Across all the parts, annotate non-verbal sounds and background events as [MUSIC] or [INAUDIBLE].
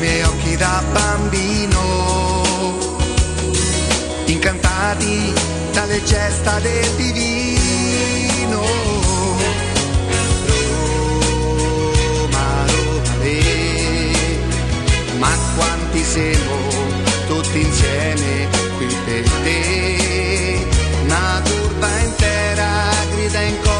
Miei occhi da bambino, incantati dalle gesta del divino. Roma, Roma, le, ma quanti siamo tutti insieme qui per te. Una turba intera grida in coro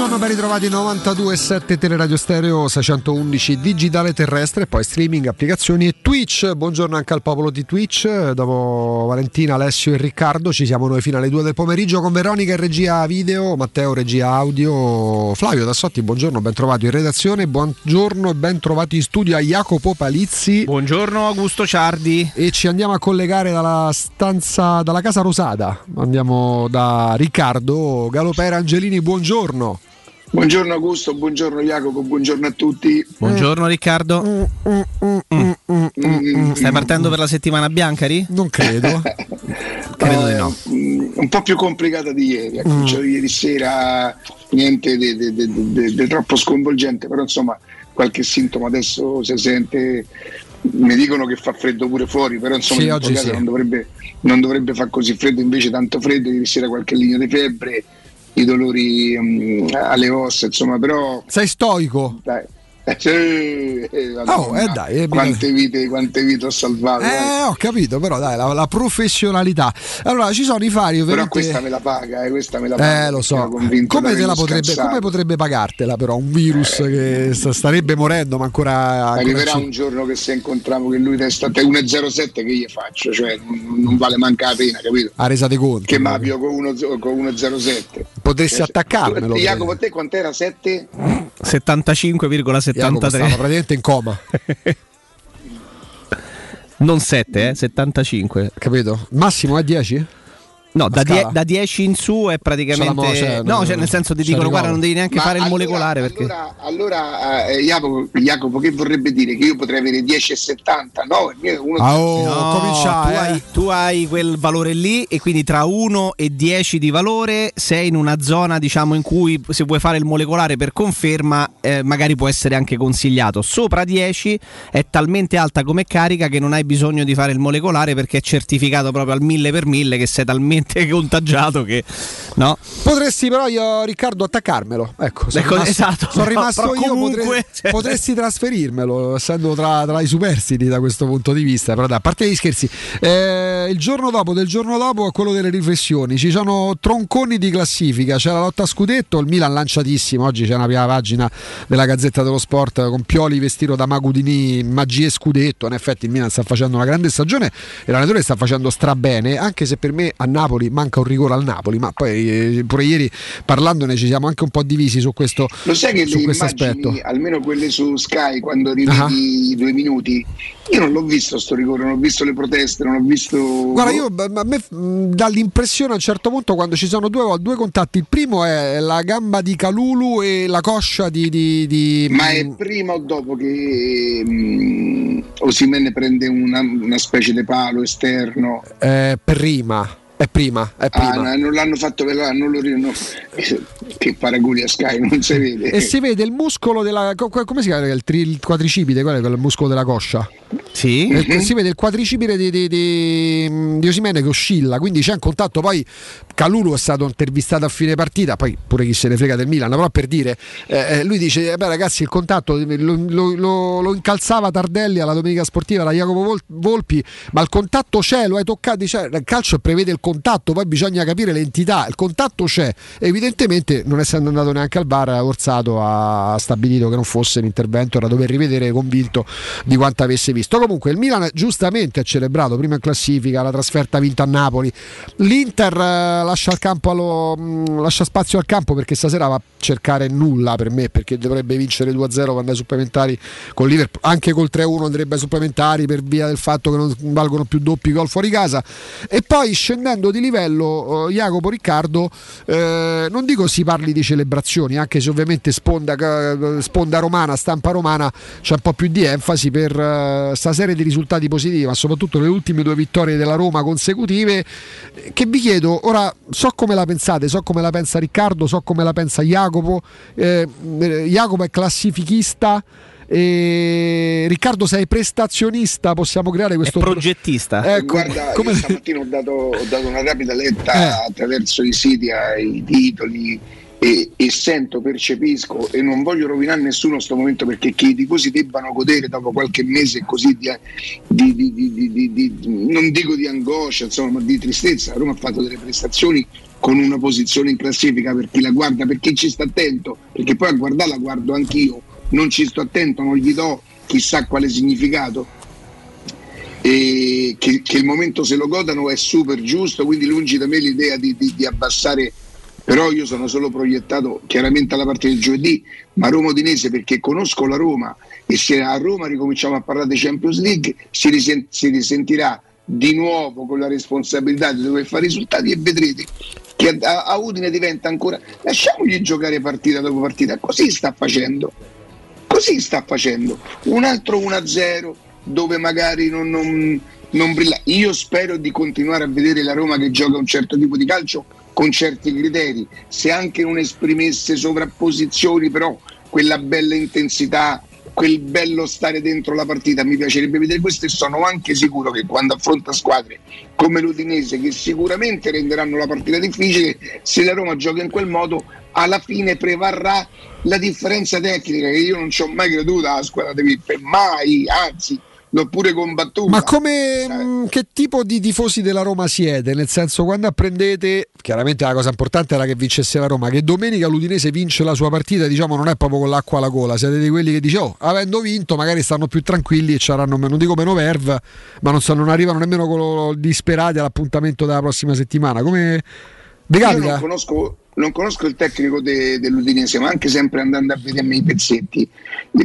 Buongiorno, ben ritrovati 92.7 Teleradio Stereo 611 digitale terrestre, poi streaming, applicazioni e Twitch. Buongiorno anche al popolo di Twitch. Dopo Valentina, Alessio e Riccardo ci siamo noi fino alle 2 del pomeriggio con Veronica in regia video, Matteo regia audio, Flavio Tassotti, buongiorno, ben trovato in redazione, buongiorno e ben trovati in studio a Jacopo Palizzi. Buongiorno Augusto Ciardi. E ci andiamo a collegare dalla stanza, dalla casa rosata. Andiamo da Riccardo Galopera Angelini, buongiorno. Buongiorno Augusto, buongiorno Jacopo, buongiorno a tutti. Buongiorno Riccardo. Mm, Stai partendo per la settimana bianca, Ri? Non credo. [LAUGHS] Credo di no. mm, un po' più complicata di ieri, ha cominciato ieri sera, niente di troppo sconvolgente, però insomma qualche sintomo adesso si sente, mi dicono che fa freddo pure fuori, però insomma Sì, in sì. non, dovrebbe, non dovrebbe far così freddo, invece tanto freddo, ieri sera qualche linea di febbre, i dolori mm, alle ossa, insomma, però Sei stoico? dai, [LAUGHS] Eh, eh, Oh, eh, dai, eh, quante, vite, quante vite ho salvato. dai. Eh, ho capito, però dai, la, la professionalità. Allora, ci sono i fari, Però ovviamente. questa me la paga, eh, questa me la paga. Eh, lo so. Come, te la potrebbe, come potrebbe pagartela, però? Un virus che sta- starebbe morendo, ma ancora. Arriverà un giorno che se incontriamo che lui testa a te 1,07 che gli faccio, cioè non, vale manca la pena, capito? a resa dei conti. Che. Mapio con uno- con 1,07. Potresti Cioè, attaccarmelo. Jacopo, a te quant'era? 7? 75,73. Jacopo praticamente in coma, Non 7, eh, 75. capito? Massimo è 10? No, da, die- da 10 in su è praticamente. Mo- c'è- no, cioè nel senso ti dicono il guarda, non devi neanche Ma fare il allora- molecolare perché. Allora, allora eh, Jacopo, Jacopo, che vorrebbe dire? Che io potrei avere 10,70? No, il uno Ah, oh, No, comincia, tu, eh. hai, tu hai quel valore lì e quindi tra 1 e 10 di valore sei in una zona diciamo in cui se vuoi fare il molecolare per conferma eh, magari può essere anche consigliato. Sopra 10 è talmente alta come carica che non hai bisogno di fare il molecolare perché è certificato proprio al 1000 per 1000 che sei talmente [LAUGHS] contagiato che no. Potresti però io, Riccardo, attaccarmelo. Ecco, sono Ecco, rimasto, esatto. sono rimasto però io. comunque, potre- cioè- Potresti trasferirmelo, essendo tra, tra i superstiti da questo punto di vista. Però, dai, a parte gli scherzi, eh, il giorno dopo del giorno dopo è quello delle riflessioni. Ci sono tronconi di classifica. C'è la lotta a scudetto. Il Milan lanciatissimo. Oggi c'è una prima pagina della Gazzetta dello Sport con Pioli vestito da Magudini, magie scudetto. In effetti, il Milan sta facendo una grande stagione e l'allenatore sta facendo strabene. Anche se per me a Napoli manca un rigore al Napoli. Ma poi eh, pure ieri parlandone ci siamo anche un po' divisi su questo, Lo sai che su questo immagini, aspetto. almeno quelle su Sky, quando rivedi Ah. i due minuti, io non l'ho visto sto rigore, non ho visto le proteste, non ho visto... Guarda, io b- a me mh, dà l'impressione a un certo punto quando ci sono due, due contatti. Il primo è la gamba di Calulu e la coscia di. di- di- Ma è prima o dopo che mm, Osimene prende una, una specie di palo esterno? eh, prima. È prima, è Ah, prima. no, non l'hanno fatto per là, non lo ri- no. [LAUGHS] Che paragoni a Sky, non si vede. E si vede il muscolo della. co- co- come si chiama il, tri- il quadricipite? Qual è quel muscolo della coscia? Sì. Eh, Si vede il quadricipite di, di, di, di Osimene che oscilla, quindi c'è un contatto. Poi Calulu è stato intervistato a fine partita, poi pure chi se ne frega del Milan, però per dire, eh, eh, lui dice: eh beh, ragazzi, il contatto lo, lo- lo- lo incalzava Tardelli alla domenica sportiva da Jacopo Vol- Volpi, ma il contatto c'è, lo hai toccato. Dice, il calcio prevede il contatto, poi bisogna capire l'entità. Il contatto c'è, evidentemente, non essendo andato neanche al bar, Orsato ha stabilito che non fosse l'intervento, era dover rivedere convinto di quanto avesse visto. Comunque il Milan giustamente ha celebrato prima in classifica la trasferta vinta a Napoli. L'Inter eh, lascia, allo- mh, lascia spazio al campo perché stasera va a cercare nulla per me perché dovrebbe vincere 2-0 per andare ai supplementari con Liverpool. Anche col 3-1 andrebbe supplementari per via del fatto che non valgono più doppi gol fuori casa. E poi scendendo di livello, eh, Jacopo Riccardo, eh, non dico si parli di celebrazioni, anche se ovviamente sponda, eh, sponda romana, stampa romana, c'è un po' più di enfasi per eh, sta serie di risultati positivi, ma soprattutto le ultime due vittorie della Roma consecutive. Che vi chiedo, ora so come la pensate, so come la pensa Riccardo, so come la pensa Jacopo. eh, eh, Jacopo è classifichista. E Riccardo sei prestazionista, possiamo creare È questo progettista. Ecco, Guarda, come- stamattina ho dato, ho dato una rapida letta Eh. attraverso i siti ai titoli e, e sento, percepisco e non voglio rovinare nessuno in questo momento perché che i tifosi debbano godere dopo qualche mese così di, di- di- di- non dico di angoscia, insomma, ma di tristezza. Roma ha fatto delle prestazioni con una posizione in classifica per chi la guarda, per chi ci sta attento, perché poi a guardarla guardo anch'io, non ci sto attento, non gli do chissà quale significato e che, che il momento se lo godano è super giusto, quindi lungi da me l'idea di abbassare, però io sono solo proiettato chiaramente alla parte del giovedì, ma Roma Udinese perché conosco la Roma e se a Roma ricominciamo a parlare di Champions League si, risen- si risentirà di nuovo con la responsabilità di dover fare risultati e vedrete che a, a Udine diventa ancora lasciamogli giocare partita dopo partita, così sta facendo così sta facendo un altro 1-0 dove magari non, non- non brilla. Io spero di continuare a vedere la Roma che gioca un certo tipo di calcio con certi criteri. Se anche non esprimesse sovrapposizioni, però quella bella intensità quel bello stare dentro la partita. Mi piacerebbe vedere questo e sono anche sicuro che quando affronta squadre come l'Udinese, che sicuramente renderanno la partita difficile, se la Roma gioca in quel modo, alla fine prevarrà la differenza tecnica che io non ci ho mai creduto alla squadra di Pippe, mai, anzi l'ho pure combattuta. Ma come mh, mm, che tipo di tifosi della Roma siete? Nel senso, quando apprendete, chiaramente la cosa importante era che vincesse la Roma, che domenica l'Udinese vince la sua partita, diciamo, non è proprio con l'acqua alla gola, siete di quelli che dice, oh, avendo vinto, magari stanno più tranquilli e ci avranno, non dico meno verve, ma non, non arrivano nemmeno con lo disperati all'appuntamento della prossima settimana. Come vi capita? Io non conosco non conosco il tecnico de, dell'Udinese, ma anche sempre andando a vedermi i pezzetti,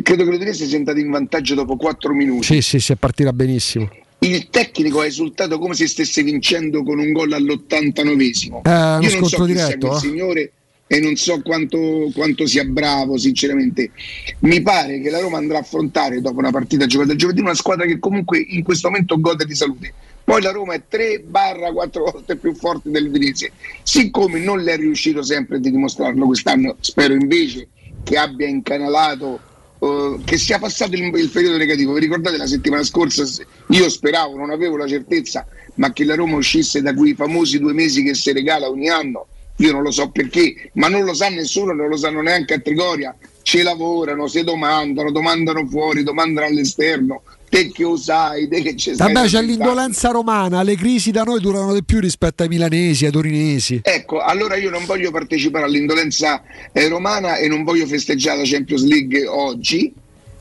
credo che l'Udinese sia andato in vantaggio dopo 4 minuti. Sì, sì, si è partita benissimo. Il tecnico ha esultato come se stesse vincendo con un gol all'89esimo. Eh, Io non so chi diretto, sia quel signore e non so quanto, quanto, sia bravo, sinceramente. Mi pare che la Roma andrà a affrontare dopo una partita giocata giovedì una squadra che comunque in questo momento gode di salute. Poi la Roma è 3-4 volte più forte dell'Udinese. Siccome non le è riuscito sempre di dimostrarlo quest'anno, spero invece che abbia incanalato, uh, che sia passato il, il, periodo negativo. Vi ricordate la settimana scorsa? Io speravo, non avevo la certezza, ma che la Roma uscisse da quei famosi due mesi che si regala ogni anno. Io non lo so perché, ma non lo sa nessuno, non lo sanno neanche a Trigoria. Ci lavorano, si domandano, domandano fuori, domandano all'esterno, te che usai, te che c'è Vabbè, c'è l'indolenza romana, le crisi da noi durano di più rispetto ai milanesi, ai torinesi. Ecco, allora io non voglio partecipare all'indolenza eh, romana e non voglio festeggiare la Champions League oggi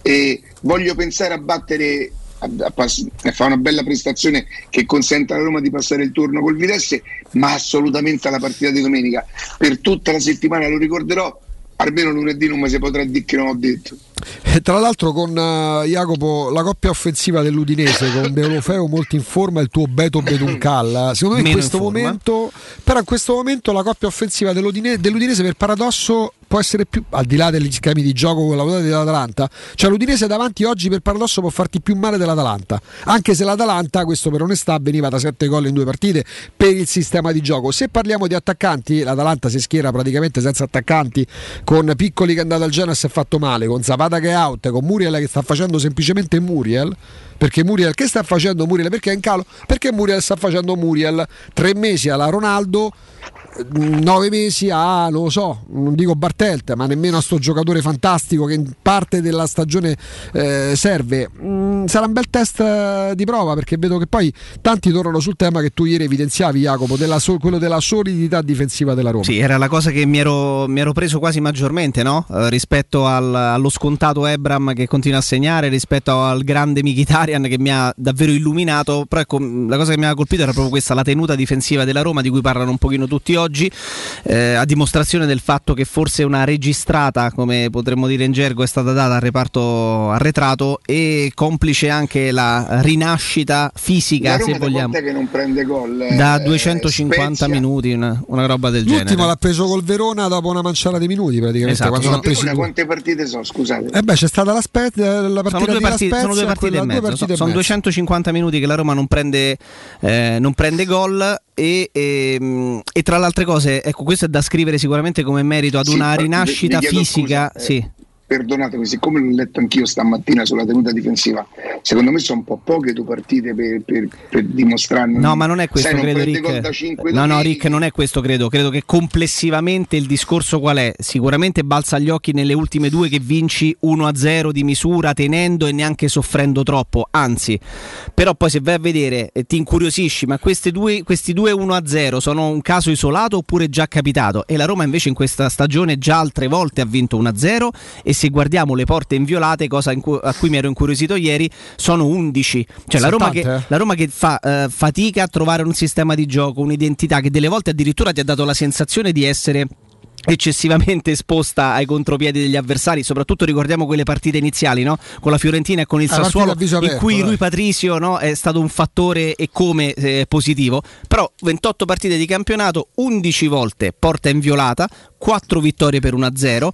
e voglio pensare a battere a, pass- a fare una bella prestazione che consenta alla Roma di passare il turno col Videsse, ma assolutamente alla partita di domenica. Per tutta la settimana lo ricorderò, almeno lunedì non mi si potrà dire che non ho detto. E tra l'altro con uh, Jacopo la coppia offensiva dell'Udinese con [LAUGHS] Deolofeo molto in forma il tuo Beto Beduncal secondo me in questo momento però in questo momento la coppia offensiva dell'Udinese, dell'Udinese per paradosso può essere più al di là degli schemi di gioco con la volata dell'Atalanta cioè l'Udinese davanti oggi per paradosso può farti più male dell'Atalanta anche se l'Atalanta questo per onestà veniva da 7 gol in due partite per il sistema di gioco se parliamo di attaccanti l'Atalanta si schiera praticamente senza attaccanti con Piccoli che è andato al Genoa e si è fatto male con Zapata che è out, con Muriel che sta facendo semplicemente Muriel. Perché Muriel, che sta facendo Muriel? Perché è in calo? Perché Muriel sta facendo Muriel. Tre mesi alla Ronaldo, nove mesi a, non lo so, non dico Bartelt, ma nemmeno a sto giocatore fantastico che in parte della stagione eh, serve. Mm, sarà un bel test eh, di prova perché vedo che poi tanti tornano sul tema che tu ieri evidenziavi, Jacopo, della so- quello della solidità difensiva della Roma. Sì, era la cosa che mi ero, mi ero preso quasi maggiormente no? eh, rispetto al, allo scontato Ebram che continua a segnare, rispetto al grande Mkhitaryan che mi ha davvero illuminato. Però ecco, la cosa che mi ha colpito era proprio questa, la tenuta difensiva della Roma di cui parlano un pochino tutti oggi oggi, eh, a dimostrazione del fatto che forse una registrata, come potremmo dire in gergo, è stata data al reparto arretrato e complice anche la rinascita fisica, se vogliamo. Che non prende gol, eh, da 250 Spezia. minuti, una, una, roba del L'ultimo genere. L'ultimo l'ha preso col Verona dopo una manciata di minuti praticamente. Esatto. Quando sono, l'ha preso quante partite sono? Scusate. Eh beh, c'è stata la, spe- la partita sono due, partite, Spezia, sono due partite e mezzo. Partite sono, e mezzo. 250 minuti che la Roma non prende, eh, non prende gol e, e, e, tra le altre cose, ecco, questo è da scrivere sicuramente come merito ad sì, una rinascita vi, vi fisica. Scusa, sì. Eh, perdonatemi, siccome l'ho letto anch'io stamattina sulla tenuta difensiva, secondo me sono un po' poche due partite per, per, per dimostrarne. No, ma non è questo, Sai, credo, Rick. No, no, Rick, non è questo, credo. Credo che complessivamente il discorso qual è? Sicuramente balza agli occhi nelle ultime due che vinci 1-0 di misura, tenendo e neanche soffrendo troppo. Anzi, però poi se vai a vedere e ti incuriosisci, ma due, questi due 1-0 sono un caso isolato oppure già capitato? E la Roma invece in questa stagione già altre volte ha vinto 1-0 e se guardiamo le porte inviolate, cosa in cu- a cui mi ero incuriosito ieri, sono 11. Cioè la Roma, che, eh. la Roma che fa uh, fatica a trovare un sistema di gioco, un'identità che delle volte addirittura ti ha dato la sensazione di essere eccessivamente esposta ai contropiedi degli avversari, soprattutto ricordiamo quelle partite iniziali no? con la Fiorentina e con il Ah, Sassuolo partita a viso in cui aperto, dai. Patrizio no, è stato un fattore e come eh, positivo, però 28 partite di campionato, 11 volte porta inviolata, 4 vittorie per 1-0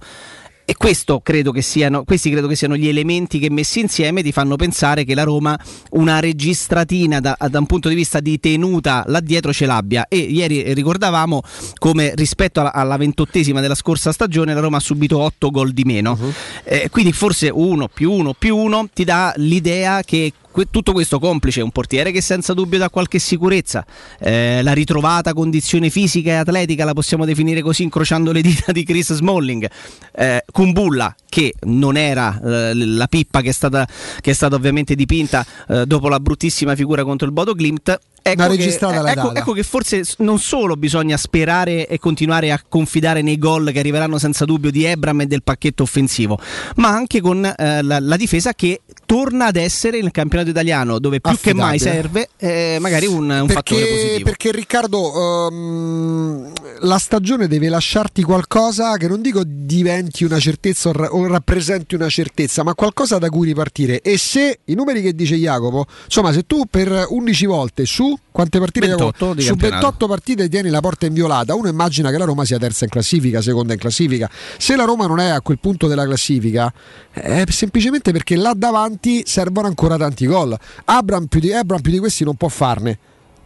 e questo credo che siano, questi credo che siano gli elementi che messi insieme ti fanno pensare che la Roma una registratina da, da un punto di vista di tenuta là dietro ce l'abbia e ieri ricordavamo come rispetto alla, alla ventottesima della scorsa stagione la Roma ha subito 8 gol di meno uh-huh. eh, quindi forse uno più uno più uno ti dà l'idea che tutto questo complice un portiere che senza dubbio dà qualche sicurezza, eh, la ritrovata condizione fisica e atletica la possiamo definire così incrociando le dita di Chris Smalling, eh, Kumbulla che non era eh, la pippa che è stata, che è stata ovviamente dipinta eh, dopo la bruttissima figura contro il Bodo Glimt, Ecco che, ecco, ecco che, forse non solo bisogna sperare e continuare a confidare nei gol che arriveranno senza dubbio di Ebram e del pacchetto offensivo, ma anche con eh, la, la, difesa che torna ad essere nel campionato italiano dove più Affidabile. che mai serve eh, magari un, un perché, fattore positivo. Perché Riccardo um, la stagione deve lasciarti qualcosa che non dico diventi una certezza o, ra- o rappresenti una certezza, ma qualcosa da cui ripartire e se i numeri che dice Jacopo, insomma se tu per 11 volte su quante partite 28 su 28 partite tieni la porta inviolata. Uno immagina che la Roma sia terza in classifica seconda in classifica. Se la Roma non è a quel punto della classifica è semplicemente perché là davanti servono ancora tanti gol. Abram più di, Abram più di questi non può farne.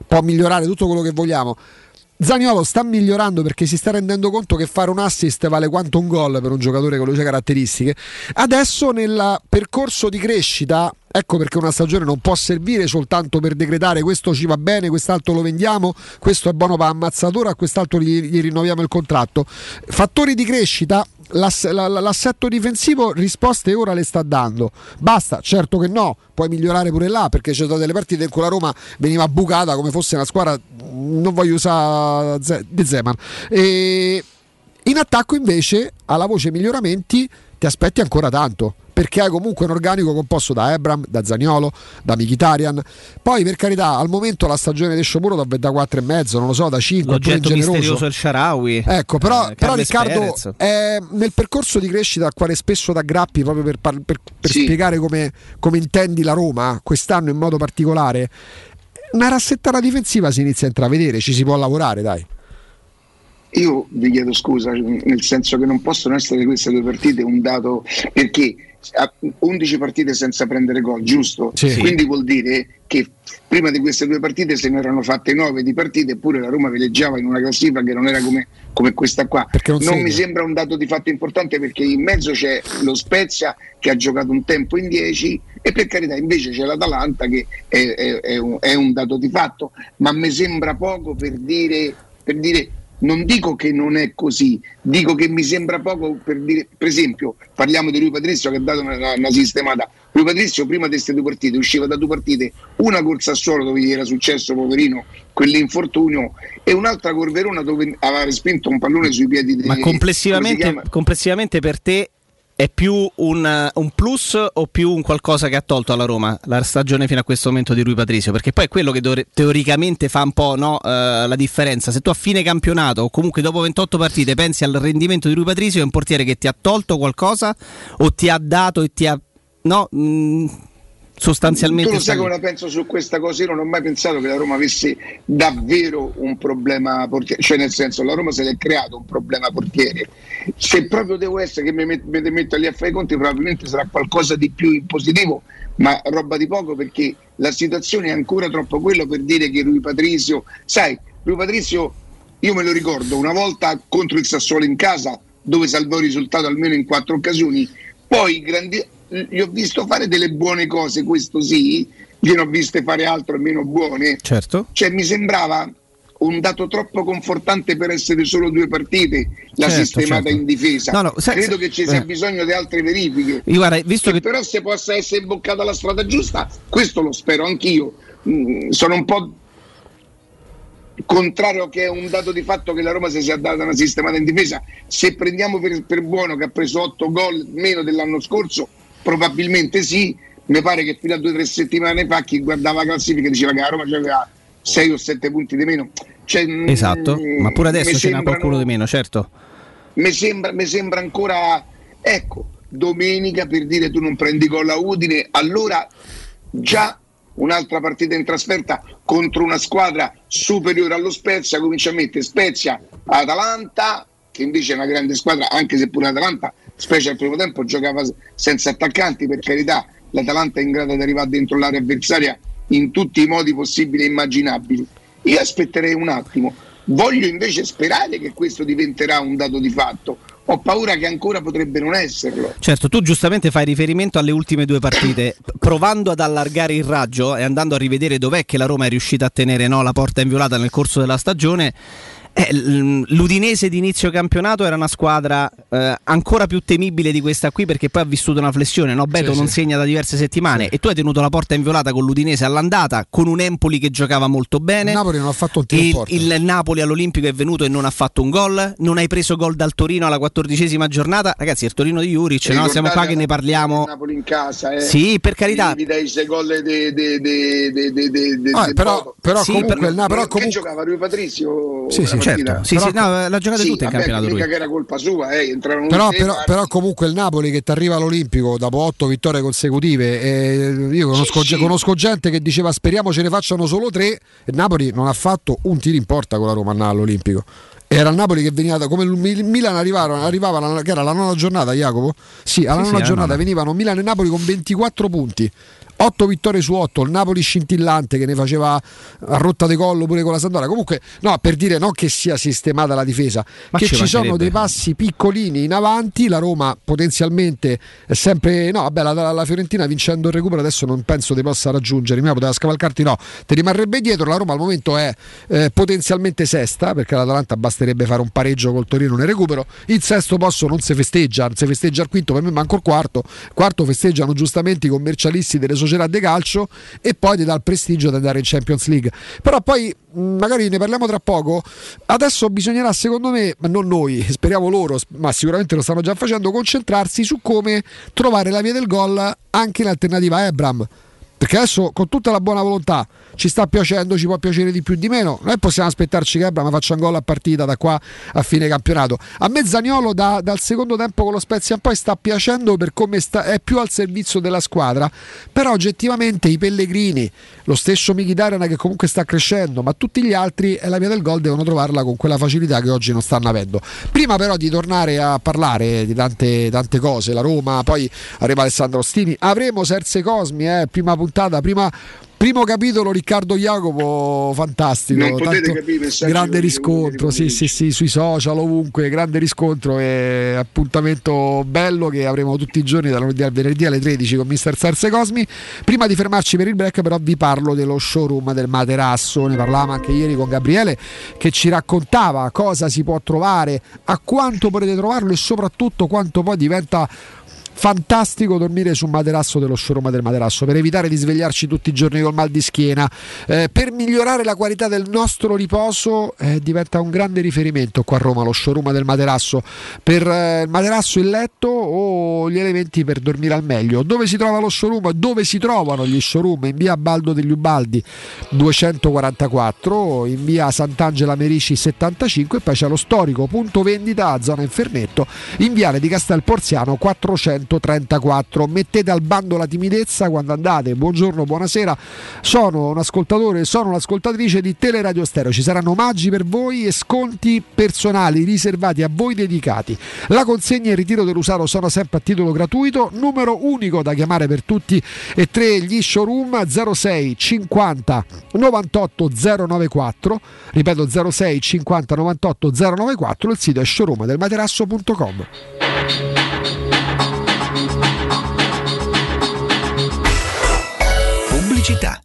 Può migliorare tutto quello che vogliamo. Zaniolo sta migliorando perché si sta rendendo conto che fare un assist vale quanto un gol per un giocatore con le sue caratteristiche. Adesso nel percorso di crescita, ecco perché una stagione non può servire soltanto per decretare questo ci va bene, quest'altro lo vendiamo, questo è buono per ammazzatura, a quest'altro gli, gli rinnoviamo il contratto. Fattori di crescita L'ass- l'assetto difensivo risposte ora le sta dando. Basta, certo che no, puoi migliorare pure là perché c'è state delle partite in cui la Roma veniva bucata come fosse una squadra, non voglio usare De Zeman. E in attacco invece, alla voce miglioramenti, ti aspetti ancora tanto perché hai comunque un organico composto da Ebram, da Zaniolo, da Mkhitaryan. Poi per carità, al momento la stagione di Sciomuro da, da 4,5, non lo so, da 5, L'oggetto misterioso il Sharawi. Ecco, però, eh, però Riccardo è nel percorso di crescita al quale spesso da grappi proprio per, per, per, per sì. spiegare come, come intendi la Roma quest'anno in modo particolare, una rassettata difensiva si inizia a intravedere, ci si può lavorare, dai. Io vi chiedo scusa, nel senso che non possono essere queste due partite un dato perché 11 partite senza prendere gol, giusto? Sì. Quindi vuol dire che prima di queste due partite se ne erano fatte 9 di partite eppure la Roma veleggiava in una classifica che non era come, come questa qua. Non, non mi sembra un dato di fatto importante perché in mezzo c'è lo Spezia che ha giocato un tempo in 10 e per carità invece c'è l'Atalanta che è, è, è, un, è un, dato di fatto, ma mi sembra poco per dire, per dire non dico che non è così, dico che mi sembra poco per dire, per esempio, parliamo di lui Patrizio che ha dato una, una sistemata. Lui Patrizio prima di queste due partite usciva da due partite, una corsa a suolo dove gli era successo, poverino, quell'infortunio, e un'altra col Verona dove aveva respinto un pallone sui piedi di Ma complessivamente, complessivamente per te è più un, un, plus o più un qualcosa che ha tolto alla Roma la stagione fino a questo momento di Rui Patrizio? Perché poi è quello che do- teoricamente fa un po' no, uh, la differenza. Se tu a fine campionato o comunque dopo 28 partite pensi al rendimento di Rui Patrizio, è un portiere che ti ha tolto qualcosa o ti ha dato e ti ha... No, mh, mm, sostanzialmente. Tu lo sai come la penso su questa cosa? Io non ho mai pensato che la Roma avesse davvero un problema portiere, cioè nel senso la Roma se l'è creato un problema portiere. Se proprio devo essere che mi metto, mi metto lì a fare i conti, probabilmente sarà qualcosa di più in positivo, ma roba di poco perché la situazione è ancora troppo quella per dire che lui Patrizio, sai, lui Patrizio, io me lo ricordo una volta contro il Sassuolo in casa dove salvò il risultato almeno in quattro occasioni, poi grandi, gli ho visto fare delle buone cose, questo sì, gliene ho viste fare altre meno buone. Certo. Cioè mi sembrava un dato troppo confortante per essere solo due partite la certo, sistemata certo. in difesa. No, no, se, Credo che ci sia eh. bisogno di altre verifiche. Guarda, visto che, che, però se possa essere imboccata la strada giusta, questo lo spero anch'io. Mm, sono un po' contrario che è un dato di fatto che la Roma si sia data una sistemata in difesa. Se prendiamo per, per buono che ha preso 8 gol meno dell'anno scorso, Probabilmente sì, mi pare che fino a due o tre settimane fa chi guardava la classifica diceva che la Roma aveva 6 o 7 punti di meno. Cioè, mm, esatto, mh, ma pure adesso ce n'è qualcuno di meno, certo. Mi sembra, mi sembra ancora, ecco, domenica per dire tu non prendi gol a Udine, allora già un'altra partita in trasferta contro una squadra superiore allo Spezia, comincia a mettere Spezia, Atalanta, che invece è una grande squadra, anche se pure l'Atalanta specie al primo tempo, giocava senza attaccanti, per carità, l'Atalanta è in grado di arrivare dentro l'area avversaria in tutti i modi possibili e immaginabili. Io aspetterei un attimo, voglio invece sperare che questo diventerà un dato di fatto. Ho paura che ancora potrebbe non esserlo. Certo, tu giustamente fai riferimento alle ultime due partite, provando ad allargare il raggio e andando a rivedere dov'è che la Roma è riuscita a tenere no, la porta inviolata nel corso della stagione eh, l'Udinese di inizio campionato era una squadra eh, ancora più temibile di questa qui perché poi ha vissuto una flessione. No? Beto sì, non sì. segna da diverse settimane sì. e tu hai tenuto la porta inviolata con l'Udinese all'andata, con un Empoli che giocava molto bene. Il Napoli non ha fatto un tiro il, il Napoli all'Olimpico è venuto e non ha fatto un gol. Non hai preso gol dal Torino alla quattordicesima giornata. Ragazzi, il Torino di Juric, no? siamo qua che ne parliamo. Il Napoli in casa, eh. Sì, per carità. Dai sei gol de, de, de, ah, però, però comunque per, il Napoli comunque... giocava Rui Patrizio. Sì, sì, certo. Sì, sì, no, l'ha giocata sì, tutta in campionato. Mica che era colpa sua, eh, però, però, però, comunque il Napoli che ti arriva all'Olimpico dopo otto vittorie consecutive. Eh, io conosco, sì, conosco, gente che diceva speriamo ce ne facciano solo tre. E Napoli non ha fatto un tiro in porta con la Roma all'Olimpico. Era il Napoli che veniva da, come il Milan arrivava, arrivava che era la nona giornata, Jacopo? Sì, alla sì, nona sì, giornata no. venivano Milan e Napoli con 24 punti. 8 vittorie su 8, il Napoli scintillante che ne faceva a rotta di collo pure con la Sandoria. Comunque, no, per dire non che sia sistemata la difesa, Ma che ci sono dei passi piccolini in avanti. La Roma potenzialmente è sempre. No, vabbè, la, la Fiorentina vincendo il recupero adesso non penso ti possa raggiungere. Prima poteva scavalcarti, no, ti rimarrebbe dietro. La Roma al momento è eh, potenzialmente sesta perché l'Atalanta basterebbe fare un pareggio col Torino nel recupero. Il sesto posto non si festeggia, non si festeggia il quinto, per me manco il quarto. Quarto festeggiano giustamente i commercialisti delle società società di calcio e poi ti dà il prestigio di andare in Champions League. Però poi magari ne parliamo tra poco. Adesso bisognerà, secondo me, ma non noi, [LAUGHS] speriamo loro, ma sicuramente lo stanno già facendo, concentrarsi su come trovare la via del gol anche in alternativa a Ebram perché adesso con tutta la buona volontà ci sta piacendo, ci può piacere di più di meno. Noi possiamo aspettarci che Abramo faccia un gol a partita da qua a fine campionato. A me Zaniolo da, dal secondo tempo con lo Spezia poi sta piacendo per come sta, è più al servizio della squadra. Però oggettivamente i Pellegrini, lo stesso Mkhitaryan che comunque sta crescendo, ma tutti gli altri e la via del gol devono trovarla con quella facilità che oggi non stanno avendo. Prima però di tornare a parlare di tante, tante cose, la Roma, poi arriva Alessandro Ostini, avremo Serse Cosmi, eh, prima puntata, prima Primo capitolo Riccardo Jacopo, fantastico. Capire grande riscontro, sì, sì, sì, sui social, ovunque, grande riscontro e appuntamento bello che avremo tutti i giorni dal lunedì al venerdì alle 13 con Mister Serse Cosmi. Prima di fermarci per il break, però vi parlo dello showroom del materasso. Ne parlavamo anche ieri con Gabriele che ci raccontava cosa si può trovare, a quanto potete trovarlo e soprattutto quanto poi diventa fantastico dormire su un materasso dello showroom del materasso per evitare di svegliarci tutti i giorni col mal di schiena. Eh, per migliorare la qualità del nostro riposo eh, diventa un grande riferimento qua a Roma lo showroom del materasso. Per eh, il materasso il letto o gli elementi per dormire al meglio. Dove si trova lo showroom? Dove si trovano gli showroom? In via Baldo degli Ubaldi 244 in via Sant'Angela Merici 75 e poi c'è lo storico punto vendita a zona Infernetto in viale di Castel Porziano 400 134. Mettete al bando la timidezza quando andate. Buongiorno, buonasera. Sono un ascoltatore, sono un'ascoltatrice di Teleradio Stereo. Ci saranno omaggi per voi e sconti personali riservati a voi dedicati. La consegna e il ritiro dell'usato sono sempre a titolo gratuito. Numero unico da chiamare per tutti e tre gli showroom 06 50 98 094. Ripeto 06 50 98 094. Il sito è showroomdelmaterasso.com. pubblicità.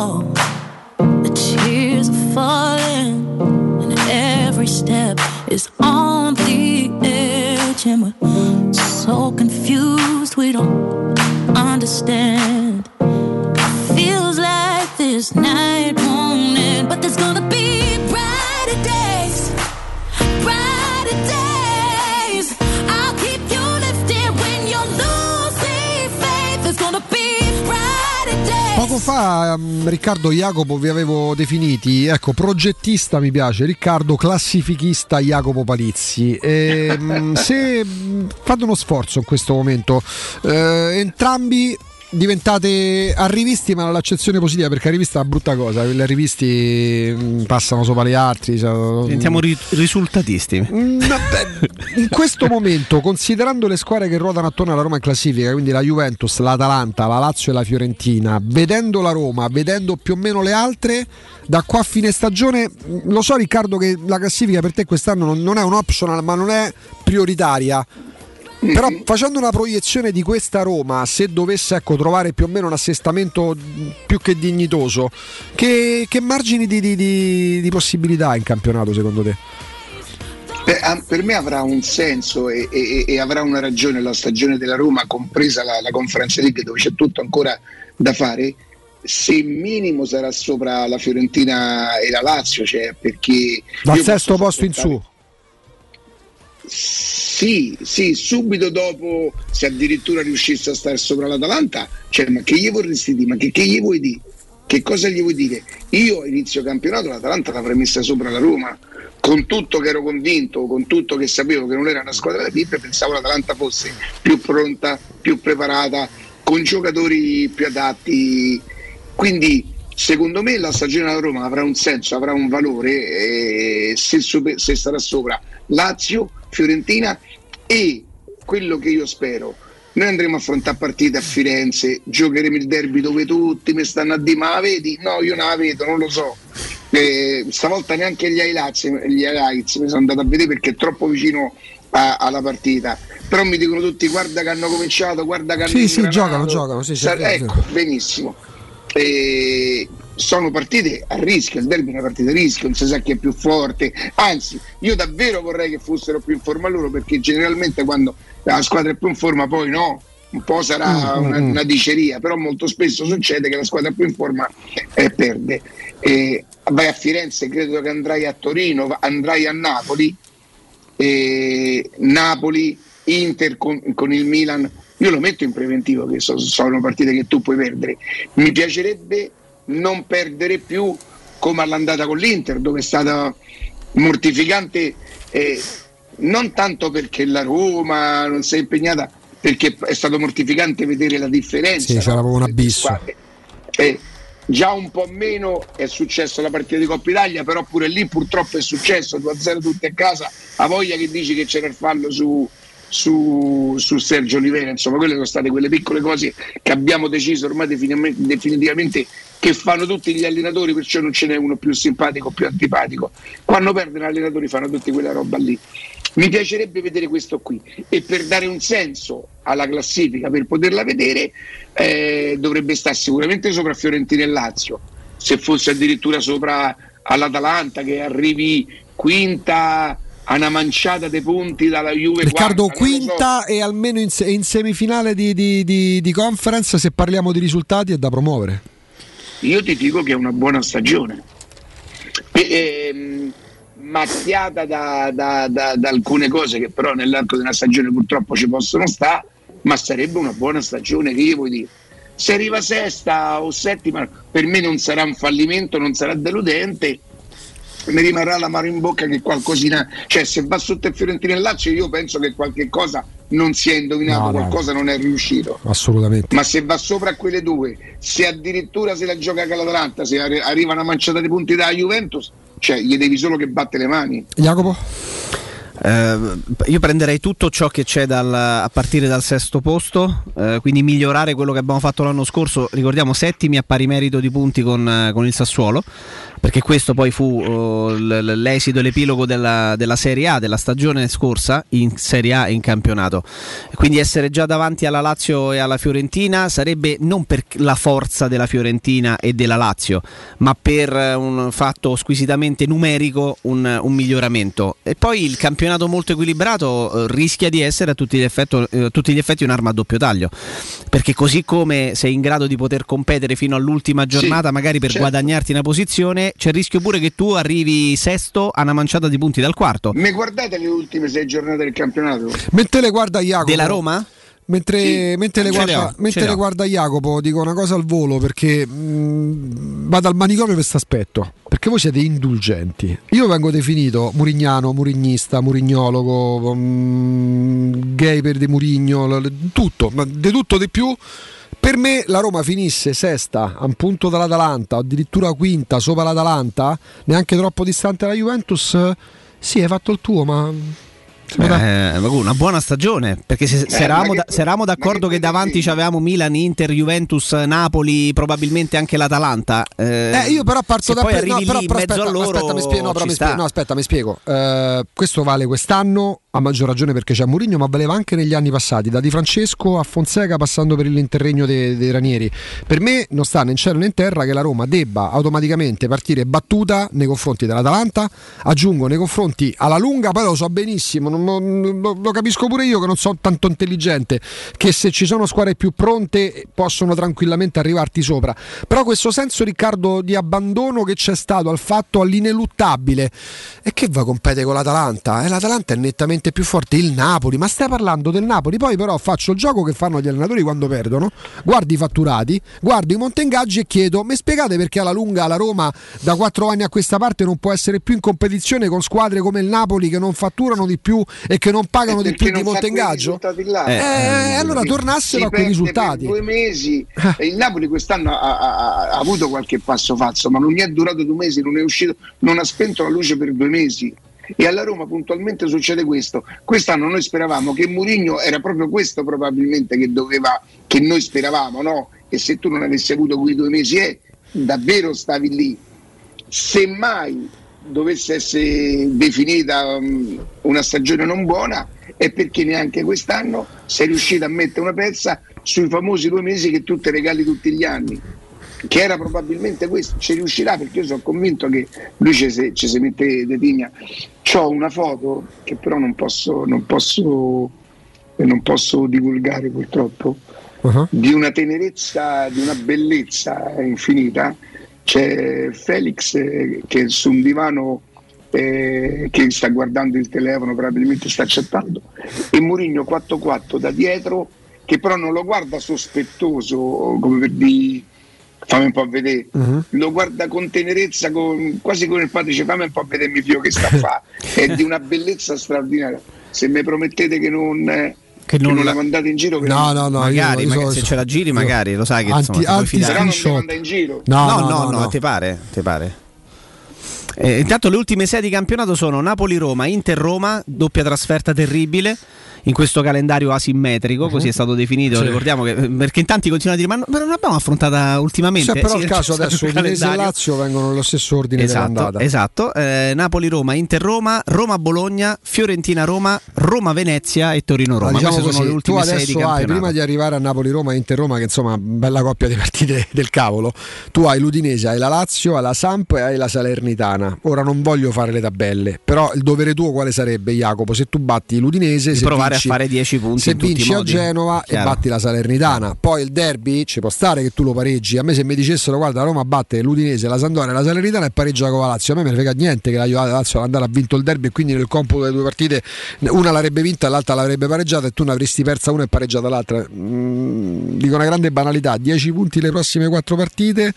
The tears are falling, and every step is on the edge, and we're so confused we don't understand. Poco fa, mm, Riccardo Jacopo vi avevo definiti, ecco, progettista mi piace, Riccardo classifichista Jacopo Palizzi. E, mm, [LAUGHS] se mm, fate uno sforzo in questo momento, eh, entrambi diventate arrivisti ma nell'accezione positiva perché arrivista è una brutta cosa, gli arrivisti mm, passano sopra gli altri. cioè- Diventiamo ri- risultatisti. Mm, in questo momento, considerando le squadre che ruotano attorno alla Roma in classifica, quindi la Juventus, l'Atalanta, la Lazio e la Fiorentina, vedendo la Roma, vedendo più o meno le altre, da qua a fine stagione, mm, lo so Riccardo che la classifica per te quest'anno non è un optional ma non è prioritaria. Però facendo una proiezione di questa Roma, se dovesse ecco, trovare più o meno un assestamento più che dignitoso, che, che margini di, di- di- di possibilità in campionato secondo te? Beh, ah, per me avrà un senso e, e- e avrà una ragione la stagione della Roma, compresa la, la Conference League dove c'è tutto ancora da fare. Se minimo sarà sopra la Fiorentina e la Lazio, cioè perché Dal sesto posto in su. Sì, sì, subito dopo, se addirittura riuscisse a stare sopra l'Atalanta, cioè, ma che gli vorresti dire? Ma che, che gli vuoi dire? Che cosa gli vuoi dire? Io a inizio campionato l'Atalanta l'avrei messa sopra la Roma, con tutto che ero convinto, con tutto che sapevo che non era una squadra da pippe, pensavo l'Atalanta fosse più pronta, più preparata, con giocatori più adatti. Quindi secondo me la stagione della Roma avrà un senso, avrà un valore eh, se, super- se sarà sopra Lazio, Fiorentina e quello che io spero. Noi andremo a affrontare partite a Firenze, giocheremo il derby dove tutti mi stanno a dire ma la vedi? No, io non la vedo, non lo so. Eh, stavolta neanche gli highlights, gli highlights mi sono andato a vedere perché è troppo vicino a- alla partita. Però mi dicono tutti guarda che hanno cominciato, guarda che hanno Sì, sì, ingranato. giocano, giocano, sì, sì, sì, sì. ecco, benissimo. E sono partite a rischio, il derby è una partita a rischio, non si sa chi è più forte. Anzi, io davvero vorrei che fossero più in forma loro perché generalmente quando la squadra è più in forma poi no, un po' sarà Mm, mm, una, mm. una diceria, però molto spesso succede che la squadra più in forma eh, perde. E vai a Firenze, credo che andrai a Torino, andrai a Napoli, e Napoli, Inter con, con il Milan, io lo metto in preventivo che so- sono partite che tu puoi perdere. Mi piacerebbe non perdere più come all'andata con l'Inter, dove è stata mortificante, eh, non tanto perché la Roma non si è impegnata, perché è stato mortificante vedere la differenza. Sì, no? c'era proprio un abisso. squadre. Eh, già un po' meno è successo la partita di Coppa Italia, però pure lì purtroppo è successo 2-0 tutti a casa. Ha voglia che dici che c'era il fallo su, su, su Sergio Olivera, insomma, quelle sono state quelle piccole cose che abbiamo deciso ormai definitivamente, che fanno tutti gli allenatori, perciò non ce n'è uno più simpatico o più antipatico. Quando perdono gli allenatori fanno tutti quella roba lì. Mi piacerebbe vedere questo qui e per dare un senso alla classifica, per poterla vedere, eh, dovrebbe stare sicuramente sopra Fiorentina e Lazio, se fosse addirittura sopra all'Atalanta che arrivi quinta a una manciata dei punti dalla Juve. Riccardo quarta, non lo so. quinta e almeno in, in semifinale di, di- di- di conference se parliamo di risultati è da promuovere. Io ti dico che è una buona stagione. E- ehm, macchiata da, da- da- da alcune cose che però nell'arco di una stagione purtroppo ci possono stare, ma sarebbe una buona stagione che io vuoi dire. Se arriva sesta o settima, per me non sarà un fallimento, non sarà deludente. Mi rimarrà l'amaro in bocca che qualcosina, cioè se va sotto il Fiorentina e il Lazio, io penso che qualche cosa non si è indovinato, No, no. qualcosa non è riuscito. Assolutamente. Ma se va sopra a quelle due, se addirittura se la gioca con l'Atalanta, se arri- arriva una manciata di punti dalla Juventus, cioè gli devi solo che batte le mani. Jacopo? Eh, io prenderei tutto ciò che c'è dal- a partire dal sesto posto, eh, quindi migliorare quello che abbiamo fatto l'anno scorso. Ricordiamo settimi a pari merito di punti con, eh, con il Sassuolo, perché questo poi fu oh, l- l'esito l'epilogo della, della Serie A, della stagione scorsa in Serie A e in campionato. Quindi essere già davanti alla Lazio e alla Fiorentina sarebbe non per la forza della Fiorentina e della Lazio, ma per un fatto squisitamente numerico un, un miglioramento. E poi il campionato molto equilibrato eh, rischia di essere a tutti gli, effetti, eh, a tutti gli effetti un'arma a doppio taglio, perché così come sei in grado di poter competere fino all'ultima giornata, magari per certo. guadagnarti una posizione, c'è il rischio pure che tu arrivi sesto a una manciata di punti dal quarto. Mi guardate le ultime sei giornate del campionato? Mentre le guarda Jacopo. Della Roma? Mentre, Sì, mentre le guarda, mentre le guarda Jacopo, dico una cosa al volo perché mh, vado al manicomio per questo aspetto. Perché voi siete indulgenti. Io vengo definito murignano, murignista, murignologo, mh, gay per di Murigno, tutto, ma di tutto di più. per me la Roma finisse sesta a un punto dall'Atalanta, addirittura quinta sopra l'Atalanta, neanche troppo distante dalla Juventus. Sì, hai fatto il tuo, ma Eh, una buona stagione perché se, se Eh, eravamo, ma da- se eravamo d'accordo che davanti avevamo Milan, Inter, Juventus, Napoli, probabilmente anche l'Atalanta. Eh, Eh, io però parto se da pre- no, però, però aspetta, aspetta, mi spiego, no, però mi spiego, no, aspetta, mi spiego. Eh, questo vale quest'anno a maggior ragione perché c'è Mourinho, ma valeva anche negli anni passati, da Di Francesco a Fonseca passando per l'interregno dei, dei Ranieri. Per me non sta né in cielo né in terra che la Roma debba automaticamente partire battuta nei confronti dell'Atalanta, aggiungo nei confronti alla lunga, poi lo so benissimo, non- non- lo, lo capisco pure io che non sono tanto intelligente, che se ci sono squadre più pronte possono tranquillamente arrivarti sopra. Però questo senso Riccardo di abbandono che c'è stato al fatto all'ineluttabile e che va a competere con l'Atalanta? Eh, L'Atalanta è nettamente più forte, il Napoli, ma stai parlando del Napoli, poi però faccio il gioco che fanno gli allenatori quando perdono, guardi i fatturati, guardo i monteingaggi e chiedo, mi spiegate perché alla lunga la Roma da quattro anni a questa parte non può essere più in competizione con squadre come il Napoli che non fatturano di più e che non pagano di perché più di montengaggio? risultati là. Eh, allora tornassero a quei risultati. Per due mesi. E Il Napoli quest'anno ha, ha- ha avuto qualche passo falso, ma non gli è durato due mesi, non è uscito, non ha spento la luce per due mesi. E alla Roma puntualmente succede questo. Quest'anno noi speravamo che Mourinho era proprio questo probabilmente che doveva, che noi speravamo, no? E se tu non avessi avuto quei due mesi, eh, davvero stavi lì. Semmai dovesse essere definita um, una stagione non buona, è perché neanche quest'anno sei riuscito a mettere una pezza sui famosi due mesi che tu ti regali tutti gli anni. Che era probabilmente questo, ci riuscirà perché io sono convinto che lui ci si mette de tigna. Ho una foto che però non posso, non posso, non posso divulgare purtroppo, di una tenerezza, di una bellezza infinita. C'è Felix eh, che su un divano eh, che sta guardando il telefono, probabilmente sta chattando, e Mourinho 4-4 da dietro, che però non lo guarda sospettoso, come per dire fammi un po' vedere, lo guarda con tenerezza, con- quasi come il padre dice fammi un po' vedere mio figlio che sta a fare, [LAUGHS] è di una bellezza straordinaria. Se mi promettete che non, eh, che non non la- la mandate in giro, che No, no, no, magari, io- io magari so- se ce la giri, magari lo sai che Anti- insomma, anti- fidare. però non manda in giro. No, No, no, no, no, no, no. ti pare? Ti pare? Eh, intanto le ultime sei di campionato sono Napoli-Roma, Inter-Roma, doppia trasferta terribile in questo calendario asimmetrico, così è stato definito. Sì. Ricordiamo che perché in tanti continuano a dire: Ma, no- ma non l'abbiamo affrontata ultimamente. C'è però Sì, il caso [LAUGHS] adesso Udinese e. Lazio vengono nello stesso ordine Esatto, esatto. Eh, Napoli-Roma, Inter-Roma, Roma-Bologna, Fiorentina-Roma, Roma-Venezia e Torino-Roma. Ma diciamo Queste sono così, le tu ultime sei di adesso hai, campionato. prima di arrivare a Napoli-Roma e Inter-Roma, che insomma bella coppia di partite [LAUGHS] del cavolo, tu hai l'Udinese, hai la Lazio, hai la Samp e hai la Salernitana. Ora non voglio fare le tabelle, però il dovere tuo quale sarebbe, Jacopo? Se tu batti l'Udinese, Di se provare vinci- a fare 10 punti Se vinci a. Genova Chiaro. e batti la Salernitana, poi il derby ci può stare che tu lo pareggi. A me se mi dicessero guarda Roma batte l'Udinese, la Sandoria la Salernitana e pareggia con la Lazio, a me ne frega niente che la Juve- la Lazio andare ha vinto il derby e quindi nel computo delle due partite una l'avrebbe vinta e l'altra l'avrebbe pareggiata e tu ne avresti persa una e pareggiata l'altra. Mm, dico una grande banalità, 10 punti le prossime 4 partite.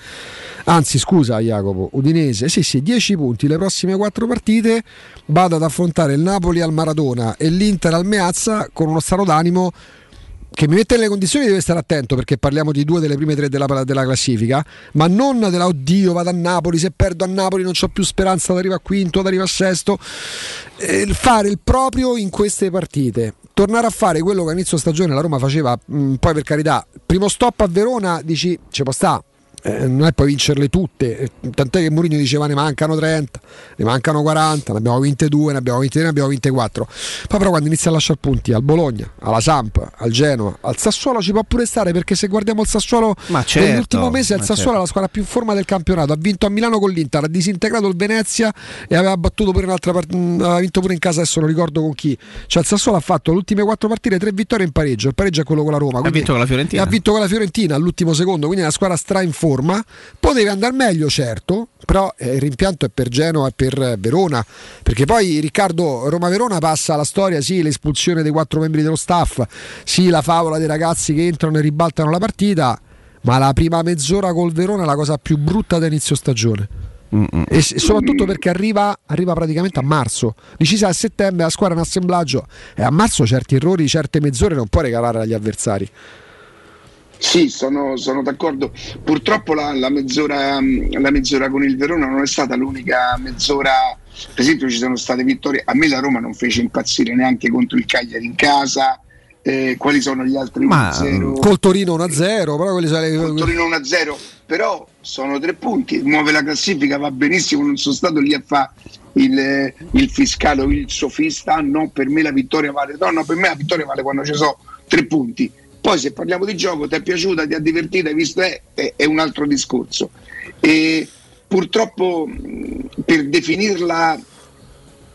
Anzi, scusa Jacopo, Udinese, sì sì, 10 punti le prossime 4 partite, vado ad affrontare il Napoli al Maradona e l'Inter al Meazza con uno stato d'animo che mi mette nelle condizioni di stare attento perché parliamo di due delle prime tre della, della classifica, ma non della oddio vado a Napoli, se perdo a Napoli non ho più speranza ad arrivare a quinto, ad arrivare a sesto. Eh, fare il proprio in queste partite, tornare a fare quello che a inizio stagione la Roma faceva, mh, poi per carità, primo stop a Verona dici ci può sta. Eh, non è poi vincerle tutte, eh, tant'è che Mourinho diceva ne mancano 30, ne mancano 40, ne abbiamo vinte 2, ne abbiamo vinte 3, ne abbiamo vinte 4. Poi però quando inizia a lasciare punti al Bologna, alla Samp, al Genoa, al Sassuolo ci può pure stare perché se guardiamo il Sassuolo certo, nell'ultimo mese il Sassuolo certo. è la squadra più in forma del campionato, ha vinto a Milano con l'Inter, ha disintegrato il Venezia e aveva battuto pure un'altra part- mh, aveva vinto pure in casa, adesso non ricordo con chi. Cioè il Sassuolo ha fatto le ultime 4 partite, 3 vittorie in pareggio, il pareggio è quello con la Roma. Ha vinto con la Fiorentina. ha vinto con la Fiorentina all'ultimo secondo, quindi è una squadra stra in forma. Poteva andare meglio, certo, però eh, il rimpianto è per Genoa e per eh, Verona, perché poi Riccardo Roma-Verona passa alla storia, sì, l'espulsione dei quattro membri dello staff, sì, la favola dei ragazzi che entrano e ribaltano la partita, ma la prima mezz'ora col Verona è la cosa più brutta da inizio stagione. E soprattutto perché arriva, arriva praticamente a marzo, decisa a settembre, la squadra è un assemblaggio e a marzo certi errori, certe mezz'ore non può regalare agli avversari. Sì, sono, sono d'accordo. Purtroppo la, la mezz'ora, la mezz'ora con il Verona non è stata l'unica mezz'ora. Per esempio, ci sono state vittorie. A me la Roma non fece impazzire neanche contro il Cagliari in casa. Eh, quali sono gli altri Ma 1-0? col Torino 1-0, però quelli sono le- Col Torino 1-0, però sono tre punti, muove la classifica, va benissimo, non sono stato lì a fare il, il fiscale o il sofista, no, per me la vittoria vale, no, no, per me la vittoria vale quando ci sono tre punti. Poi se parliamo di gioco, ti è piaciuta, ti ha divertito, hai visto, è, è- è un altro discorso. E purtroppo per definirla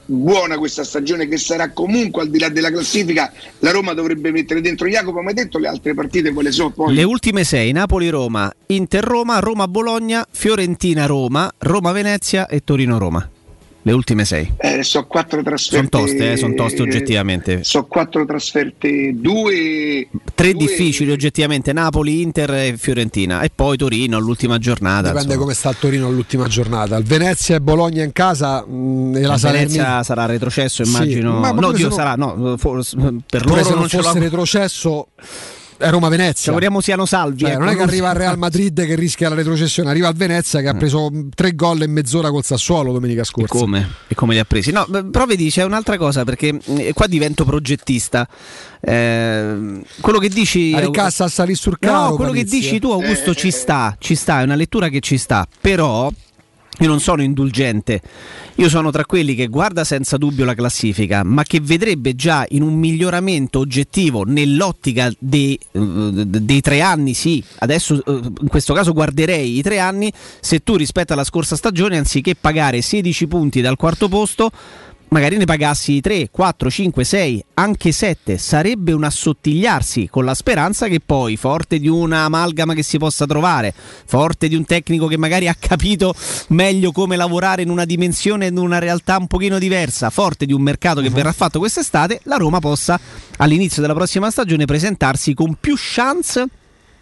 buona questa stagione che sarà comunque al di là della classifica, la Roma dovrebbe mettere dentro Jacopo, ma hai detto le altre partite quelle sono poi? Le ultime sei, Napoli-Roma, Inter-Roma, Roma-Bologna, Fiorentina-Roma, Roma-Venezia e Torino-Roma. Le ultime sei. Eh, so quattro trasferte. Sono toste, eh, sono toste oggettivamente. So quattro trasferte, due. Tre due- difficili oggettivamente, Napoli, Inter e Fiorentina. E poi Torino all'ultima giornata. Dipende insomma. come sta il Torino all'ultima giornata. Il Venezia e Bologna in casa mh, e la Il Salernitana. Venezia sarà retrocesso, Sì, immagino. ma- ma no, Dio se no- sarà, no, for- per loro se non, non ce fosse l'ho. retrocesso è Roma Venezia. Ci auguriamo siano salvi. Cioè, ecco, non è che arriva al Real Madrid che rischia la retrocessione, arriva al Venezia che ha preso mh, tre gol in mezz'ora col Sassuolo domenica scorsa. Come? E come li ha presi? No, però vedi, c'è un'altra cosa perché mh, qua divento progettista. Eh, quello che dici. A ricassa a salire sul No, carro. quello che Palizzi, dici eh. tu, Augusto, ci sta, ci sta, è una lettura che ci sta, però. Io non sono indulgente, io sono tra quelli che guarda senza dubbio la classifica, ma che vedrebbe già in un miglioramento oggettivo nell'ottica dei, eh, dei tre anni, sì, adesso eh, in questo caso guarderei i tre anni, se tu rispetto alla scorsa stagione, anziché pagare 16 punti dal quarto posto, magari ne pagassi 3, 4, 5, 6, anche 7, sarebbe un assottigliarsi con la speranza che poi, forte di una amalgama che si possa trovare, forte di un tecnico che magari ha capito meglio come lavorare in una dimensione, in una realtà un pochino diversa, forte di un mercato che verrà fatto quest'estate, la Roma possa all'inizio della prossima stagione presentarsi con più chance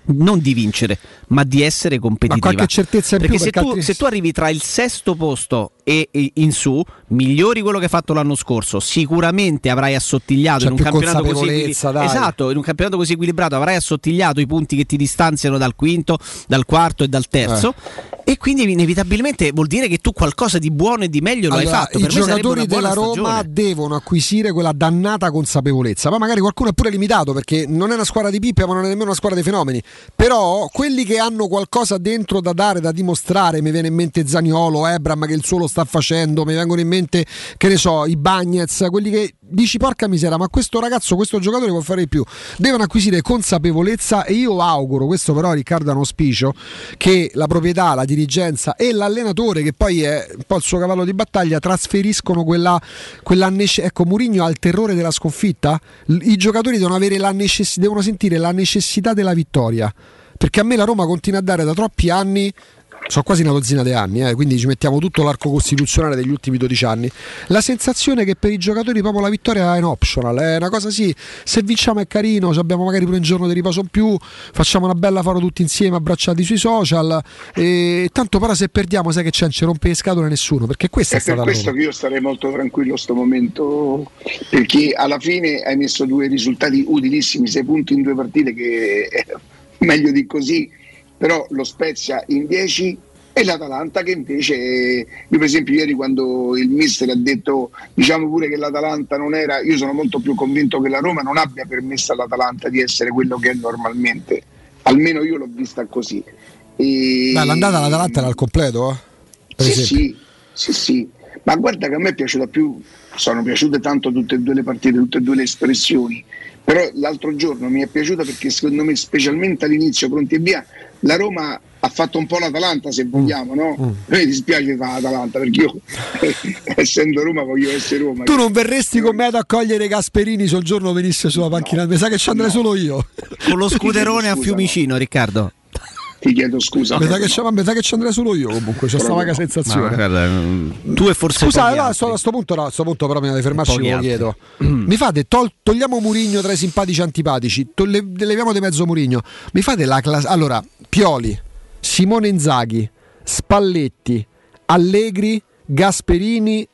non di vincere, ma di essere competitiva. Ma qualche certezza in perché più, se, perché tu, altri- se tu arrivi tra il sesto posto e, in su, migliori quello che hai fatto l'anno scorso, sicuramente avrai assottigliato C'è in un campionato così. Esatto, in un campionato così equilibrato avrai assottigliato i punti che ti distanziano dal quinto, dal quarto e dal terzo. Eh. E quindi inevitabilmente vuol dire che tu qualcosa di buono e di meglio lo hai Allora, fatto. I Per giocatori della Roma stagione. devono acquisire quella dannata consapevolezza. Ma magari qualcuno è pure limitato perché non è una squadra di pippe, ma non è nemmeno una squadra dei fenomeni. Però quelli che hanno qualcosa dentro da dare, da dimostrare, mi viene in mente Zaniolo, Ebram che il suo lo sta facendo, mi vengono in mente, che ne so, i Bagnets, quelli che dici porca misera, ma questo ragazzo, questo giocatore può fare di più. Devono acquisire consapevolezza e io auguro, questo però Riccardo è un auspicio, che la proprietà, la dirigenza e l'allenatore, che poi è un po' il suo cavallo di battaglia, trasferiscono quella, quella ecco Murigno ha il terrore della sconfitta, i giocatori devono, avere la necess- devono sentire la necessità della vittoria, perché a me la Roma continua a dare da troppi anni sono quasi una dozzina di anni, eh, quindi ci mettiamo tutto l'arco costituzionale degli ultimi 12 anni. La sensazione che per i giocatori proprio la vittoria è un optional, è una cosa sì, se vinciamo è carino, abbiamo magari pure un giorno di riposo in più, facciamo una bella faro tutti insieme abbracciati sui social, e tanto però se perdiamo sai che c'è, non ci rompe le scatole nessuno, perché questa È è stata per la questo Roma. che io starei molto tranquillo sto momento, perché alla fine hai messo due risultati utilissimi, sei punti in due partite che è meglio di così, però lo Spezia in 10 e l'Atalanta che invece, io per esempio ieri quando il mister ha detto, diciamo pure che l'Atalanta non era, io sono molto più convinto che la Roma non abbia permesso all'Atalanta di essere quello che è normalmente, almeno io l'ho vista così. E... Beh, l'andata all'Atalanta era al completo, eh? Sì, sì, sì, sì. Ma guarda che a me è piaciuta più, sono piaciute tanto tutte e due le partite, tutte e due le espressioni. Però l'altro giorno mi è piaciuta perché secondo me, specialmente all'inizio, pronti e via, la Roma ha fatto un po' l'Atalanta se vogliamo, Mm. no? A me dispiace fare l'Atalanta perché io, [LAUGHS] essendo Roma, voglio essere Roma. Tu non verresti con me ad accogliere Gasperini se il giorno venisse sulla panchina, mi sa che ci andrei solo io. Con lo [LAUGHS] scuderone a Fiumicino, Riccardo. Ti chiedo scusa. Mi sa che, ci- mi sa che ci andrei solo io comunque, c'ho sta vaga sensazione. Ma guarda, tu e forse Scusate, pochi no, a sto punto no, a sto punto però prima di fermarci lo chiedo. Mi fate, tol- togliamo Murigno tra i simpatici e antipatici, tolle- leviamo di mezzo Murigno. Mi fate la classe. Allora, Pioli, Simone Inzaghi, Spalletti, Allegri, Gasperini,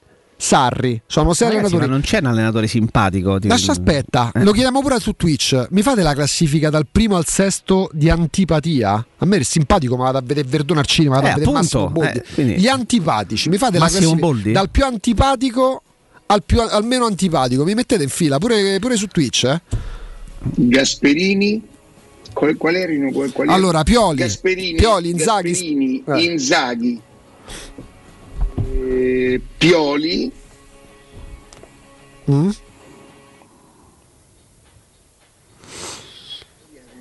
Sarri. Sono sei Ragazzi, allenatori. ma non c'è un allenatore simpatico. tipo- Lascia aspetta, Eh. lo chiediamo pure su Twitch. Mi fate la classifica dal primo al sesto di antipatia? A me è simpatico, ma vado a vedere Verdone al cinema, vado Eh, a vedere appunto, Massimo Boldi. eh, quindi- Gli antipatici, mi fate Massimo la classifica Boldi? dal più antipatico al, più, al meno antipatico. Mi mettete in fila pure, pure su Twitch, eh? Gasperini, qual, qual erano? Qual, quali Allora, Pioli, Gasperini, Pioli, Inzaghi, Gasperini, eh. Inzaghi, eh, Pioli, Mm?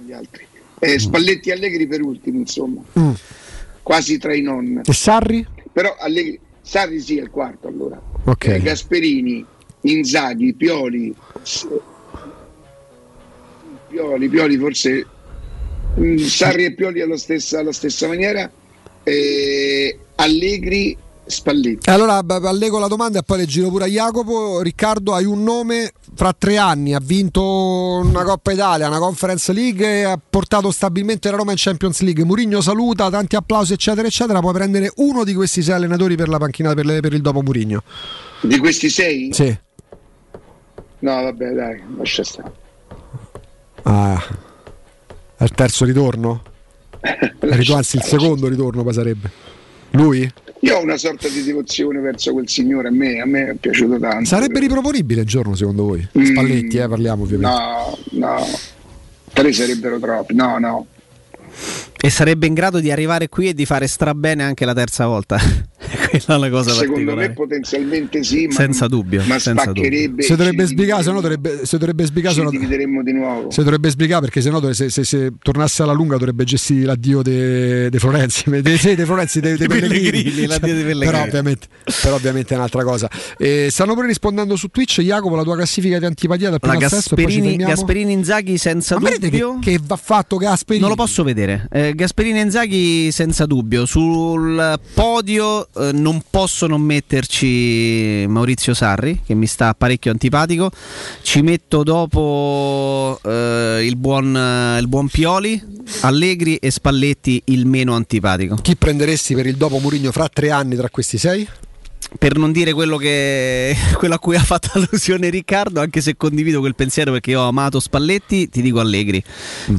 gli altri. Eh, Spalletti e Allegri per ultimi, insomma, Mm. quasi tra i non. E Sarri? Però Allegri, Sarri sì è il quarto allora. Ok. Eh, Gasperini, Inzaghi, Pioli, Pioli, Pioli forse mm, Sarri e Pioli alla stessa, alla stessa maniera, eh, Allegri, Spalletti. Allora allego la domanda e poi le giro pure a Jacopo. Riccardo, hai un nome fra tre anni, ha vinto una Coppa Italia, una Conference League ha portato stabilmente la Roma in Champions League. Murigno saluta, tanti applausi eccetera eccetera. Puoi prendere uno di questi sei allenatori per la panchina per, le- per il dopo Murigno. Di questi sei? Sì. No, vabbè, dai, lascia stare. Ah, è il terzo ritorno? [LAUGHS] Ritorno, Anzi, il secondo ritorno poi sarebbe. Lui? Io ho una sorta di devozione verso quel signore, a me, a me è piaciuto tanto. Sarebbe riproponibile il giorno secondo voi? Spalletti, eh, parliamo ovviamente. No, no, tre sarebbero troppi, no, no. E sarebbe in grado di arrivare qui e di fare strabene anche la terza volta. [LAUGHS] Quella è una cosa Secondo me potenzialmente sì, ma, Senza dubbio, ma senza spaccherebbe. Se dovrebbe ci sbrigare, se no dovrebbe, se dovrebbe sbrigare, se no- divideremmo di nuovo. se dovrebbe sbrigare perché sennò dove- se, se, se tornasse alla lunga dovrebbe gestire l'addio dei de Florenzi, dei, sì, dei Florenzi, dei, dei [LAUGHS] Dei Pellegrini. Pellegrini, l'addio dei Pellegrini. Però ovviamente, però ovviamente è un'altra cosa. Eh, stanno pure rispondendo su Twitch, Jacopo, la tua classifica di antipatia dal primo Gasperini, fermiamo. Gasperini Inzaghi senza Ma vedete che, dubbio. che va fatto Gasperini? Non lo posso vedere. Eh, Gasperini e Inzaghi senza dubbio. Sul podio eh, non posso non metterci Maurizio Sarri, che mi sta parecchio antipatico. Ci metto dopo eh, il, buon, eh, il buon Pioli, Allegri e Spalletti il meno antipatico. Chi prenderesti per il dopo Murigno fra tre anni tra questi sei? Per non dire quello, che, [LAUGHS] quello a cui ha fatto allusione Riccardo, anche se condivido quel pensiero perché io ho amato Spalletti, ti dico Allegri,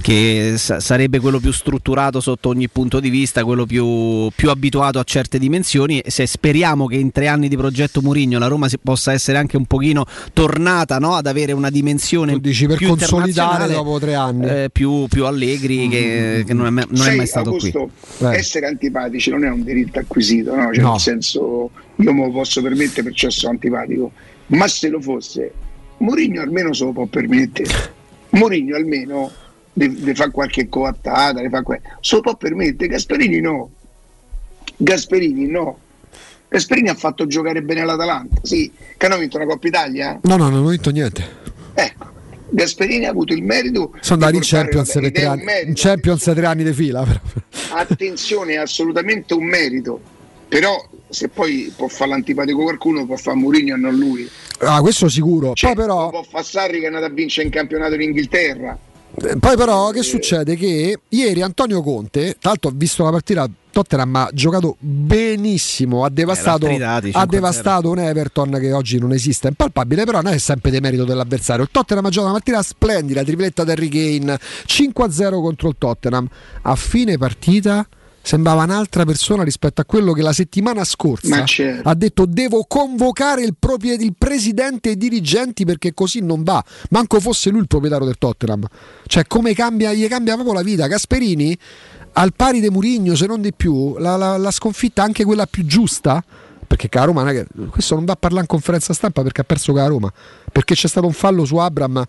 che sa- sarebbe quello più strutturato sotto ogni punto di vista, quello più, più abituato a certe dimensioni. E se speriamo che in tre anni di progetto Murigno la Roma si- possa essere anche un pochino tornata no? ad avere una dimensione Tu dici per più consolidare dopo tre anni. eh, più, più Allegri che, che non è, mai- non è Sai, mai stato Augusto, qui. Eh. essere antipatici non è un diritto acquisito, no? Cioè, No. nel senso, io me lo posso permettere perciò sono antipatico, ma se lo fosse, Mourinho almeno se lo può permettere. Mourinho almeno le, fa qualche coattata, le fa que- se lo può permettere, Gasperini no. Gasperini no. Gasperini ha fatto giocare bene l'Atalanta, sì, che hanno vinto la Coppa Italia. No, no, non ho vinto niente. Ecco, Gasperini ha avuto il merito Sono andati in Champions per tre anni. In Champions tre anni di fila. però. attenzione, è assolutamente un merito. Però se poi può fare l'antipatico qualcuno, può fare Mourinho e non lui. Ah, questo sicuro. Cioè, Poi però può fare Sarri che è andato a vincere in campionato in Inghilterra. Eh, Poi però che succede? Che ieri Antonio Conte, tra l'altro ho visto la partita, Tottenham ha giocato benissimo, ha devastato, l'ha tritati, ha 5-0. devastato un Everton che oggi non esiste, è impalpabile, però non è sempre di merito dell'avversario. Il Tottenham ha giocato una partita splendida, tripletta del Regain, 5-0 contro il Tottenham. A fine partita sembrava un'altra persona rispetto a quello che la settimana scorsa certo. ha detto devo convocare il, proprie- il presidente e i dirigenti perché così non va. Manco fosse lui il proprietario del Tottenham. Cioè come cambia gli cambia proprio la vita. Gasperini al pari di Murigno se non di più la, la- la sconfitta anche quella più giusta? Perché la Roma questo non va a parlare in conferenza stampa perché ha perso la Roma. Perché c'è stato un fallo su Abram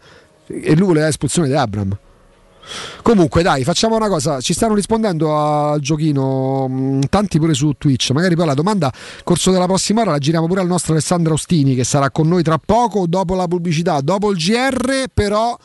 e lui voleva l'espulsione di Abram Comunque, dai, facciamo una cosa. Ci stanno rispondendo al giochino mh, tanti pure su Twitch. Magari poi la domanda, corso della prossima ora, la giriamo pure al nostro Alessandro Ostini che sarà con noi tra poco, dopo la pubblicità, dopo il GR. Però,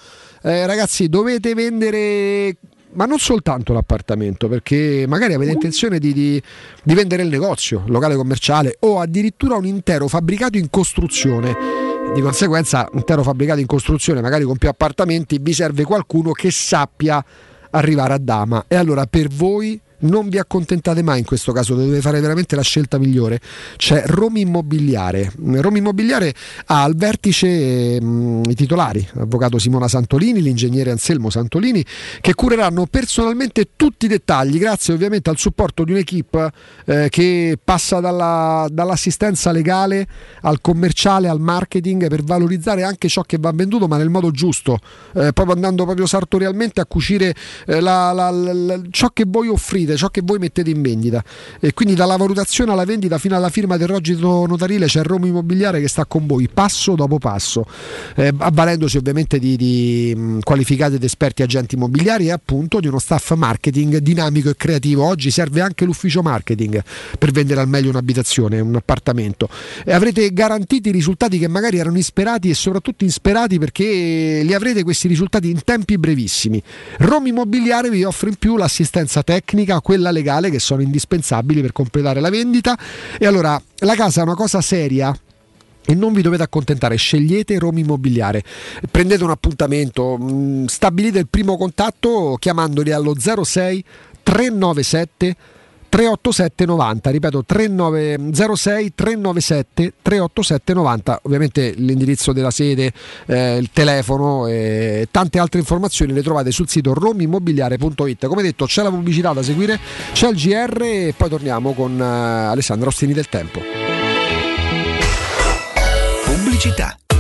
eh, ragazzi, dovete vendere. Ma non soltanto l'appartamento, perché magari avete intenzione di, di- di vendere il negozio, il locale commerciale o addirittura un intero fabbricato in costruzione. Di conseguenza, un intero fabbricato in costruzione, magari con più appartamenti, vi serve qualcuno che sappia arrivare a Dama. E allora per voi non vi accontentate mai in questo caso, dovete fare veramente la scelta migliore. C'è Roma Immobiliare. Roma Immobiliare ha al vertice mh, i titolari, l'avvocato Simona Santolini, l'ingegnere Anselmo Santolini, che cureranno personalmente tutti i dettagli, grazie ovviamente al supporto di un'equipe eh, che passa dalla, dall'assistenza legale al commerciale, al marketing, per valorizzare anche ciò che va venduto, ma nel modo giusto, eh, proprio andando proprio sartorialmente a cucire eh, la, la, la, ciò che voi offrite, ciò che voi mettete in vendita. E quindi dalla valutazione alla vendita fino alla firma del rogito notarile c'è Roma Immobiliare che sta con voi passo dopo passo, eh, avvalendosi ovviamente di, di mh, qualificati ed esperti agenti immobiliari e appunto di uno staff marketing dinamico e creativo. Oggi serve anche l'ufficio marketing per vendere al meglio un'abitazione, un appartamento. E avrete garantiti risultati che magari erano insperati e soprattutto insperati perché li avrete questi risultati in tempi brevissimi. Roma Immobiliare vi offre in più l'assistenza tecnica, quella legale che sono indispensabili per completare la vendita. E allora la casa è una cosa seria, e non vi dovete accontentare, scegliete Roma Immobiliare, prendete un appuntamento, mh, stabilite il primo contatto chiamandoli allo 06 397 387 90 ripeto 3906 397 387 90 ovviamente l'indirizzo della sede eh, il telefono e tante altre informazioni le trovate sul sito romimmobiliare.it come detto c'è la pubblicità da seguire c'è il GR e poi torniamo con eh, Alessandro Ostini del Tempo Pubblicità.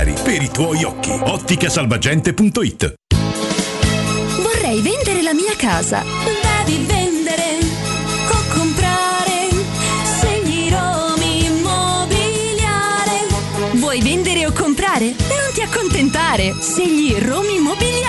per i tuoi occhi. Otticasalvagente.it Vorrei vendere la mia casa. Devi vendere o comprare. Segni Romi Immobiliare. Vuoi vendere o comprare? Non ti accontentare! Scegli Romi Immobiliare!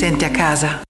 senti a casa.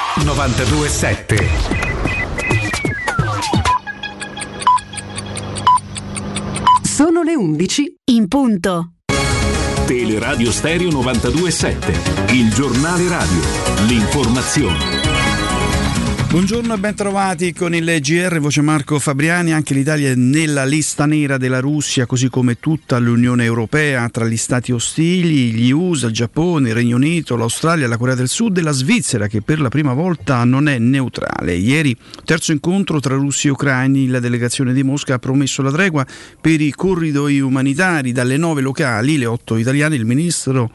927. Sono le 11 in punto. Teleradio Stereo 927, il giornale radio, l'informazione. Buongiorno e bentrovati con il GR Voce Marco Fabriani. Anche l'Italia è nella lista nera della Russia, così come tutta l'Unione Europea, tra gli stati ostili, gli USA, il Giappone, il Regno Unito, l'Australia, la Corea del Sud e la Svizzera, che per la prima volta non è neutrale. Ieri, terzo incontro tra russi e ucraini, la delegazione di Mosca ha promesso la tregua per i corridoi umanitari dalle nove locali, le otto italiane. Il ministro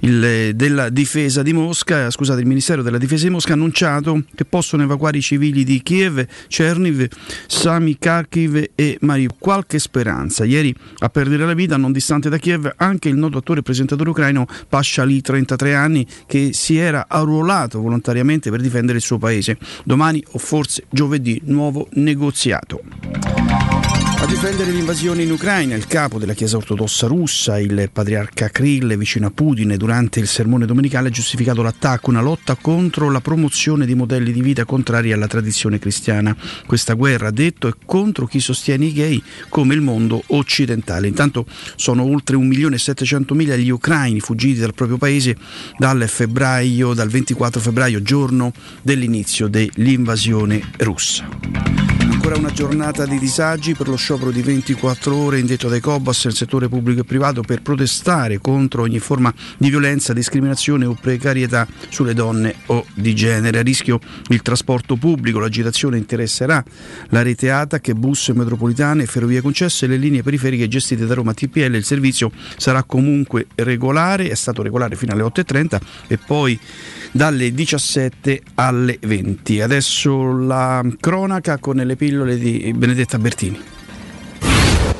il, della difesa di Mosca, scusate, il Ministero della difesa di Mosca ha annunciato che possono evacuare evacuare i civili di Kiev, Cherniv, Sami Kharkiv e Mariupol. Qualche speranza. Ieri a perdere la vita, non distante da Kiev, anche il noto attore e presentatore ucraino Pasha Ali, 33 anni, che si era arruolato volontariamente per difendere il suo paese. Domani o forse giovedì nuovo negoziato. A difendere l'invasione in Ucraina, il capo della Chiesa ortodossa russa, il patriarca Krill, vicino a Putin, durante il sermone domenicale ha giustificato l'attacco, una lotta contro la promozione di modelli di vita contrari alla tradizione cristiana. Questa guerra, ha detto, è contro chi sostiene i gay come il mondo occidentale. Intanto sono oltre 1.700.000 gli ucraini fuggiti dal proprio paese dal febbraio, dal 24 febbraio, giorno dell'inizio dell'invasione russa. Ancora una giornata di disagi per lo sciopero di 24 ore indetto dai Cobas nel settore pubblico e privato per protestare contro ogni forma di violenza, discriminazione o precarietà sulle donne o di genere. A rischio il trasporto pubblico, l'agitazione interesserà la rete ATAC, bus metropolitane, ferrovie concesse e le linee periferiche gestite da Roma TPL. Il servizio sarà comunque regolare, è stato regolare fino alle 8.30 e poi dalle 17 alle 20. Adesso la cronaca con le pillole di Benedetta Bertini.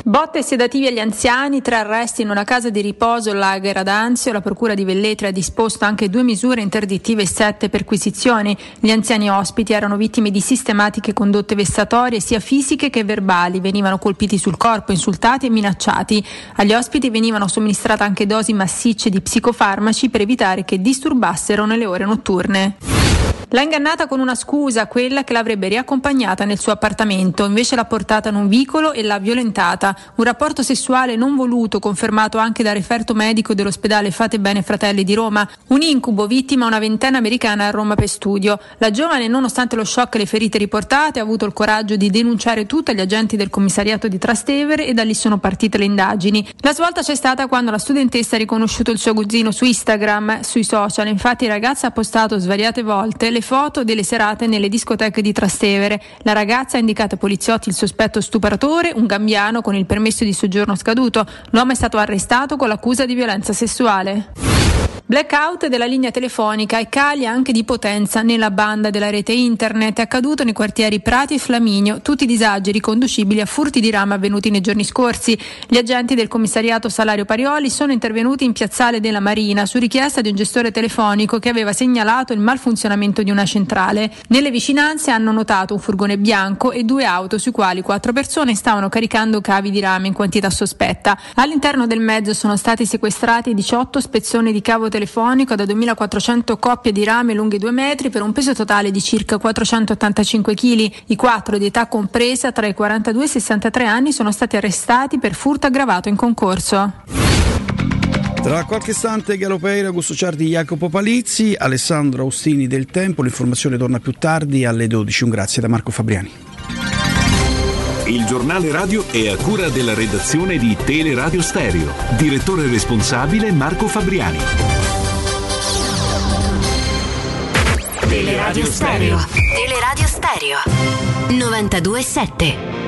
Botte e sedativi agli anziani, tre arresti in una casa di riposo Lager ad Anzio. La procura di Velletri ha disposto anche due misure interdittive e sette perquisizioni. Gli anziani ospiti erano vittime di sistematiche condotte vessatorie, sia fisiche che verbali. Venivano colpiti sul corpo, insultati e minacciati. Agli ospiti venivano somministrate anche dosi massicce di psicofarmaci per evitare che disturbassero nelle ore notturne. L'ha ingannata con una scusa, quella che l'avrebbe riaccompagnata nel suo appartamento, invece l'ha portata in un vicolo e l'ha violentata. Un rapporto sessuale non voluto, confermato anche dal referto medico dell'ospedale Fate Bene Fratelli di Roma. Un incubo, vittima una ventenne americana a Roma per studio. La giovane, nonostante lo shock e le ferite riportate, ha avuto il coraggio di denunciare tutto agli agenti del commissariato di Trastevere e da lì sono partite le indagini. La svolta c'è stata quando la studentessa ha riconosciuto il suo cugino su Instagram, sui social. Infatti il ragazzo ha postato svariate volte le foto delle serate nelle discoteche di Trastevere. La ragazza ha indicato ai poliziotti il sospetto stupratore, un gambiano con il permesso di soggiorno scaduto. L'uomo è stato arrestato con l'accusa di violenza sessuale. Blackout della linea telefonica e cali anche di potenza nella banda della rete internet. È accaduto nei quartieri Prati e Flaminio, tutti disagi riconducibili a furti di rame avvenuti nei giorni scorsi. Gli agenti del commissariato Salario Parioli sono intervenuti in piazzale della Marina su richiesta di un gestore telefonico che aveva segnalato il malfunzionamento di una centrale. Nelle vicinanze hanno notato un furgone bianco e due auto sui quali quattro persone stavano caricando cavi di rame in quantità sospetta. All'interno del mezzo sono stati sequestrati 18 spezzoni di cavo telefonico da 2400 coppie di rame lunghe 2 metri per un peso totale di circa 485 kg. I quattro di età compresa tra i 42 e i 63 anni sono stati arrestati per furto aggravato in concorso. Tra qualche istante Galopeira, Augusto Ciardi, Jacopo Palizzi, Alessandro Austini del Tempo, l'informazione torna più tardi alle 12. Un grazie da Marco Fabriani. Il giornale radio è a cura della redazione di Teleradio Stereo. Direttore responsabile Marco Fabriani. Teleradio Stereo. Teleradio Stereo. 92.7.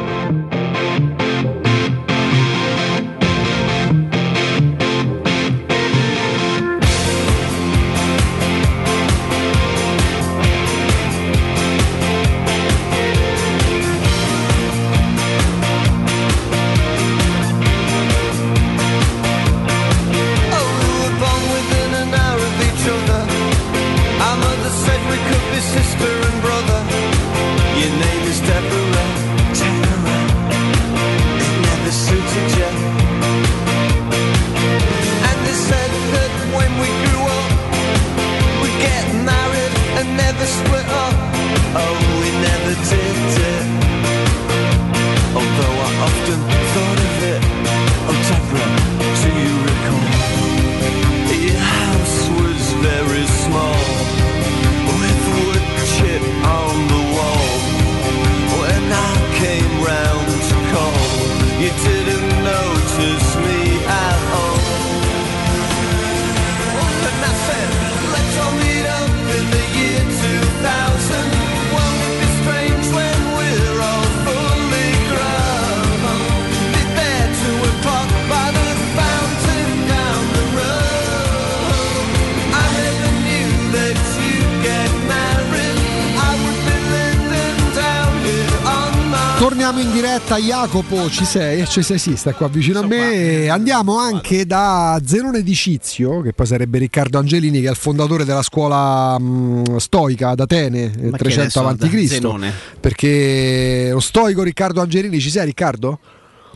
Jacopo, ci sei? Ci sei, sì, sta qua vicino a me. Andiamo anche da Zenone di Cizio, che poi sarebbe Riccardo Angelini, che è il fondatore della scuola mh, stoica ad Atene, eh, Ma che 300 adesso avanti da Cristo. Zenone? Perché lo stoico Riccardo Angelini, ci sei Riccardo?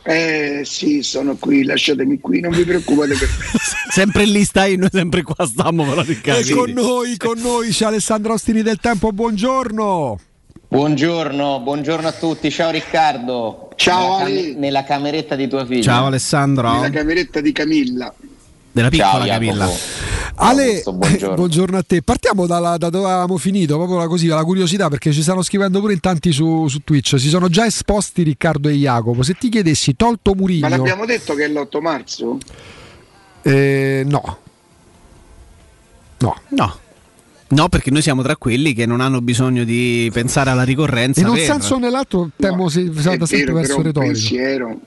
Eh sì, sono qui, lasciatemi qui, non vi preoccupate per me. [LAUGHS] sempre lì stai, noi sempre qua stiamo però E Riccardo. con noi, con noi c'è Alessandro Ostini del Tempo, buongiorno. Buongiorno, buongiorno a tutti, ciao Riccardo. Ciao, nella, Ali. nella cameretta di tua figlia. Ciao Alessandro. Nella cameretta di Camilla. Della piccola Ciao. Camilla. Ale, Augusto, buongiorno. buongiorno a te. Partiamo dalla- da dove avevamo finito, proprio così, dalla curiosità, perché ci stanno scrivendo pure in tanti su, su Twitch. Si sono già esposti Riccardo e Jacopo. Se ti chiedessi, tolto Ma Murigno, l'abbiamo detto che è l'8 marzo? eh, no, no, No. No, perché noi siamo tra quelli che non hanno bisogno di pensare alla ricorrenza. in un per- senso o nell'altro, temo si È salta sempre vero, verso retorico. pensiero.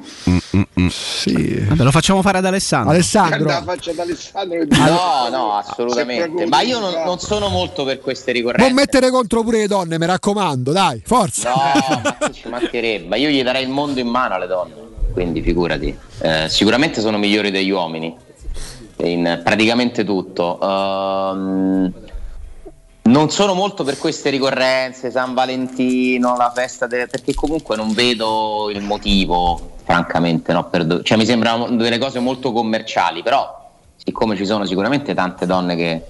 Sì. Vabbè, lo facciamo fare ad Alessandro. Alessandro, No, no, Se assolutamente. Ma io non, non sono molto per queste non ricorrenze. mettere contro pure le donne, mi raccomando, dai, forza. No, ma ci mancherebbe. Io gli darei il mondo in mano alle donne, quindi figurati. Eh, sicuramente sono migliori degli uomini in praticamente tutto. Ehm, non sono molto per queste ricorrenze, San Valentino, la festa, de- perché comunque non vedo il motivo, francamente. no, do- cioè, mi sembrano delle cose molto commerciali, però siccome ci sono sicuramente tante donne che,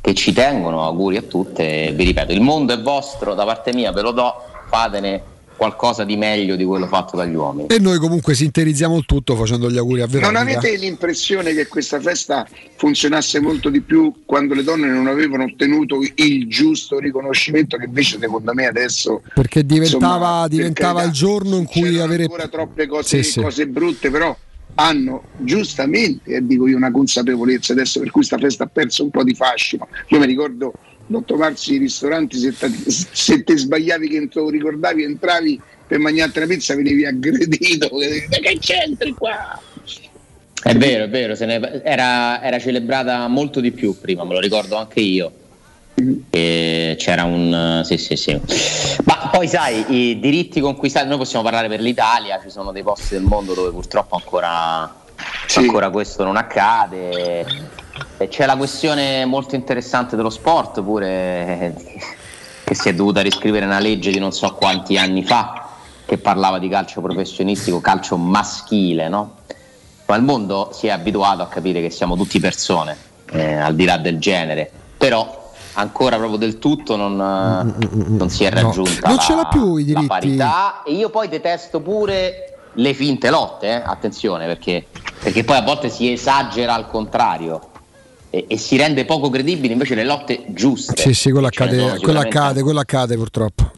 che ci tengono, auguri a tutte, vi ripeto, il mondo è vostro, da parte mia ve lo do, fatene qualcosa di meglio di quello fatto dagli uomini. E noi comunque sintetizziamo il tutto facendo gli auguri a Non Veronica. avete l'impressione che questa festa funzionasse molto di più quando le donne non avevano ottenuto il giusto riconoscimento che invece secondo me adesso Perché diventava, Insomma, per diventava carità, il giorno in cui avere ancora troppe cose, Sì, sì. cose brutte, però hanno giustamente, eh, dico io, una consapevolezza adesso per cui sta festa ha perso un po' di fascino. Io mi ricordo l'8 marzo i ristoranti, se, te- se te sbagliavi che non te lo ricordavi, entravi per mangiarti una pizza, venivi aggredito. Che c'entri qua? È vero, è vero, se ne- era, era celebrata molto di più prima, me lo ricordo anche io. E c'era un sì, sì, sì. Ma poi sai, i diritti conquistati, noi possiamo parlare per l'Italia, ci sono dei posti del mondo dove purtroppo ancora, ancora questo non accade. E c'è la questione molto interessante dello sport pure, eh, che si è dovuta riscrivere una legge di non so quanti anni fa che parlava di calcio professionistico, calcio maschile, no? Ma il mondo si è abituato a capire che siamo tutti persone, eh, al di là del genere, però ancora proprio del tutto non, non si è No. raggiunta Non la, più i la diritti. parità e io poi detesto pure le finte lotte, eh, attenzione, perché, perché poi a volte si esagera al contrario e, e si rende poco credibili invece le lotte giuste. Sì, sì, quello ne accade, quello accade, quello accade purtroppo.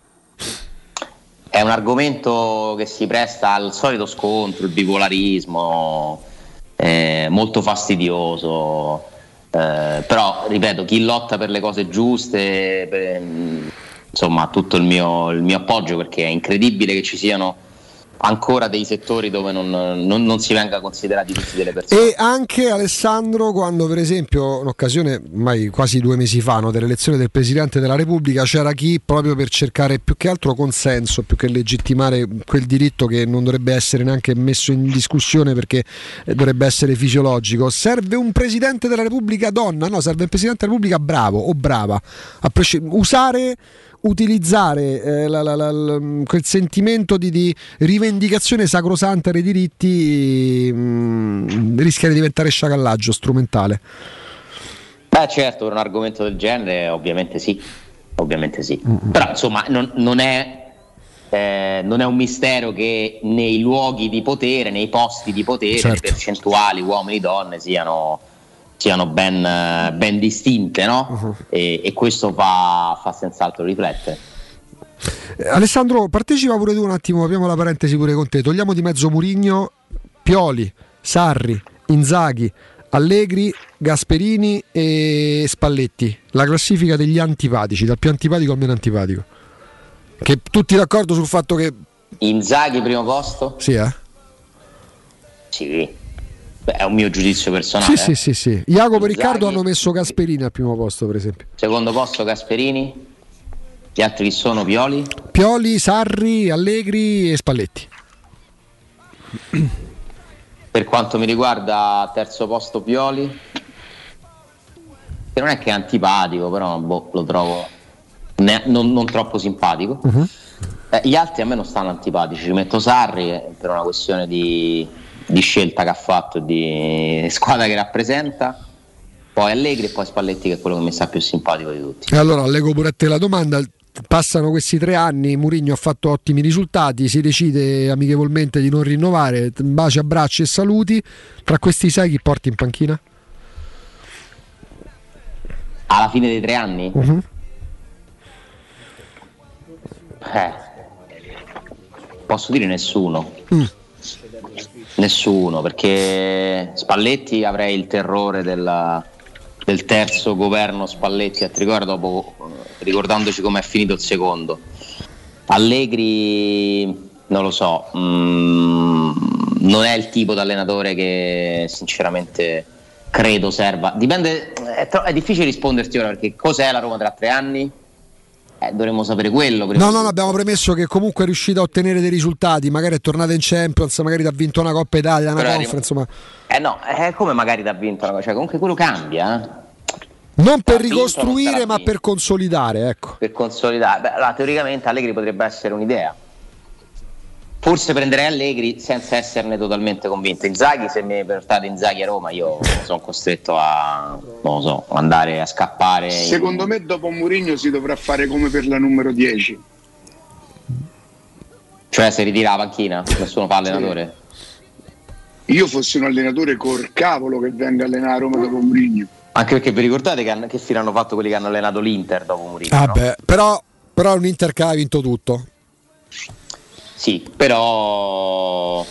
È un argomento che si presta al solito scontro, il bipolarismo, eh, molto fastidioso. eh, però, ripeto, chi lotta per le cose giuste, per- insomma, tutto il mio, il mio appoggio perché è incredibile che ci siano ancora dei settori dove non, non- non si venga considerati tutti delle persone. E anche Alessandro, quando per esempio, un'occasione ormai quasi due mesi fa, no, dell'elezione del Presidente della Repubblica, c'era chi proprio per cercare più che altro consenso, più che legittimare quel diritto che non dovrebbe essere neanche messo in discussione perché eh, dovrebbe essere fisiologico. Serve un Presidente della Repubblica donna? No, serve un Presidente della Repubblica bravo o brava. A presci- usare utilizzare eh, la- la- la- la- quel sentimento di, di rivendicazione sacrosanta dei diritti mh, rischia di diventare sciacallaggio strumentale. Beh, certo, per un argomento del genere, ovviamente sì. Ovviamente sì. Però, insomma, non, non è, eh, non è un mistero che nei luoghi di potere, nei posti di potere, Certo. le percentuali uomini-donne siano, siano ben, eh, ben distinte, no? e, e questo fa, fa senz'altro riflettere. Alessandro, partecipa pure tu un attimo, apriamo la parentesi pure con te. Togliamo di mezzo Murigno, Pioli, Sarri, Inzaghi, Allegri, Gasperini e Spalletti. La classifica degli antipatici, dal più antipatico al meno antipatico. Che tutti d'accordo sul fatto che Inzaghi primo posto? sì, eh? Sì. Beh, è un mio giudizio personale. Sì, eh. sì, sì, sì. Jacopo e. Riccardo hanno messo Gasperini al primo posto, per esempio. Secondo posto Gasperini. Gli altri chi sono? Pioli? Pioli, Sarri, Allegri e Spalletti. Per quanto mi riguarda, terzo posto Pioli. Che non è che è antipatico, però boh, lo trovo ne- non, non troppo simpatico. Eh, gli altri a me non stanno antipatici. Ci metto Sarri eh, per una questione di, di scelta che ha fatto di squadra che rappresenta. Poi Allegri e poi Spalletti, che è quello che mi sta più simpatico di tutti. Allora leggo pure a te la domanda. Passano questi tre anni, Mourinho ha fatto ottimi risultati, si decide amichevolmente di non rinnovare, baci, abbracci e saluti. Tra questi sei chi porti in panchina? Alla fine dei tre anni? Mhm. Eh, posso dire nessuno. Mm. Nessuno, perché Spalletti avrei il terrore della- del terzo governo Spalletti a Trigoria dopo eh, ricordandoci come è finito il secondo. Allegri non lo so, mm, non è il tipo di allenatore che sinceramente credo serva. Dipende, è, tro- è difficile risponderti ora perché cos'è la Roma tra tre anni? Eh, dovremmo sapere quello. No, no, no, abbiamo premesso che comunque è riuscito a ottenere dei risultati, magari è tornata in Champions, magari ha vinto una Coppa Italia, una Però conference, insomma. Eh no, è come magari ti ha vinto una cosa, cioè comunque quello cambia, eh, Non per vinto, ricostruire, ma per consolidare, ecco. per consolidare. Beh, allora, teoricamente Allegri potrebbe essere un'idea. Forse prenderei Allegri senza esserne totalmente convinto. Inzaghi, se mi portate Inzaghi a Roma, io sono costretto a non lo so, andare a scappare. in- Secondo me dopo Mourinho si dovrà fare come per la numero 10. Cioè se ritira la panchina, nessuno fa allenatore. Io fossi un allenatore col cavolo che venga a allenare a Roma dopo Mourinho. Anche perché vi ricordate che, hanno- che fine hanno fatto quelli che hanno allenato l'Inter dopo Mourinho? Ah, no? beh, però, però è un Inter che ha vinto tutto. Sì, però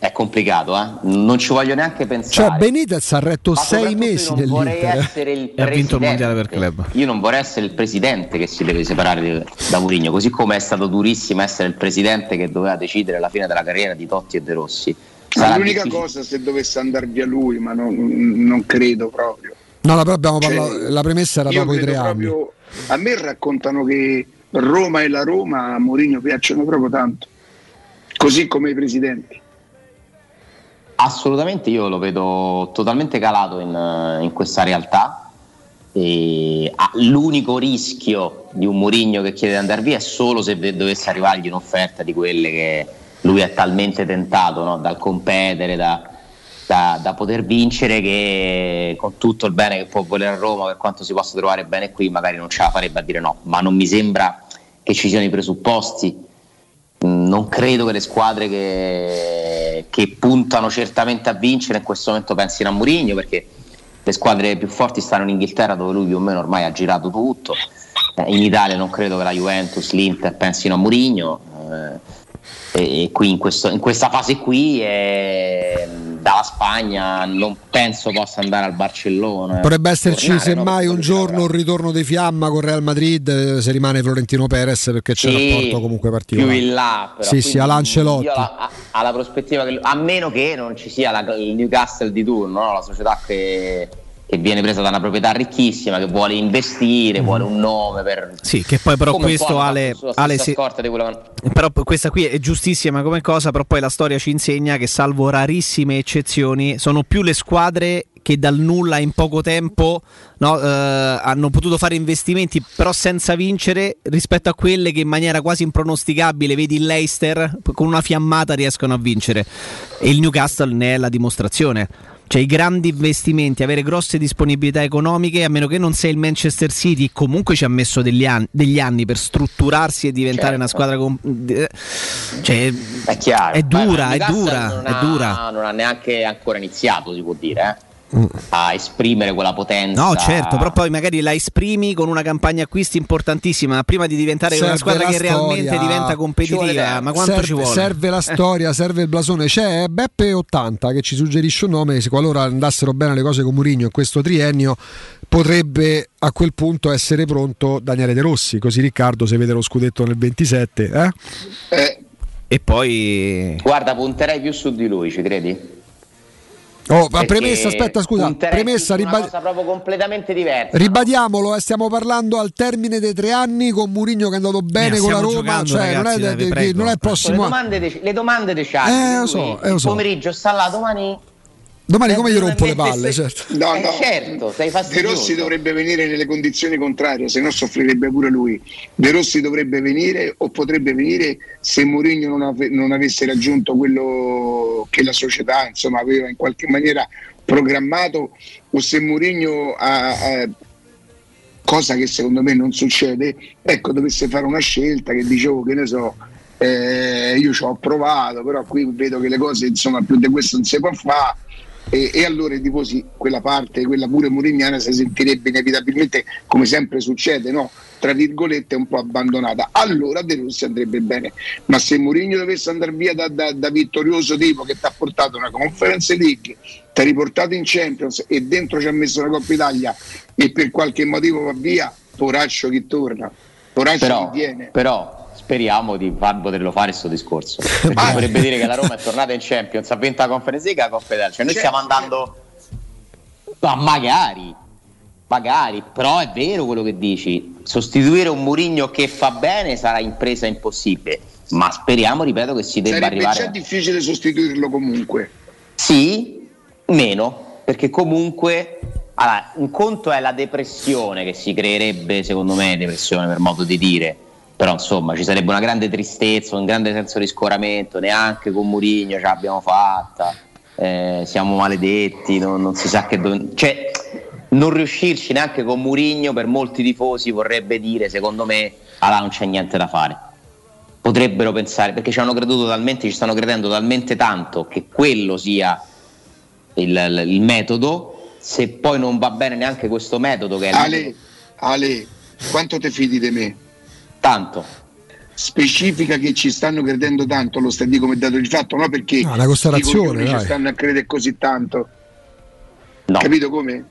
è complicato, eh? non ci voglio neanche pensare. Cioè, Benitez ha retto Ma sei mesi non vorrei essere il [LAUGHS] E ha vinto il mondiale per presidente. club. Io non vorrei essere il presidente che si deve separare da Mourinho, così come è stato durissimo essere il presidente che doveva decidere la fine della carriera di Totti e De Rossi. Sarà l'unica difficile. cosa se dovesse andare via lui, ma non, non credo proprio. No, abbiamo Cioè, parlato, la premessa era dopo i tre credo anni. proprio- a me raccontano che Roma e la Roma a Mourinho piacciono proprio tanto, così come i presidenti. Assolutamente io lo vedo totalmente calato in, in questa realtà. E, ah, l'unico rischio di un Mourinho che chiede di andare via è solo se ve- dovesse arrivargli un'offerta di quelle che lui è talmente tentato no? dal competere, da, da- da poter vincere, che con tutto il bene che può volere a Roma, per quanto si possa trovare bene qui, magari non ce la farebbe a dire no. Ma non mi sembra che ci siano i presupposti. Non credo che le squadre che, che puntano certamente a vincere in questo momento pensino a Mourinho perché le squadre più forti stanno in Inghilterra dove lui più o meno ormai ha girato tutto. Eh, in Italia non credo che la Juventus, l'Inter pensino a Mourinho eh, e, qui in, questo- in questa fase qui eh, dalla Spagna non penso possa andare al Barcellona Potrebbe esserci Tornare, no? semmai un giorno un ritorno di fiamma con Real Madrid eh, se rimane Florentino Perez perché c'è un rapporto comunque più particolare. in là però, Sì, sì, quindi alla Ancelotti. io la- alla prospettiva che a meno che non ci sia la- il Newcastle di turno no? la società che, che viene presa da una proprietà ricchissima che vuole investire vuole un nome per Sì, che poi però come questo Ale, Ale quello che- Però questa qui è giustissima come cosa, però poi la storia ci insegna che salvo rarissime eccezioni sono più le squadre che dal nulla in poco tempo no, eh, hanno potuto fare investimenti però senza vincere rispetto a quelle che in maniera quasi impronosticabile, vedi il Leicester, con una fiammata riescono a vincere e il Newcastle ne è la dimostrazione. Cioè i grandi investimenti, avere grosse disponibilità economiche, a meno che non sei il Manchester City, comunque ci ha messo degli anni, degli anni per strutturarsi e diventare Certo. una squadra... com- cioè, è chiaro È dura, il è dura, non è ha- dura. non ha neanche ancora iniziato si può dire eh, a esprimere quella potenza No, certo, però poi magari la esprimi con una campagna acquisti importantissima, ma prima di diventare una Serve squadra la che realmente storia. diventa Ci vuole competitiva, ma quanto serve, ci vuole? serve la Eh. [LAUGHS] storia, serve il blasone. C'è Beppe80 che ci suggerisce un nome. Se qualora andassero bene le cose con Mourinho in questo triennio, potrebbe a quel punto essere pronto Daniele De Rossi. Così Riccardo, se vede lo scudetto nel 27, eh? E poi. guarda punterei più su di lui ci credi? Oh, ma premessa, aspetta, scusa, premessa, cosa proprio completamente diversa Ribadiamolo, eh, stiamo parlando al termine dei tre anni con Mourinho che è andato bene Eh, con la Roma, giocando, cioè non, è, ragazzi, dai, de- prego. non è il le prossimo anno. domande de, le domande de Charlie, Eh, so, eh, so. pomeriggio sta là domani Domani come gli Eh, rompo le palle, se- certo. No, Eh, no. certo, sei De. Rossi dovrebbe venire nelle condizioni contrarie, se no soffrirebbe pure lui. De Rossi dovrebbe venire o potrebbe venire se Mourinho non, ave- non avesse raggiunto quello che la società insomma, aveva in qualche maniera programmato o se Mourinho ha, ha- cosa che secondo me non succede, ecco, dovesse fare una scelta che dicevo che ne so, eh, io ci ho provato, però qui vedo che le cose insomma più di questo non si può fare. E, e allora i tifosi, quella parte, quella pure murignana, si sentirebbe inevitabilmente, come sempre succede, no? tra virgolette, un po' abbandonata. Allora De Rossi andrebbe bene. Ma se Mourinho dovesse andare via da, da- da vittorioso tipo che ti ha portato una Conference League, ti ha riportato in Champions e dentro ci ha messo la Coppa Italia e per qualche motivo va via, poraccio chi torna, poraccio però, chi viene. però speriamo di far poterlo fare questo discorso [LAUGHS] perché vorrebbe dire che la Roma è tornata in Champions ha vinto la Conference League e la Coppa Italia cioè noi stiamo andando ma magari magari però è vero quello che dici sostituire un Murigno che fa bene sarà impresa impossibile ma speriamo ripeto che si debba Sarebbe già arrivare difficile sostituirlo comunque. sì, meno, perché comunque allora, un conto è la depressione che si creerebbe, secondo me, depressione per modo di dire. Però insomma ci sarebbe una grande tristezza, un grande senso di scoramento, neanche con Murigno ce l'abbiamo fatta, eh, siamo maledetti, non, non si sa che dove... Cioè, non riuscirci neanche con Murigno per molti tifosi vorrebbe dire, secondo me, allora non c'è niente da fare potrebbero pensare, perché ci hanno creduto talmente, ci stanno credendo talmente tanto che quello sia il, il- metodo, se poi non va bene neanche questo metodo che è Ale, Ale, quanto ti fidi di me? Tanto. Specifica che ci stanno credendo tanto, lo stai di come dato di fatto, no perché No, una coglioni ci stanno a credere così tanto. No. Capito come?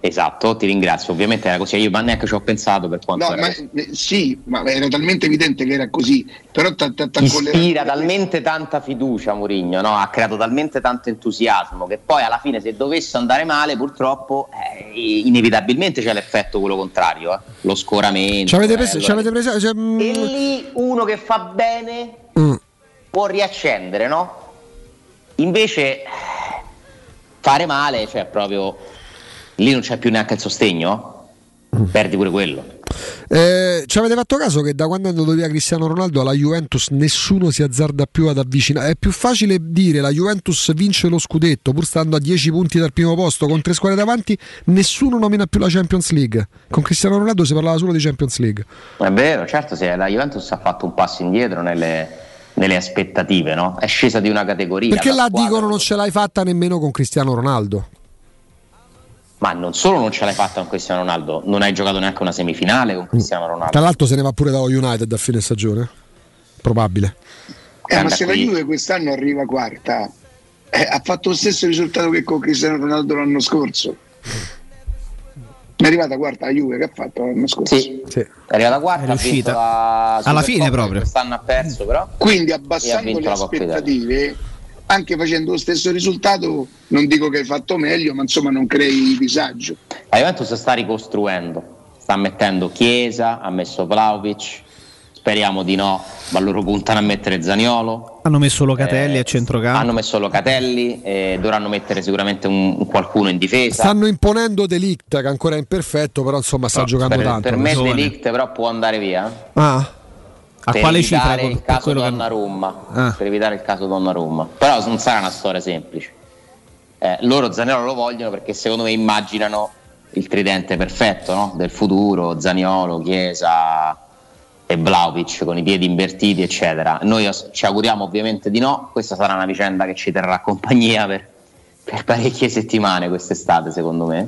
Esatto, ti ringrazio. Ovviamente era così, io ma neanche ci ho pensato per quanto No, era ma, eh, sì, ma era talmente evidente che era così. Però t- t- t- ispira talmente tanta fiducia Mourinho, no? ha creato talmente tanto entusiasmo che poi alla fine se dovesse andare male purtroppo eh, inevitabilmente c'è l'effetto quello contrario, eh. lo scoramento. Ci avete eh, preso, allora- ci avete preso cioè, mm, E lì uno che fa bene mm. può riaccendere, no? Invece eh, fare male, cioè proprio lì non c'è più neanche il sostegno, perdi pure quello. Eh, ci avete fatto caso che da quando è andato via Cristiano Ronaldo alla Juventus nessuno si azzarda più ad avvicinare? È più facile dire la Juventus vince lo scudetto pur stando a 10 punti dal primo posto con tre squadre davanti, nessuno nomina più la Champions League. Con Cristiano Ronaldo si parlava solo di Champions League. È vero, certo, se la Juventus ha fatto un passo indietro nelle, nelle aspettative, no? È scesa di una categoria. Perché la là squadra- dicono non ce l'hai fatta nemmeno con Cristiano Ronaldo. Ma non solo non ce l'hai fatta con Cristiano Ronaldo, non hai giocato neanche una semifinale con Cristiano Ronaldo. Tra l'altro se ne va pure dallo United a fine stagione. Probabile. Eh, ma se la qui. Juve quest'anno arriva quarta, eh, ha fatto lo stesso risultato che con Cristiano Ronaldo l'anno scorso. È arrivata quarta la Juve che ha fatto l'anno scorso. Sì, è arrivata quarta, È la Alla fine proprio. Quest'anno ha perso però. Quindi abbassando le la aspettative, anche facendo lo stesso risultato, non dico che hai fatto meglio, ma insomma non crei disagio. La Juventus sta ricostruendo, sta mettendo Chiesa, ha messo Vlaovic, speriamo di no, ma loro puntano a mettere Zaniolo. Hanno messo Locatelli Eh, a centrocampo. Hanno messo Locatelli, e dovranno mettere sicuramente un, un qualcuno in difesa. Stanno imponendo Delict che ancora è imperfetto, però insomma sta giocando per, tanto. per me. Delict però può andare via. Ah. A per quale evitare cifra? il Per caso Donnarumma Ah. per evitare il caso Donnarumma però non sarà una storia semplice Eh, loro Zaniolo lo vogliono perché secondo me immaginano il tridente perfetto no? del futuro Zaniolo, Chiesa e Vlaovic con i piedi invertiti eccetera noi ci auguriamo ovviamente di no questa sarà una vicenda che ci terrà compagnia per, per parecchie settimane quest'estate secondo me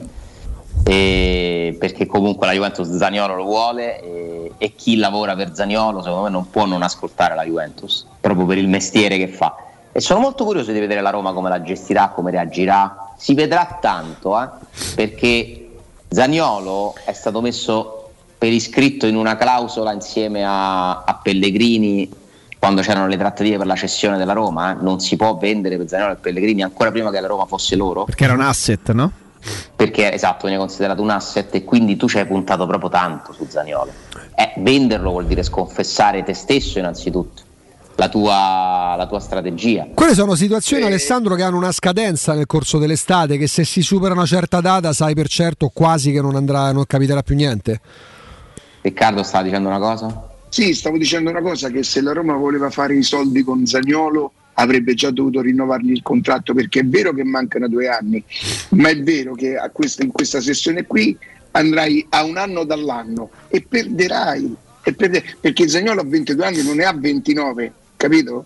e perché comunque la Juventus Zaniolo lo vuole e, e chi lavora per Zaniolo secondo me non può non ascoltare la Juventus proprio per il mestiere che fa e sono molto curioso di vedere la Roma come la gestirà, come reagirà si vedrà tanto eh, perché Zaniolo è stato messo per iscritto in una clausola insieme a, a Pellegrini quando c'erano le trattative per la cessione della Roma eh. non si può vendere per Zaniolo e Pellegrini ancora prima che la Roma fosse loro Perché era un asset, no? Perché esatto viene considerato un asset e quindi tu ci hai puntato proprio tanto su Zaniolo eh, venderlo vuol dire sconfessare te stesso innanzitutto la tua, la tua strategia Quelle sono situazioni, Alessandro, che hanno una scadenza nel corso dell'estate, che se si supera una certa data sai per certo quasi che non andrà, non capiterà più niente. Riccardo stava dicendo una cosa? Sì, stavo dicendo una cosa, che se la Roma voleva fare i soldi con Zagnolo avrebbe già dovuto rinnovargli il contratto, perché è vero che mancano due anni, ma è vero che a questa- in questa sessione qui andrai a un anno dall'anno e perderai, e perde- perché Zagnolo a 22 anni non ne ha 29, capito?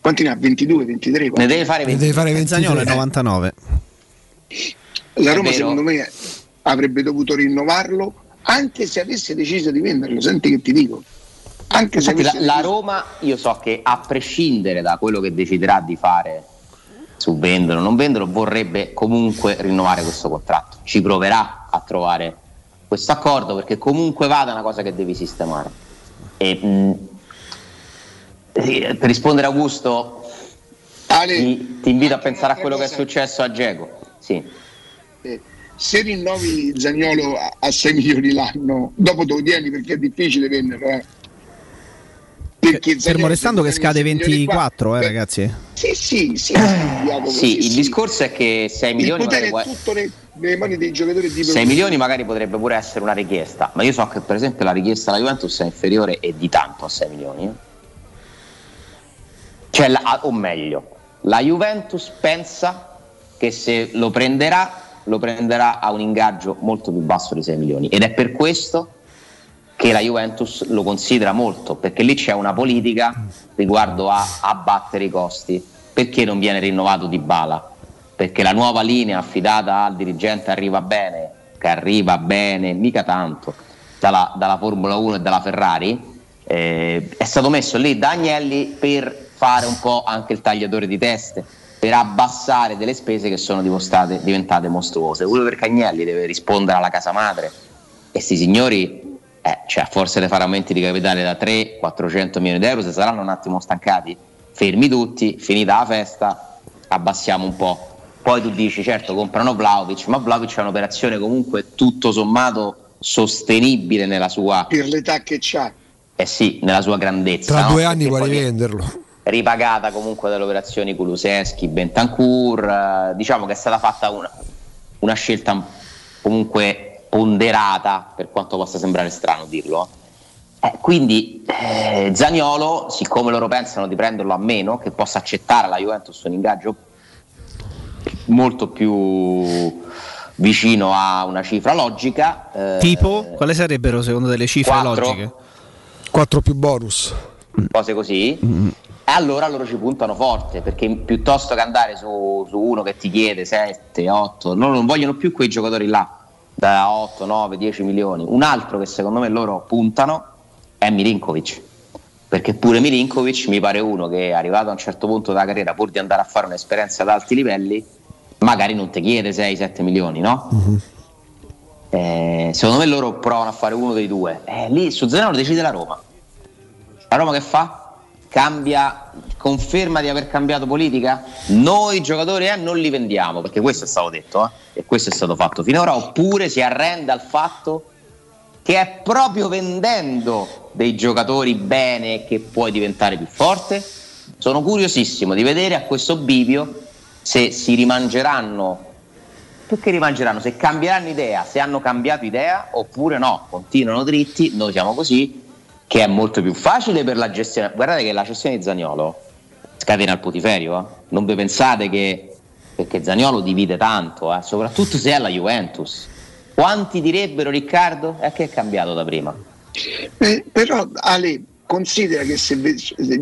Quanti ne ha? 22, 23? ne deve fare Ne 20 deve fare 23. Zagnolo è 99. La Roma secondo me avrebbe dovuto rinnovarlo anche se avesse deciso di venderlo, senti che ti dico. Anche se la, la Roma io so che a prescindere da quello che deciderà di fare su venderlo o non venderlo vorrebbe comunque rinnovare questo contratto ci proverà a trovare questo accordo perché comunque vada è una cosa che devi sistemare e, mh, eh, per rispondere a Augusto ti, ti invito a pensare a quello che è successo a Geco sì. Eh, se rinnovi Zagnolo a, a 6 milioni l'anno, dopo te lo tieni perché è difficile venderlo. Eh. Perché Fermo restando che scade sei milioni qua- 24, eh, Beh, ragazzi. Sì, sì, sì, Jacopo, Sì, sì, il sì. discorso è che 6 Il milioni potere magari è tutto ne- nelle mani dei giocatori di 6 milioni magari potrebbe pure essere una richiesta, ma io so che per esempio la richiesta alla Juventus è inferiore e di tanto a 6 milioni. eh. Cioè, la- o meglio, la Juventus pensa che se lo prenderà, lo prenderà a un ingaggio molto più basso di 6 milioni. Ed è per questo che la Juventus lo considera molto, perché lì c'è una politica riguardo a abbattere i costi. Perché non viene rinnovato di bala? Perché la nuova linea affidata al dirigente arriva bene, che arriva bene, mica tanto, dalla, dalla Formula 1 e dalla Ferrari, eh, è stato messo lì da Agnelli per fare un po' anche il tagliatore di teste, per abbassare delle spese che sono diventate, mostruose. Uno per Cagnelli deve rispondere alla casa madre e sti signori, eh, cioè, a forza di fare aumenti di capitale da 300-400 milioni di euro, se saranno un attimo stancati, fermi tutti, finita la festa, abbassiamo un po'. Poi tu dici, certo, comprano Vlaovic, ma Vlaovic è un'operazione comunque tutto sommato sostenibile nella sua, Per l'età che c'ha. eh sì, nella sua grandezza. Tra no? due anni vuoi rivenderlo. ripagata comunque dalle operazioni Kuluseschi, Bentancur, eh, diciamo che è stata fatta una, una scelta comunque ponderata, per quanto possa sembrare strano dirlo. Eh, quindi eh, Zaniolo, siccome loro pensano di prenderlo a meno, che possa accettare la Juventus un ingaggio molto più vicino a una cifra logica, eh, Tipo, quali sarebbero secondo te le cifre Quattro. logiche? 4 più bonus. cose così, e allora loro ci puntano forte perché piuttosto che andare su, su uno che ti chiede 7, 8, loro non vogliono più quei giocatori là da 8, 9, 10 milioni. Un altro che secondo me loro puntano è Milinkovic. Perché pure Milinkovic mi pare uno che è arrivato a un certo punto della carriera pur di andare a fare un'esperienza ad alti livelli, magari non ti chiede 6-7 milioni, no? Eh, secondo me loro provano a fare uno dei due. Eh, lì su Zenano decide la Roma. La Roma che fa? Cambia, conferma di aver cambiato politica? Noi giocatori eh, non li vendiamo, perché questo è stato detto eh, e questo è stato fatto finora, oppure si arrende al fatto che è proprio vendendo dei giocatori bene che puoi diventare più forte? Sono curiosissimo di vedere a questo bivio se si rimangeranno, più che rimangeranno, se cambieranno idea, se hanno cambiato idea oppure no, continuano dritti, noi siamo così, che è molto più facile per la gestione. Guardate che la gestione di Zagnolo scatena il putiferio, eh. non vi pensate che perché Zagnolo divide tanto, eh, soprattutto se è la Juventus. Quanti direbbero Riccardo? E che è cambiato da prima? Eh, però Ale considera che se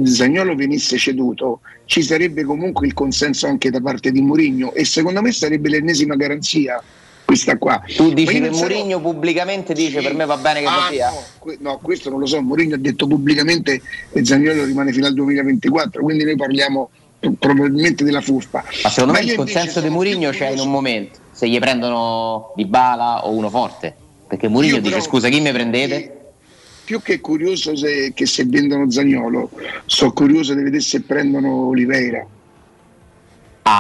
Zagnolo venisse ceduto ci sarebbe comunque il consenso anche da parte di Mourinho e secondo me sarebbe l'ennesima garanzia questa qua. Tu Ma dici che non sarò- Mourinho pubblicamente dice per me va bene che Ah, via? no, que- no, questo non lo so, Mourinho ha detto pubblicamente che Zagnolo rimane fino al 2024, quindi noi parliamo probabilmente della fuffa. Ma secondo me io il consenso di Mourinho c'è in un momento, se gli prendono Di Bala o uno forte. Perché Mourinho dice scusa chi mi prendete? più che curioso se, che se vendono Zagnolo, sono curioso di vedere se prendono Oliveira.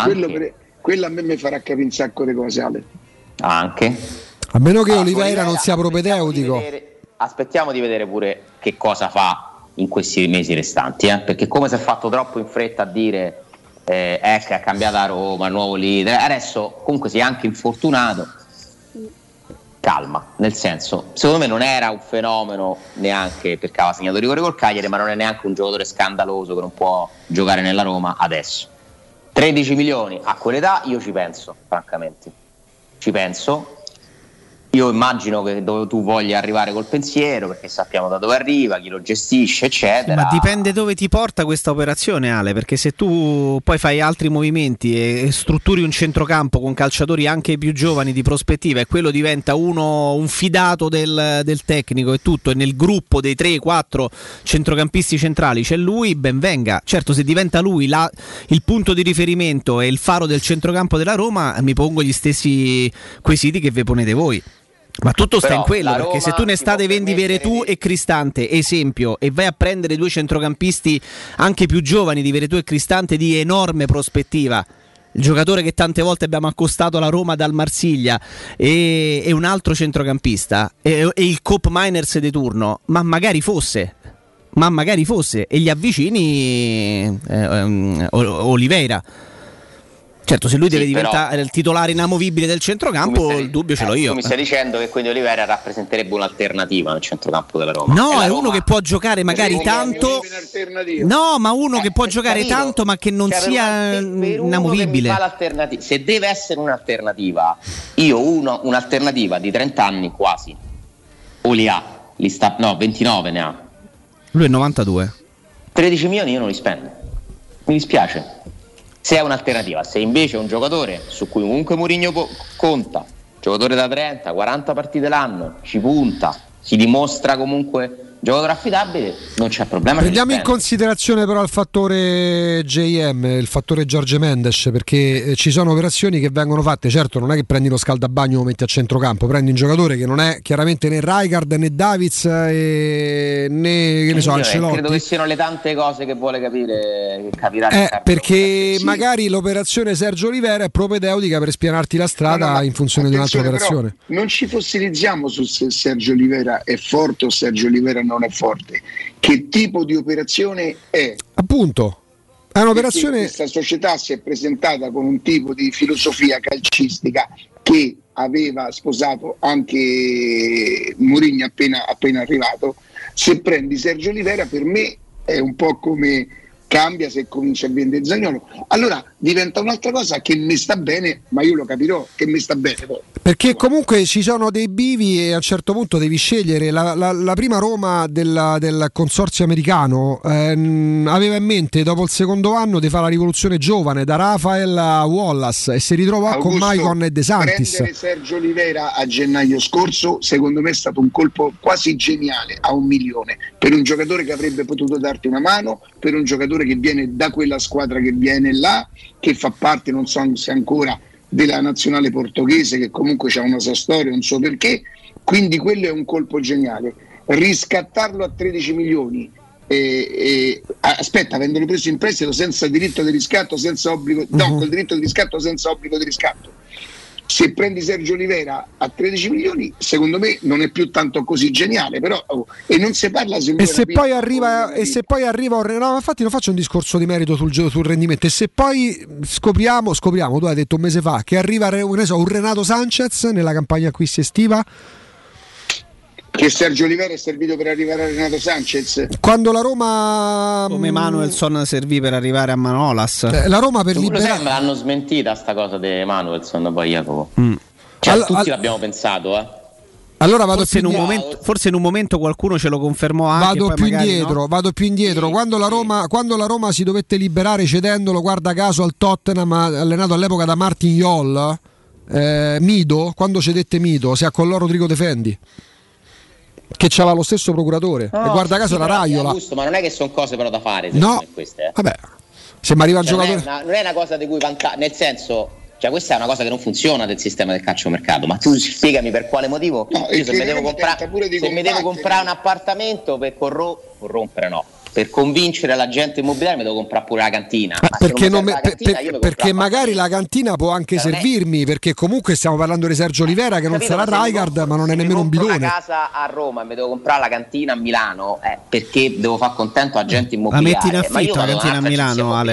Quello, per- quello a me mi farà capire un sacco di cose, Ale. Anche. A meno che Ah, Oliveira non sia propedeutico. Aspettiamo di vedere pure che cosa fa in questi mesi restanti, eh? perché come si è fatto troppo in fretta a dire eh, ecco è cambiata a Roma, nuovo leader, adesso comunque si è anche infortunato. Calma, nel senso, secondo me non era un fenomeno neanche perché aveva segnato rigore col Cagliari, ma non è neanche un giocatore scandaloso che non può giocare nella Roma adesso. 13 milioni a quell'età io ci penso, francamente. Ci penso. Io immagino che dove tu voglia arrivare col pensiero, perché sappiamo da dove arriva, chi lo gestisce, eccetera. Ma dipende dove ti porta questa operazione, Ale, perché se tu poi fai altri movimenti e strutturi un centrocampo con calciatori anche più giovani di prospettiva e quello diventa uno un fidato del, del tecnico e tutto, e nel gruppo dei 3-4 centrocampisti centrali c'è lui, ben venga. Certo, se diventa lui la- il punto di riferimento e il faro del centrocampo della Roma, mi pongo gli stessi quesiti che vi ponete voi. Ma tutto sta Però in quello, perché se tu ne state vendi Veretù e Cristante, esempio, e vai a prendere due centrocampisti anche più giovani di Veretù e Cristante di enorme prospettiva, il giocatore che tante volte abbiamo accostato alla Roma dal Marsiglia e, e un altro centrocampista e, e il Cop Miners di turno, ma magari fosse, ma magari fosse, e gli avvicini eh, O- Oliveira. Certo, se lui deve però- diventare il titolare inamovibile del centrocampo, il dubbio ce l'ho Eh, io. Tu mi stai dicendo che quindi Oliveira rappresenterebbe un'alternativa nel centrocampo della Roma. No, è Roma- uno che può giocare magari Sì, tanto. No, ma uno che può giocare capito? tanto, ma che non Cioè, sia inamovibile. Se deve essere un'alternativa, io uno, un'alternativa di 30 anni quasi. O li ha, li sta, no, 29 ne ha. Lui è 92. 13 milioni io non li spendo. Mi dispiace. Se è un'alternativa, se invece è un giocatore su cui comunque Mourinho po- conta, giocatore da 30, 40 partite l'anno, ci punta, si dimostra comunque giocatore affidabile, non c'è problema. Prendiamo in considerazione però il fattore JM, il fattore Giorgio Mendes, perché eh, ci sono operazioni che vengono fatte, certo non è che prendi lo scaldabagno e lo metti a centrocampo, prendi un giocatore che non è chiaramente né Rijkaard né Davids eh, né che ne so, eh, credo che Ancelotti. siano le tante cose che vuole capire, che capirà. Eh, perché magari l'operazione Sergio Olivera è propedeutica per spianarti la strada No, no, in funzione di un'altra operazione. non ci fossilizziamo su se Sergio Olivera è forte o Sergio Olivera non è forte. Che tipo di operazione è? Appunto, è un'operazione. Questa società si è presentata con un tipo di filosofia calcistica che aveva sposato anche Mourinho appena, appena arrivato. Se prendi Sergio Olivera, per me è un po' come cambia se comincia a vendere Zagnolo. Allora diventa un'altra cosa che mi sta bene, ma io lo capirò che mi sta bene. poi. Perché comunque ci sono dei bivi e a un certo punto devi scegliere. La, la- la prima Roma della- del consorzio americano ehm, aveva in mente dopo il secondo anno di fare la rivoluzione giovane da Rafael a Wallace e si ritrovò con Augusto, Maicon e De Santis. Prendere Sergio Olivera a gennaio scorso, secondo me è stato un colpo quasi geniale a un milione per un giocatore che avrebbe potuto darti una mano, per un giocatore che viene da quella squadra che viene là, che fa parte, non so se ancora, della nazionale portoghese, che comunque ha una sua storia, un suo perché. Quindi quello è un colpo geniale. Riscattarlo a 13 milioni. e- e- aspetta, avendolo preso in prestito senza diritto di riscatto, senza obbligo, no, Mhm. col diritto di riscatto senza obbligo di riscatto. Se prendi Sergio Olivera a 13 milioni, secondo me non è più tanto così geniale, però oh, e non si parla se E se, poi arriva, e se poi arriva un no, infatti non faccio un discorso di merito sul, sul rendimento. E se poi scopriamo, scopriamo, tu hai detto un mese fa, che arriva so, un Renato Sanchez nella campagna acquisti estiva, che Sergio Olivera è servito per arrivare a Renato Sanchez. quando la Roma. Come Manuelson servì per arrivare a Manolas. Eh, la Roma per liberare. me l'hanno smentita sta cosa di Manuelson poi Jacopo. Mm. Cioè, All- tutti all- l'abbiamo pensato, eh. Allora vado Forse in, più un indietro. momento, forse in un momento qualcuno ce lo confermò anche. Vado poi più indietro, no. vado più indietro. Quando la, Roma, quando la Roma si dovette liberare cedendolo, guarda caso al Tottenham, allenato all'epoca da Martin Jol, eh, Mido, quando cedette Mido, si accollò Rodrigo Defendi, che aveva lo stesso procuratore. e guarda caso sì, però, Raiola. Augusto, ma non è che sono cose però da fare, No, queste. eh. vabbè, se mi arriva Cioè, non, è giocatore. una, non è una cosa di cui vantare, nel senso, cioè questa è una cosa che non funziona del sistema del calciomercato, ma tu spiegami per quale motivo No, io se mi devo di se mi devo comprare un appartamento per corro- corrompere no, per convincere l'agente immobiliare mi devo comprare pure la cantina. Ma se Perché, non mi me- la per- cantina, per- mi perché magari la cantina può anche non è- servirmi, perché comunque stiamo parlando di Sergio Olivera che non Capito, sarà se compro- ma non è se nemmeno un bidone. una casa a Roma e mi devo comprare la cantina a Milano eh, perché devo far contento agente immobiliare. metti in affitto la cantina a Milano, Ale.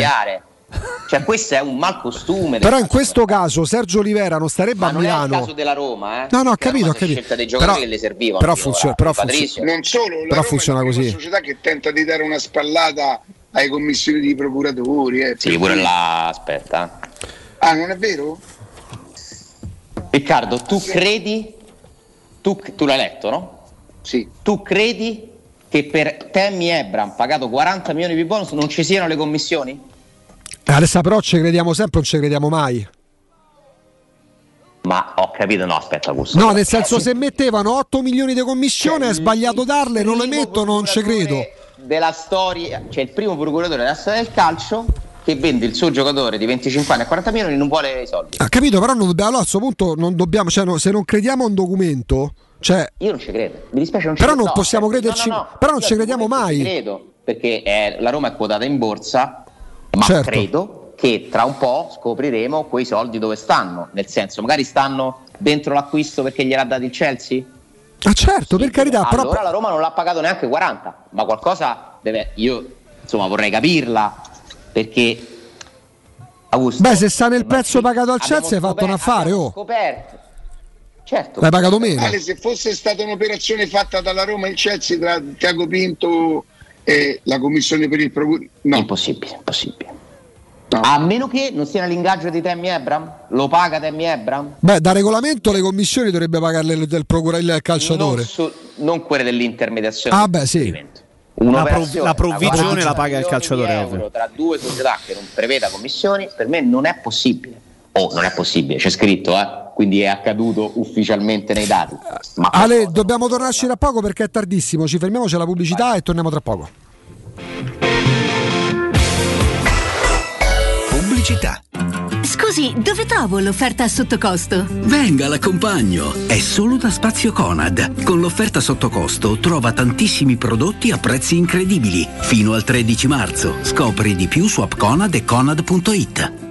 Cioè, questo è un malcostume. del Però in questo caso Sergio Olivera non starebbe Ma a non è il Milano. caso della Roma, eh? No, no, ho Che la capito, ho capito. scelta dei giocatori Però- che le servivano. però funziona- però Patrizio. Non solo, Però Roma funziona è così. società che tenta di dare una spallata ai commissari di procuratori. eh, Sì, pure là, aspetta. Ah, non è vero? Riccardo, tu credi, tu, tu l'hai letto, no? Sì. Tu credi che per Tammy Ebram, pagato 40 milioni di bonus, non ci siano le commissioni? Eh, Adesso però ci crediamo sempre, non ci crediamo mai. Ma ho capito, no, aspetta, Augusto. No, nel senso se mettevano 8 milioni di commissione è sbagliato darle, non le metto, non ci credo. Della storia, cioè il primo procuratore della storia del calcio che vende il suo giocatore di 25 anni a 40 milioni e non vuole i soldi. Ha capito, però non dobbiamo, allora, a questo punto non dobbiamo, cioè, no, se non crediamo a un documento, cioè, Io non ci credo, mi dispiace non ci Però credo. non possiamo crederci- però non io ci crediamo mai. ci credo, perché eh, la Roma è quotata in borsa, ma Certo. credo che tra un po' scopriremo quei soldi dove stanno, nel senso magari stanno dentro l'acquisto perché gliel'ha dato il Chelsea? ah certo, per carità, però allora la Roma non l'ha pagato neanche 40, ma qualcosa deve io insomma vorrei capirla perché Augusto, beh, se sta nel prezzo sì, pagato al Chelsea hai fatto un affare, oh. scoperto. Certo. L'hai pagato meno. Ale, se fosse stata un'operazione fatta dalla Roma e il Chelsea tra Tiago Pinto e la commissione per il procuratore, no. Impossibile, impossibile. A meno che non sia l'ingaggio di Tammy Ebram? Lo paga Tammy Ebram? Beh, da regolamento le commissioni dovrebbe pagarle il, del procura- il calciatore. Non, su- non quelle dell'intermediazione. Ah, beh, sì. La prov- la provvigione la paga il 40 calciatore, euro Tra due società che non preveda commissioni, per me non è possibile. Oh, non è possibile, c'è scritto, eh. quindi è accaduto ufficialmente nei dati. Ma Ale, dobbiamo tornarci tra poco perché è tardissimo. Ci fermiamo, c'è la pubblicità e torniamo tra poco. Pubblicità. Scusi, dove trovo l'offerta sotto costo? Venga, l'accompagno. È solo da Spazio Conad. Con l'offerta sotto costo trova tantissimi prodotti a prezzi incredibili. Fino al 13 marzo. Scopri di più su appconad e conad.it.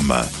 showroomdelmaterasso.com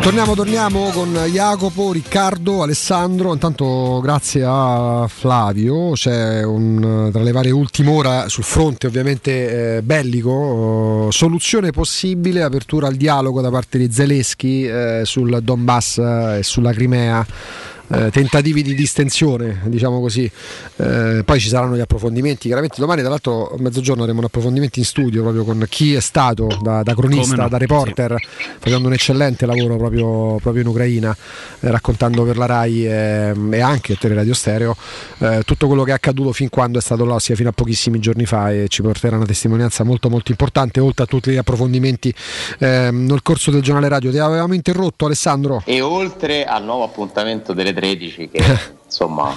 Torniamo, torniamo con Jacopo, Riccardo, Alessandro. Intanto grazie a Flavio. C'è un, tra le varie ultime ore sul fronte ovviamente eh, bellico. eh, soluzione possibile, apertura al dialogo da parte di Zelensky eh, sul Donbass e sulla Crimea. Eh, tentativi di distensione, diciamo così. Eh, poi ci saranno gli approfondimenti. Chiaramente domani, tra l'altro, a mezzogiorno avremo un approfondimento in studio proprio con chi è stato da, da cronista, no, da reporter, facendo un eccellente lavoro proprio, proprio in Ucraina, eh, raccontando per la RAI e anche per Radio Stereo eh, tutto quello che è accaduto fin quando è stato là, ossia fino a pochissimi giorni fa e ci porterà una testimonianza molto molto importante, oltre a tutti gli approfondimenti ehm, nel corso del giornale radio. Ti avevamo interrotto Alessandro? E oltre al nuovo appuntamento delle 13 che [LAUGHS] insomma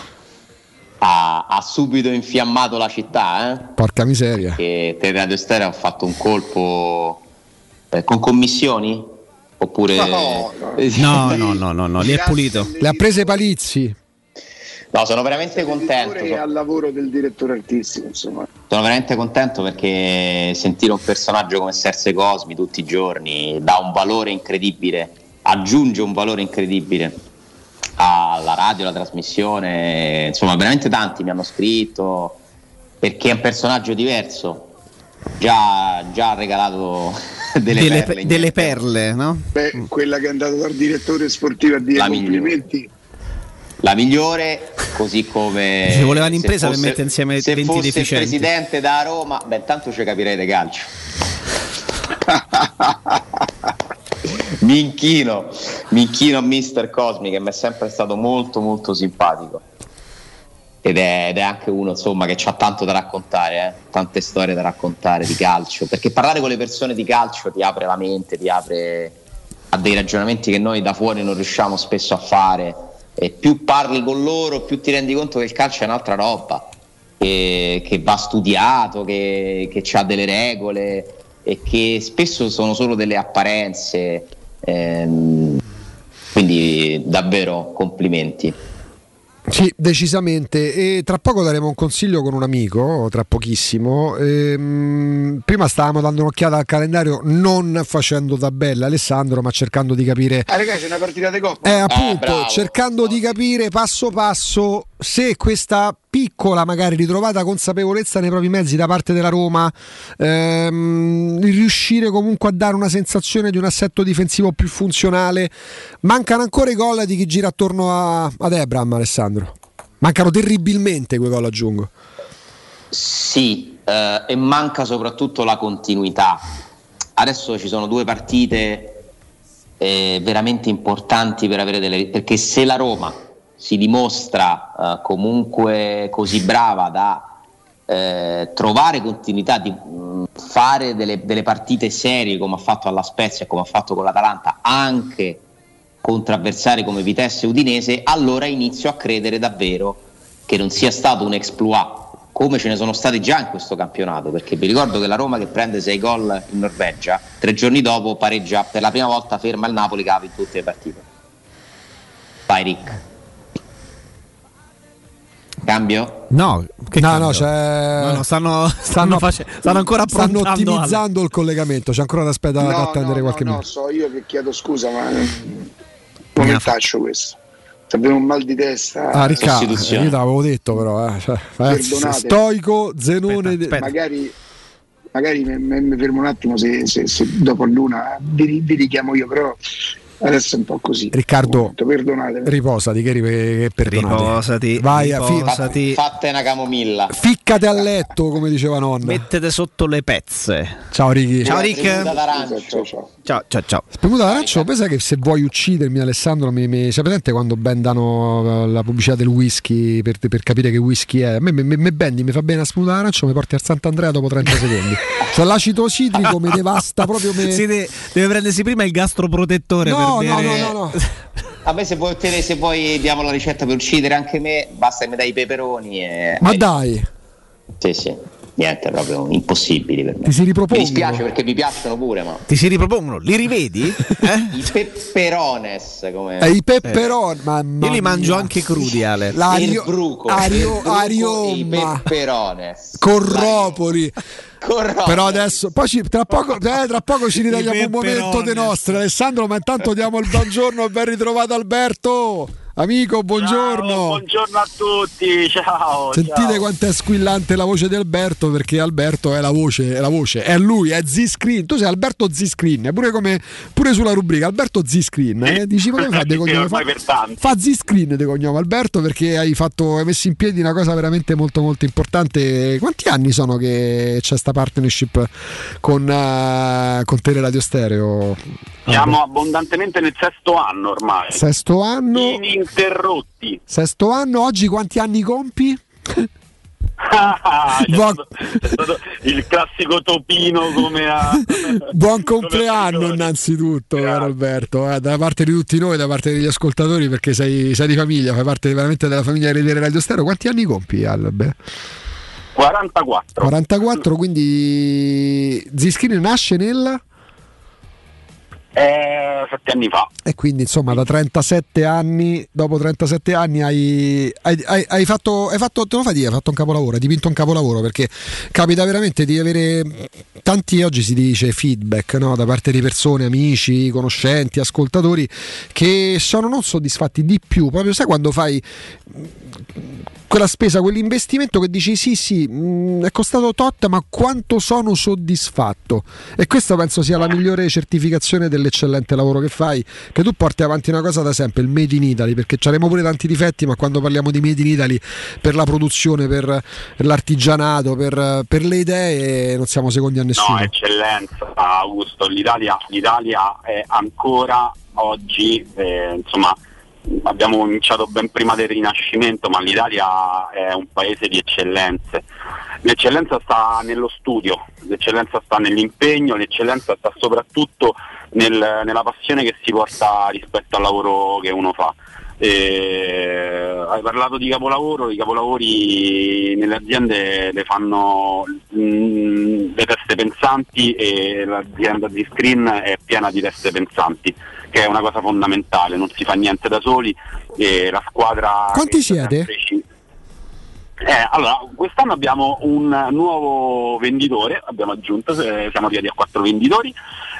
ha, ha subito infiammato la città, eh? Porca miseria. che Teleradio Stereo ha fatto un colpo eh, con commissioni? Oppure... No, no, [LAUGHS] no, no, no, lì è pulito. Le ha prese Palizzi. No, sono veramente contento. E al lavoro del direttore artistico, insomma. Sono veramente contento perché sentire un personaggio come Serse Cosmi tutti i giorni dà un valore incredibile, aggiunge un valore incredibile alla radio, alla trasmissione. Insomma, veramente tanti mi hanno scritto perché è un personaggio diverso. Già, già ha regalato [LAUGHS] delle, Delle, perle. pe- delle perle, no? Beh, quella che è andata dal direttore sportivo a dire La complimenti. La migliore, così come. [LAUGHS] Ci voleva se un'impresa per fosse- mettere insieme se 20 fosse il deficienti. presidente da Roma, beh, intanto ci capirete calcio. [LAUGHS] mi inchino, mi inchino a Mister Cosmi che mi è sempre stato molto molto simpatico. Ed è, ed è anche uno insomma che ha tanto da raccontare, eh, tante storie da raccontare di calcio, perché parlare con le persone di calcio ti apre la mente, ti apre a dei ragionamenti che noi da fuori non riusciamo spesso a fare e più parli con loro più ti rendi conto che il calcio è un'altra roba, che, che va studiato, che, che ha delle regole e che spesso sono solo delle apparenze. Ehm, quindi davvero complimenti. Sì, decisamente. E tra poco daremo un consiglio con un amico, tra pochissimo. Ehm, prima stavamo dando un'occhiata al calendario, non facendo tabella, Alessandro, ma cercando di capire. Ah, ragazzi, è una partita di coppa. Eh, appunto, cercando di capire passo passo se questa piccola, magari ritrovata consapevolezza nei propri mezzi da parte della Roma, ehm, riuscire comunque a dare una sensazione di un assetto difensivo più funzionale. Mancano ancora i gol di chi gira attorno a- ad Ebram, Alessandro. Mancano terribilmente quei gol, aggiungo. Sì, eh, e manca soprattutto la continuità. Adesso ci sono due partite eh, veramente importanti per avere delle perché se la Roma si dimostra eh, comunque così brava da eh, trovare continuità, di mh, fare delle, delle partite serie come ha fatto alla Spezia e come ha fatto con l'Atalanta anche contro avversari come Vitesse e Udinese, allora inizio a credere davvero che non sia stato un exploit come ce ne sono stati già in questo campionato, perché vi ricordo che la Roma che prende 6 gol in Norvegia, tre giorni dopo pareggia per la prima volta ferma il Napoli che ha vinto tutte le partite. Vai Rick. Cambio? No, che no, cambio? no, c'è... No, no, stanno, [LAUGHS] stanno, face- stanno ancora stanno ottimizzando il collegamento. C'è ancora da, aspetta- da No, attendere no, qualche no, minuto. no, so io che chiedo scusa, ma un momentaccio questo. Se abbiamo un mal di testa, Ah, Riccardo, io te l'avevo detto, però. Eh. Cioè, ragazzi, Perdonate. stoico, Zenone. de- magari, magari mi, mi- mi fermo un attimo se, se- se dopo l'una vi, vi richiamo io, però adesso è un po' così. Riccardo, perdonatemi. riposati, che, perdonate. Riposati, Vai, a fi- riposati. Fatte una camomilla. ficcate a letto, come diceva nonna. Mettete sotto le pezze. Ciao Ricky. Ciao Rick. d'arancio. Ciao, ciao, ciao. Spremuta d'arancio, pensa che se vuoi uccidermi Alessandro, mi, mi... c'è presente quando bendano eh, la pubblicità del whisky per, per capire che whisky è? A me, me, me- me bendi, mi fa bene la spremuta d'arancio, mi porti al Sant'Andrea dopo 30 [LAUGHS] secondi. Cioè l'acido citrico mi devasta proprio me... Si de- deve prendersi prima il gastroprotettore No, no, no, no, no. [LAUGHS] A me se vuoi, ottenere- se vuoi diamo la ricetta per uccidere anche me, basta che mi dai i peperoni e... Ma dai, Sì, sì. Niente, proprio impossibili per me. Ti si Mi ripropongono. dispiace perché vi piacciono pure, ma Ti si ripropongono, li rivedi? [LAUGHS] i pepperones come Eh, I pepperoni, mamma Io li mangio anche crudi, Ale. L'ario, il bruco, ario, il bruco i pepperones. corropoli. Corropoli. Però adesso, poi ci- tra, poco, [LAUGHS] eh, tra poco ci ritagliamo un momento dei nostri, Alessandro. Ma intanto diamo il buongiorno e ben ritrovato Alberto. Amico, buongiorno. Ciao, buongiorno a tutti, ciao. Sentite ciao. quanto è squillante la voce di Alberto perché Alberto è la voce, è la voce, è lui, è Z-Screen. Tu sei Alberto Z-Screen, pure, come, pure sulla rubrica Alberto Z-Screen. Eh? Dici come [LAUGHS] fa de cognome? Fa, fa Z-Screen di cognome Alberto perché hai, fatto, hai messo in piedi una cosa veramente molto molto importante. Quanti anni sono che c'è sta partnership con, eh, con Teleradio Stereo? Siamo abbondantemente nel sesto anno ormai. Sesto anno. Ininterrotti. Sesto anno, oggi quanti anni compi? c'è stato il classico topino come a... [LAUGHS] Buon compleanno innanzitutto, caro Alberto, eh, da parte di tutti noi, da parte degli ascoltatori, perché sei, sei di famiglia, fai parte veramente della famiglia di Radio Stereo. Quanti anni compi, Albe? 44. 44, quindi Zischini nasce nel... Eh, sette anni fa. E quindi insomma da 37 anni, dopo 37 anni hai, hai- hai- fatto, hai fatto, te lo fai dire, hai fatto un capolavoro, hai dipinto un capolavoro perché capita veramente di avere tanti, oggi si dice feedback no? da parte di persone, amici, conoscenti, ascoltatori che sono non soddisfatti di più, proprio sai quando fai quella spesa, quell'investimento che dici sì sì, mh, è costato tot ma quanto sono soddisfatto e questa penso sia la migliore certificazione dell'eccellente lavoro che fai, che tu porti avanti una cosa da sempre, il Made in Italy, perché avremo pure tanti difetti ma quando parliamo di Made in Italy per la produzione, per l'artigianato, per, per le idee non siamo secondi a nessuno. No, eccellenza, Augusto. L'Italia, l'Italia è ancora oggi, eh, insomma, abbiamo cominciato ben prima del Rinascimento, ma l'Italia è un paese di eccellenze. L'eccellenza sta nello studio, l'eccellenza sta nell'impegno, l'eccellenza sta soprattutto nel- nella passione che si porta rispetto al lavoro che uno fa. Eh, hai parlato di capolavoro, i capolavori nelle aziende le fanno mm, le teste pensanti e l'azienda di screen è piena di teste pensanti, che è una cosa fondamentale, non si fa niente da soli e la squadra... Quanti siete? eh, allora, quest'anno abbiamo un nuovo venditore, abbiamo aggiunto, eh, siamo arrivati a quattro venditori,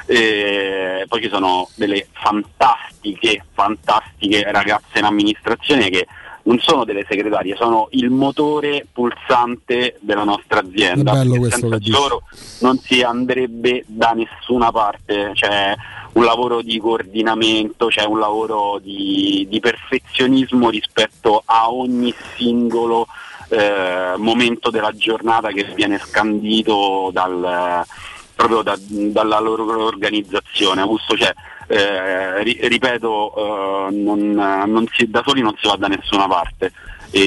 eh, poi ci sono delle fantastiche, fantastiche ragazze in amministrazione che non sono delle segretarie, sono il motore pulsante della nostra azienda. Senza di loro non si andrebbe da nessuna parte, c'è un lavoro di coordinamento, c'è un lavoro di, di perfezionismo rispetto a ogni singolo eh, momento della giornata che viene scandito dal, proprio da- dalla loro organizzazione. Augusto, cioè, eh, ri- ripeto, eh, non- non si- da soli non si va da nessuna parte. E,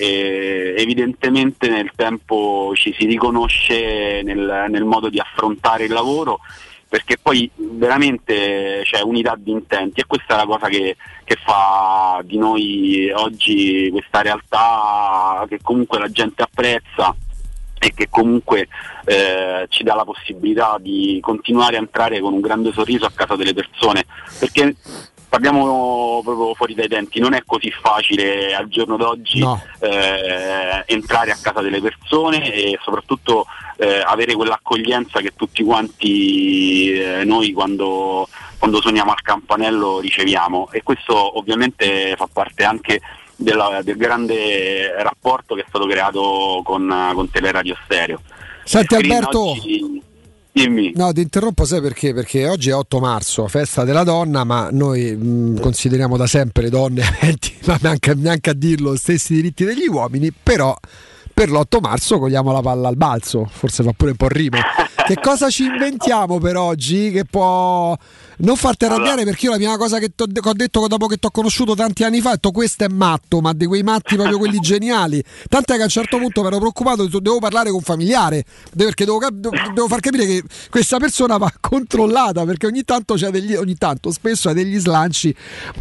e evidentemente nel tempo ci si riconosce nel, nel modo di affrontare il lavoro perché poi veramente c'è unità di intenti e questa è la cosa che, che fa di noi oggi questa realtà che comunque la gente apprezza e che comunque eh, ci dà la possibilità di continuare a entrare con un grande sorriso a casa delle persone perché parliamo proprio fuori dai denti non è così facile al giorno d'oggi No. eh, entrare a casa delle persone e soprattutto eh, avere quell'accoglienza che tutti quanti eh, noi quando, quando suoniamo al campanello riceviamo e questo ovviamente fa parte anche della- del grande rapporto che è stato creato con, con Teleradio Stereo. Senti Screen Alberto, oggi- dimmi. No, ti interrompo, sai perché? Perché oggi è 8 marzo, festa della donna, ma noi mh, consideriamo da sempre le donne [LAUGHS] ma neanche, neanche a dirlo, stessi diritti degli uomini, però per l'8 marzo cogliamo la palla al balzo, forse fa pure un po' rima. [LAUGHS] che cosa ci inventiamo per oggi che può non farti arrabbiare perché io la prima cosa che, ho detto dopo che ti ho conosciuto tanti anni fa è detto questo è matto, ma di quei matti proprio quelli [LAUGHS] geniali. Tant'è che a un certo punto mi ero preoccupato, ho devo parlare con un familiare, perché devo, devo far capire che questa persona va controllata, perché ogni tanto c'è degli, ogni tanto, spesso ha degli slanci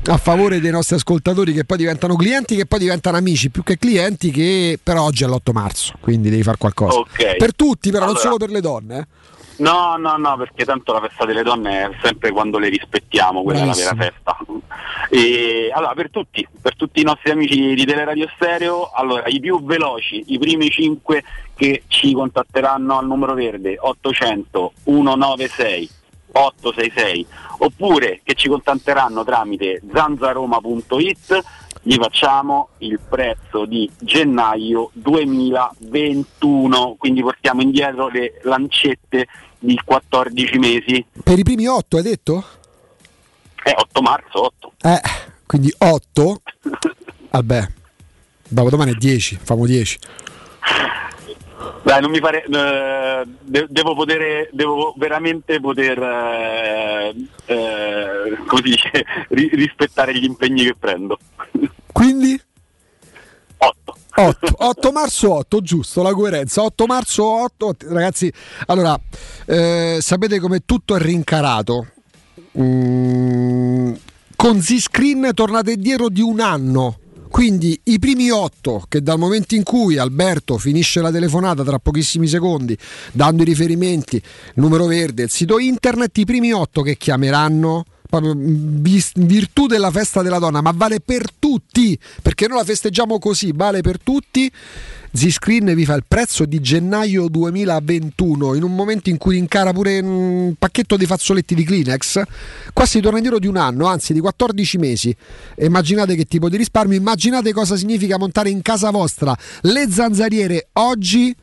a favore dei nostri ascoltatori che poi diventano clienti, che poi diventano amici, più che clienti, che però oggi è l'8 marzo, quindi devi fare qualcosa. Ok. Per tutti, però, non Allora- solo per le donne. eh. No, no, no, perché tanto la festa delle donne è sempre quando le rispettiamo, quella è la vera festa. E allora per tutti, per tutti i nostri amici di Teleradio Stereo, allora i più veloci, i primi 5 che ci contatteranno al numero verde 800 196 866 oppure che ci contatteranno tramite zanzaroma.it gli facciamo il prezzo di gennaio 2021, quindi portiamo indietro le lancette di 14 mesi, Per i primi 8 hai detto? è 8 marzo 8. Eh, quindi 8. Vabbè, dopo domani è 10, famo 10. Dai, non mi fare. eh, de- devo poter. Devo veramente poter. eh, eh, come si dice? [LAUGHS] ri- rispettare gli impegni che prendo. Quindi? 8. 8, 8 marzo 8, giusto, la coerenza. 8 marzo 8, ragazzi, allora, eh, sapete come tutto è rincarato. Mm, con Z-Screen tornate indietro di un anno. Quindi i primi 8 che dal momento in cui Alberto finisce la telefonata tra pochissimi secondi, dando i riferimenti, numero verde, il sito internet, i primi 8 che chiameranno proprio in virtù della festa della donna, ma vale per tutti, perché noi la festeggiamo così, vale per tutti. Z-Screen vi fa il prezzo di gennaio 2021 in un momento in cui incara pure un pacchetto di fazzoletti di Kleenex. Qua si torna indietro di un anno, anzi di 14 mesi. Immaginate che tipo di risparmio, immaginate cosa significa montare in casa vostra le zanzariere oggi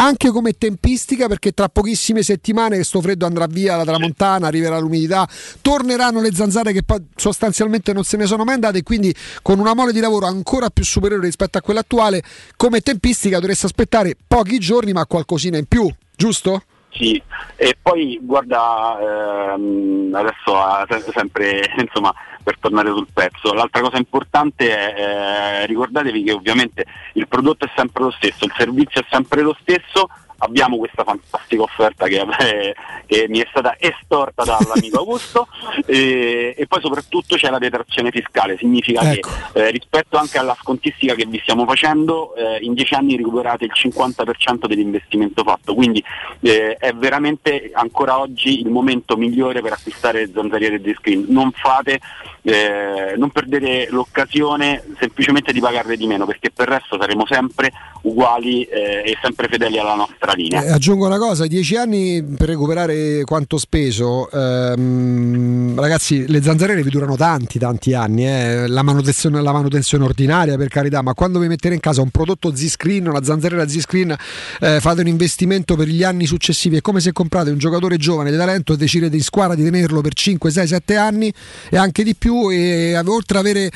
anche come tempistica perché tra pochissime settimane che sto freddo andrà via la tramontana, arriverà l'umidità, torneranno le zanzare che poi sostanzialmente non se ne sono mai andate quindi con una mole di lavoro ancora più superiore rispetto a quella attuale, come tempistica dovreste aspettare pochi giorni ma qualcosina in più, giusto? Sì, e poi guarda, ehm, adesso se- sempre [LAUGHS] insomma per tornare sul pezzo, l'altra cosa importante è eh, ricordatevi che ovviamente il prodotto è sempre lo stesso, il servizio è sempre lo stesso, abbiamo questa fantastica offerta che, eh, che mi è stata estorta dall'amico Augusto [LAUGHS] e, e poi soprattutto c'è la detrazione fiscale, significa Ecco. che eh, rispetto anche alla scontistica che vi stiamo facendo, eh, in 10 anni recuperate il 50% dell'investimento fatto, quindi eh, è veramente ancora oggi il momento migliore per acquistare le zanzariere di screen. Non fate, eh, non perdete l'occasione semplicemente di pagarle di meno, perché per il resto saremo sempre uguali eh, e sempre fedeli alla nostra linea. Eh, aggiungo una cosa, 10 anni per recuperare quanto speso, ehm, ragazzi le zanzariere vi durano tanti tanti anni, eh. la, manutenzione, la manutenzione ordinaria per carità, ma quando vi mettete in casa un prodotto Z-Screen, una zanzariera Z-Screen, eh, fate un investimento per gli anni successivi, è come se comprate un giocatore giovane di talento e decidete in squadra di tenerlo per 5, 6, 7 anni e anche di più e eh, oltre ad avere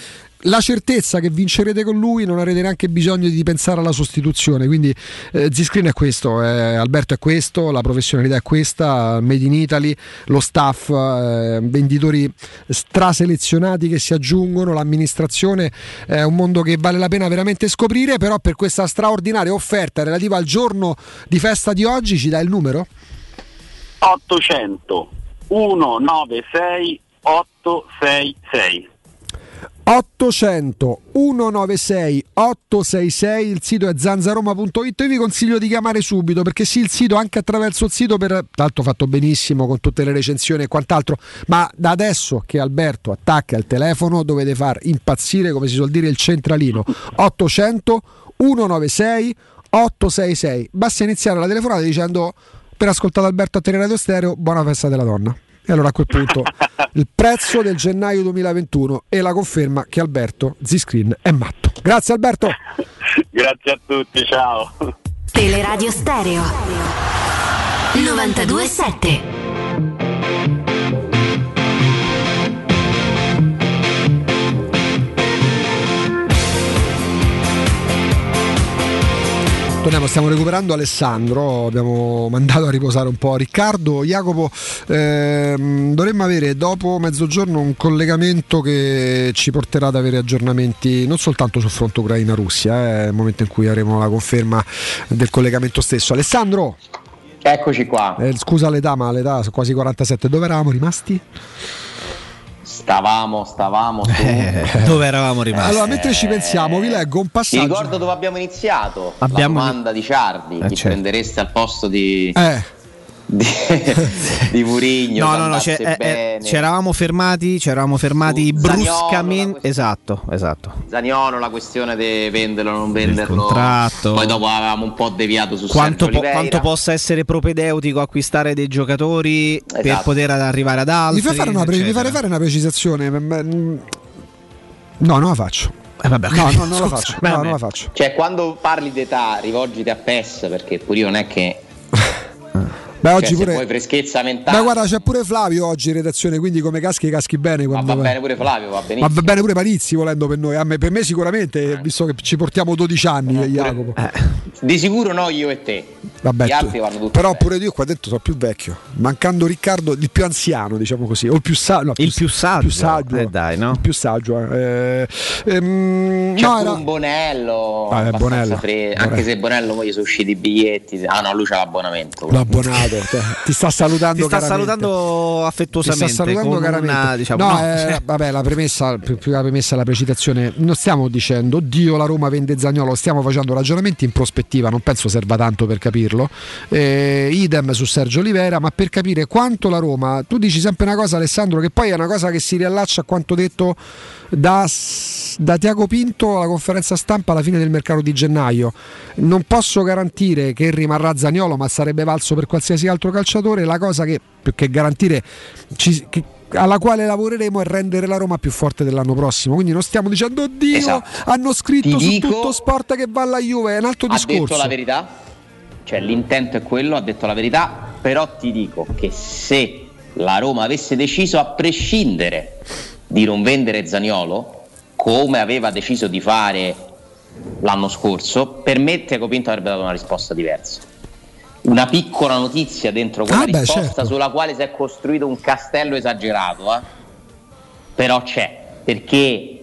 la certezza che vincerete con lui non avrete neanche bisogno di pensare alla sostituzione quindi eh, Z-Screen è questo eh, Alberto è questo la professionalità è questa Made in Italy lo staff eh, venditori straselezionati che si aggiungono l'amministrazione è un mondo che vale la pena veramente scoprire però per questa straordinaria offerta relativa al giorno di festa di oggi ci dai il numero? 800 196 866 800 196 866 il sito è zanzaroma.it io vi consiglio di chiamare subito perché sì il sito anche attraverso il sito per tanto fatto benissimo con tutte le recensioni e quant'altro ma da adesso che Alberto attacca il telefono dovete far impazzire come si suol dire il centralino. 800 196 866 basta iniziare la telefonata dicendo per ascoltare Alberto a Teleradio Stereo buona festa della donna e allora a quel punto [LAUGHS] il prezzo del gennaio 2021 e la conferma che Alberto Z-Screen è matto. Grazie Alberto. Grazie a tutti, ciao. Teleradio Stereo 927 Torniamo, stiamo recuperando Alessandro, abbiamo mandato a riposare un po' Riccardo, Jacopo, ehm, dovremmo avere dopo mezzogiorno un collegamento che ci porterà ad avere aggiornamenti non soltanto sul fronte Ucraina-Russia, eh, il momento in cui avremo la conferma del collegamento stesso. Alessandro! Eccoci qua. Eh, scusa l'età, ma l'età sono quasi 47, dove eravamo rimasti? Stavamo, stavamo su. [LAUGHS] Dove eravamo rimasti? Allora, mentre ci pensiamo, vi leggo un Ti passaggio. ricordo dove abbiamo iniziato? Abbiamo- La domanda di Ciardi. Eh, chi certo. prendereste al posto di, Eh, di, [LAUGHS] di Murigno? No, no, no, c'è- eh, eh, ci eravamo fermati, ci eravamo fermati Su Zaniolo, bruscamente. Esatto, esatto. Zaniolo, la questione di venderlo o non venderlo. contratto. Poi dopo avevamo un po' deviato su Quanto, po- quanto possa essere propedeutico acquistare dei giocatori per Esatto. poter arrivare ad altri. mi, fai fare una pre- mi fare una precisazione? Mm, No, non la faccio. Eh, vabbè, No, no, non la faccio. No, non la faccio. Cioè, quando parli di età, rivolgiti a PES perché pure io non è che. Beh, cioè, oggi se pure. poi freschezza mentale. Beh, guarda, c'è pure Flavio oggi in redazione, quindi come caschi, caschi bene. ma va bene pure Flavio, va Ma benissimo. va bene pure Parizzi volendo per noi. A me- per me sicuramente, visto che ci portiamo 12 anni, Eh, Jacopo. Di sicuro no, io e te. Vabbè, Gli tu- altri vanno tutti. però pure io qua dentro sono più vecchio. Mancando Riccardo, il più anziano, diciamo così. O il più, sa- no, Il più saggio. più saggio. Eh, dai, no? Il più saggio. eh. Ehm, C'è no, pure era- un Bonello, Ah, Bonello. fre- Bonello. anche se Bonello poi sono usciti i biglietti. Ah no, lui c'ha l'abbonamento. L'abbonato, te- ti sta salutando. Ti sta salutando Ti affettuosamente. sta salutando caramente. una, diciamo, no, no, eh, cioè, vabbè, la premessa, più che la premessa la precitazione, non stiamo dicendo Dio la Roma vende Zagnolo, stiamo facendo ragionamenti in prospettiva, non penso serva tanto per capirlo. Eh, idem su Sergio Olivera, ma per capire quanto la Roma, tu dici sempre una cosa Alessandro, che poi è una cosa che si riallaccia a quanto detto da, da Tiago Pinto alla conferenza stampa alla fine del mercato di gennaio. Non posso garantire che rimarrà Zagnolo, ma sarebbe valso per qualsiasi altro calciatore. La cosa che più che garantire ci- che- alla quale lavoreremo è rendere la Roma più forte dell'anno prossimo. Quindi non stiamo dicendo oddio, Esatto. hanno scritto Ti su dico- tutto sport che va alla Juve, è un altro ha discorso. detto la verità, cioè l'intento è quello, ha detto la verità, però ti dico che se la Roma avesse deciso a prescindere di non vendere Zaniolo, come aveva deciso di fare l'anno scorso, per me Tiago Pinto avrebbe dato una risposta diversa. Una piccola notizia dentro quella Ah, beh, risposta certo. sulla quale si è costruito un castello esagerato, eh. però c'è, perché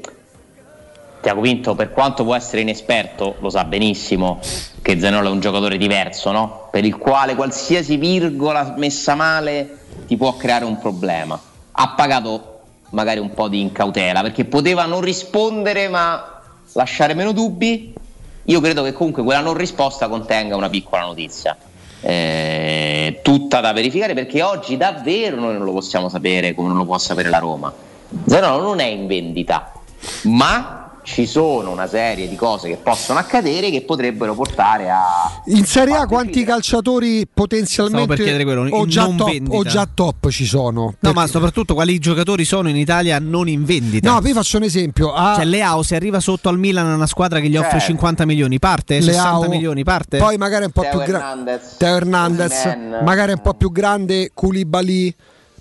Tiago Pinto, per quanto può essere inesperto, lo sa benissimo che Zanolo è un giocatore diverso, no? per il quale qualsiasi virgola messa male ti può creare un problema. Ha pagato magari un po' di incautela perché poteva non rispondere ma lasciare meno dubbi. Io credo che comunque quella non risposta contenga una piccola notizia. eh, tutta da verificare perché oggi davvero noi non lo possiamo sapere come non lo può sapere la Roma. Zanolo non è in vendita, ma ci sono una serie di cose che possono accadere che potrebbero portare a In Serie A quanti calciatori potenzialmente chiedere quello, o, in già top, vendita. o già top ci sono? No, ma soprattutto quali giocatori sono in Italia non in vendita? No, vi faccio un esempio. A- Cioè Leao se arriva sotto al Milan una squadra che gli offre Certo. 50 milioni, parte? 60 Leao, milioni, parte? Poi magari un po' Teo più grande. Teo Hernandez, magari un po' più grande Koulibaly.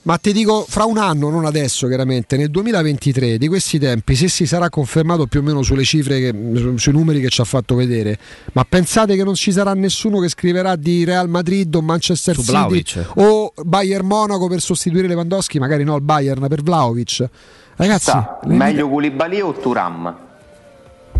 Ma ti dico, fra un anno, non adesso chiaramente, nel 2023, di questi tempi, se si sarà confermato più o meno sulle cifre, che, su- sui numeri che ci ha fatto vedere, ma pensate che non ci sarà nessuno che scriverà di Real Madrid o Manchester Su City Vlahovic. o Bayern Monaco per sostituire Lewandowski, magari no il Bayern per Vlaovic. Ragazzi, Sa, le- meglio Koulibaly o Turam?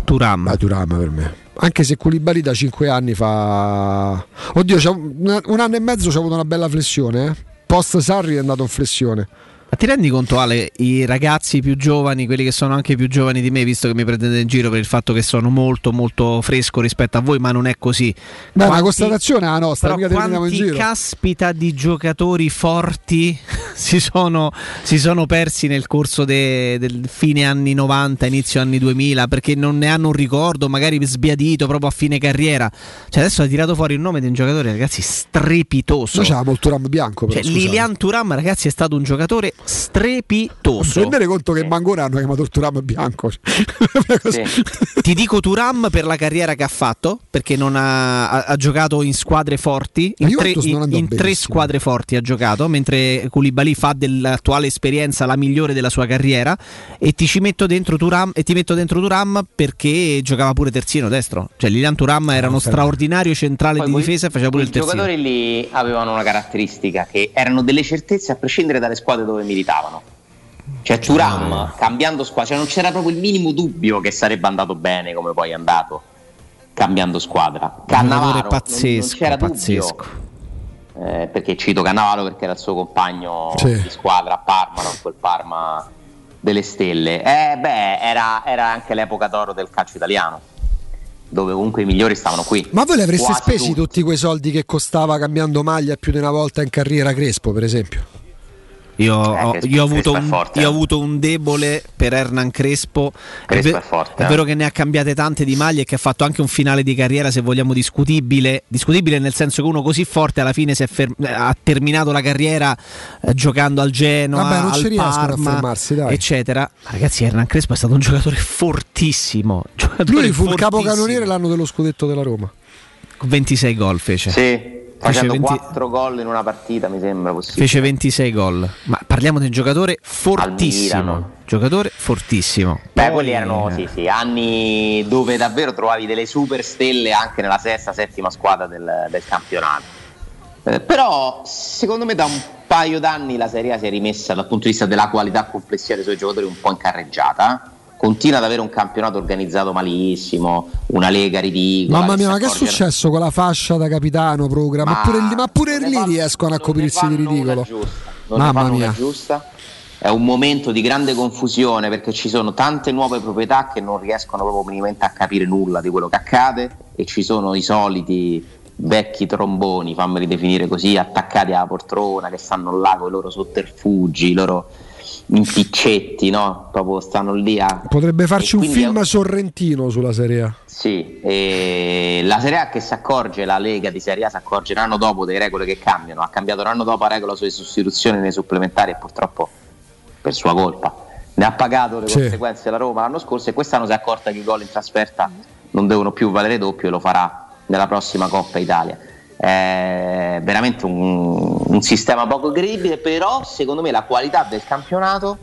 Turam. Ah, Thuram per me. Anche se Koulibaly da 5 anni fa. Oddio, un, anno e mezzo c'ha avuto una bella flessione. Eh? Post Sarri è andato in flessione. Ma ti rendi conto Ale, i ragazzi più giovani, quelli che sono anche più giovani di me, visto che mi prendete in giro per il fatto che sono molto molto fresco rispetto a voi, ma non è così. Beh, una Quanti- constatazione è la nostra, Però mica te ne andiamo in quanti giro. caspita di giocatori forti [LAUGHS] si sono, si sono persi nel corso de- del fine anni 90, inizio anni 2000 perché non ne hanno un ricordo, magari sbiadito proprio a fine carriera. Cioè adesso hai tirato fuori il nome di un giocatore, ragazzi, strepitoso. Noi c'avevamo il Turam bianco. Però, Cioè. Lilian Turam, ragazzi, è stato un giocatore strepitoso. Rendere conto che Mangona hanno chiamato il Turam bianco. [LAUGHS] [LAUGHS] Ti dico Turam per la carriera che ha fatto, perché non ha, ha- ha giocato in squadre forti, in, tre, in- tre squadre forti ha giocato, mentre Koulibaly fa dell'attuale esperienza la migliore della sua carriera e ti ci metto dentro Turam e ti metto dentro Turam perché giocava pure terzino destro. Cioè Lilian Turam era uno straordinario centrale di difesa e faceva pure il I terzino. giocatori lì avevano una caratteristica che erano delle certezze a prescindere dalle squadre dove militavano. Cioè Turam cambiando squadra, cioè non c'era proprio il minimo dubbio che sarebbe andato bene come poi è andato cambiando squadra. Cannavaro non- non, pazzesco, c'era pazzesco. dubbio. eh, perché cito Cannavaro perché era il suo compagno Sì. di squadra a Parma, non quel Parma delle stelle. Eh, beh, era, era anche l'epoca d'oro del calcio italiano, dove comunque i migliori stavano qui. Ma voi le avreste Quasi spesi tutti. tutti quei soldi che costava cambiando maglia più di una volta in carriera Crespo, per esempio? Io, ho, Crespo- io ho è un, forte, io ho eh. avuto un debole per Hernan Crespo. Crespo ve- è forte, eh. vero che ne ha cambiate tante di maglie e che ha fatto anche un finale di carriera, se vogliamo, discutibile. Discutibile nel senso che uno così forte alla fine si è fer- ha terminato la carriera eh, giocando al Genoa, Vabbè, non al ci riescono a Parma, fermarsi, dai. eccetera. Ma ragazzi, Hernan Crespo è stato un giocatore fortissimo. giocatore Lui fu il fortissimo. capocannoniere l'anno dello scudetto della Roma. 26 gol fece. Sì, facendo 20 4 gol in una partita mi sembra possibile. Fece 26 gol. Ma parliamo di un giocatore fortissimo. Giocatore fortissimo. Beh, Poi- quelli erano sì, sì, anni dove davvero trovavi delle super stelle anche nella sesta, settima squadra del, del campionato. Eh, però secondo me da un paio d'anni la Serie A si è rimessa dal punto di vista della qualità complessiva dei suoi giocatori un po' in carreggiata. Continua ad avere un campionato organizzato malissimo, una lega ridicola. Mamma mia, ma che è successo con la fascia da capitano programma? Ma, pure, lì- ma pure lì fanno- riescono a coprirsi di ridicolo. giusta, Mamma mia. giusta. È un momento di grande confusione perché ci sono tante nuove proprietà che non riescono proprio minimamente a capire nulla di quello che accade e ci sono i soliti vecchi tromboni, fammeli definire così, attaccati alla poltrona che stanno là con i loro sotterfugi, i loro impiccetti, no? Proprio stanno lì a Potrebbe farci un quindi è- film sorrentino sulla Serie A. sì, e la Serie A che si accorge, la Lega di Serie A si accorge un anno dopo delle regole che cambiano, ha cambiato un anno dopo la regola sulle sostituzioni nei supplementari e purtroppo per sua colpa ne ha pagato le Sì. conseguenze la Roma l'anno scorso e quest'anno si è accorta che i gol in trasferta non devono più valere doppio e lo farà nella prossima Coppa Italia. È veramente un, un sistema poco credibile, però secondo me la qualità del campionato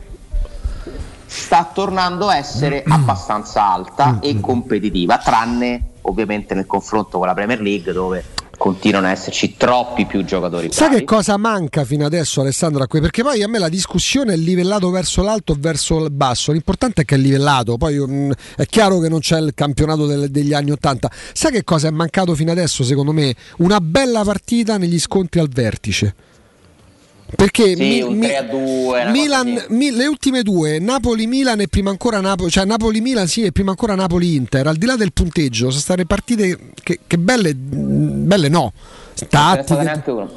sta tornando a essere abbastanza alta e competitiva, tranne ovviamente nel confronto con la Premier League dove continuano a esserci troppi più giocatori Sai bravi. che cosa manca fino adesso Alessandro a qui? Perché poi a me la discussione è livellato verso l'alto o verso il basso. L'importante è che è livellato. Poi mm, è chiaro che non c'è il campionato del- degli anni Ottanta. Sai che cosa è mancato fino adesso, secondo me? Una bella partita negli scontri al vertice. Perché Sì, Mi- un Mi- 3 a 2, una Milan. Mi- le ultime due, Napoli-Milan e prima ancora Napoli, cioè Napoli-Milan sì e prima ancora Napoli-Inter, al di là del punteggio, sono state partite che, che belle, belle no, tattiche. una.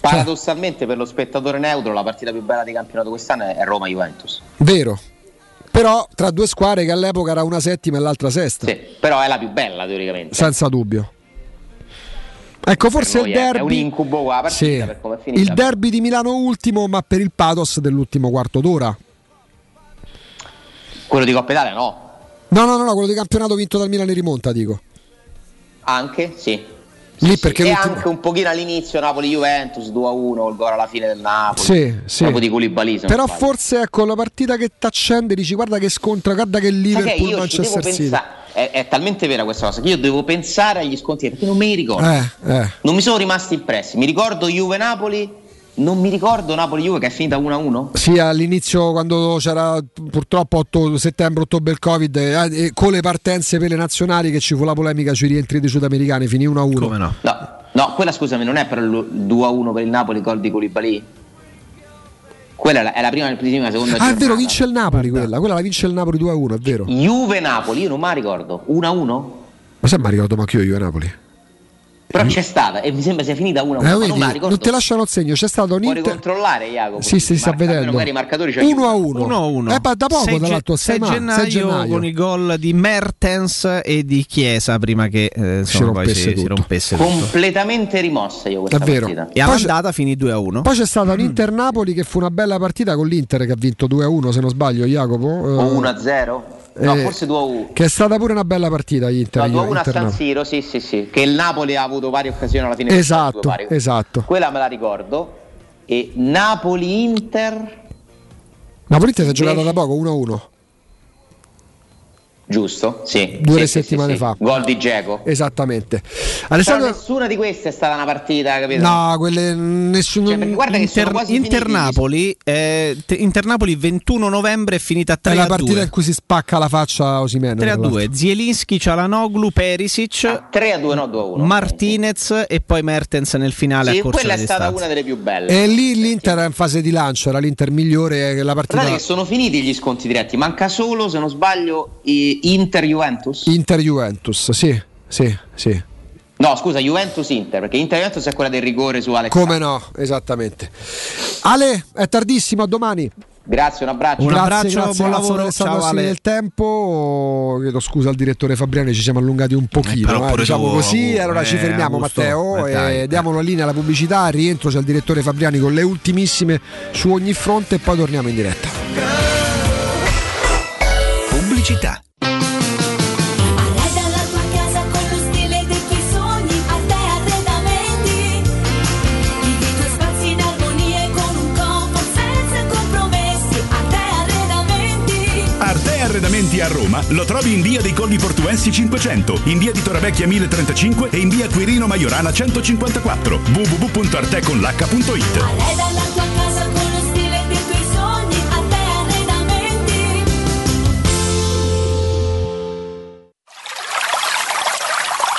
Paradossalmente per lo spettatore neutro la partita più bella di campionato quest'anno è Roma-Juventus. Vero. Però tra due squadre che all'epoca era una settima e l'altra sesta, Sì, però è la più bella teoricamente. senza dubbio. Ecco, forse il è- è un derby. incubo qua partita Sì. per come è finita. Il derby di Milano ultimo, ma per il pathos dell'ultimo quarto d'ora. Quello di Coppa Italia no. No, no, no, no, quello di campionato vinto dal Milan in rimonta, dico. Anche, sì. Lì perché e l'ultimo- anche un pochino all'inizio Napoli-Juventus 2-1, il gol alla fine del Napoli. Sì, sì. Proprio di Koulibaly, Però forse ecco la partita che t'accende, dici guarda che scontra, guarda che Sai che Liverpool io ci devo Manchester City. pensare, è, è talmente vera questa cosa che io devo pensare agli sconti perché non me li ricordo. Eh, eh. Non mi sono rimasti impressi. Mi ricordo Juve-Napoli, non mi ricordo Napoli-Juve che è finita 1-1. Sì, all'inizio quando c'era purtroppo 8 settembre-ottobre il Covid, eh, e con le partenze per le nazionali che ci fu la polemica sui rientri dei sudamericani, finì 1-1. Come no? No, no, quella scusami, non è per il 2-1 per il Napoli, gol di Koulibaly. Quella è la, è la prima, prima, seconda Ah, è vero, vince il Napoli quella, quella la vince il Napoli 2-1, è vero. Juve-Napoli, io non me la ricordo. 1-1? Ma sai, mi ricordo ma io io Napoli. Però c'è stata e mi sembra sia finita 1-1. Eh, non vedi, la ricordo. non te lasciano il segno, c'è stato un Puoi Inter. ricontrollare, Jacopo. Sì, sì, si sta vedendo. Magari i marcatori c'è 1 a 1. 1 a 1. Eh, ma da poco, 6 tra l'altro, 6 gennaio, gennaio. con i gol di Mertens e di Chiesa prima che eh, insomma, rompesse si, si rompesse tutto. Completamente rimossa io questa È vero. partita. E Poi all'andata finì 2 a 1. Poi c'è stata l'Inter-Napoli che fu una bella partita con l'Inter che ha vinto 2-1 se non sbaglio Jacopo. O Eh, 1-0? No, eh, forse 2-1. Che è stata pure una bella partita Inter. No, 2-1 a San. Siro, sì, sì, sì. Che il Napoli ha avuto varie occasioni alla fine. Esatto, esatto. Quella me la ricordo. E Napoli-Inter, Napoli si è giocata da poco 1-1. Giusto? Sì. Due Sì, settimane sì, sì. fa. Gol di Geco. Esattamente. Però Alessandro nessuna di queste è stata una partita, capito? No, quelle nessuno Cioè, guarda che sono Inter, Inter-Napoli, eh, te- Inter-Napoli 21 novembre è finita 3 è la a partita 2. in cui si spacca la faccia a Osimeno. 3 a 2, Zielinski, Cialanoglu, Perisic, 3 a 2, no 2 a 1. Martinez e poi Mertens nel finale Sì, a corsa quella è stata distanza. una delle più belle. E lì l'Inter era in fase di lancio, era l'Inter migliore, eh, la partita Guardate che sono finiti gli sconti diretti, manca solo, se non sbaglio, i- Inter-Juventus. Inter-Juventus, sì, sì, sì. No, scusa, Juventus-Inter, perché Inter-Juventus è quella del rigore su Alex. Come no, esattamente. Ale, è tardissimo, a domani. Grazie, un abbraccio. grazie, abbraccio, grazie, buon grazie lavoro, Alessandro ciao, Ale. del tempo. Chiedo scusa al direttore Fabriani, ci siamo allungati un pochino, eh, pure diciamo tu, così. Allora ci eh, fermiamo, Augusto, Matteo, eh, dai, e diamo la linea alla pubblicità. Al rientro c'è il direttore Fabriani con le ultimissime su ogni fronte e poi torniamo in diretta. Arte Arredamenti. Vivi i tuoi spazi in armonia con un comfort senza compromessi. Arte Arredamenti. Arte Arredamenti a Roma lo trovi in via dei Colli Portuensi 500, in via di Torrevecchia 1035 e in via Quirino Maiorana 154. www.arteconlh.it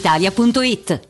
brispalitalia.it.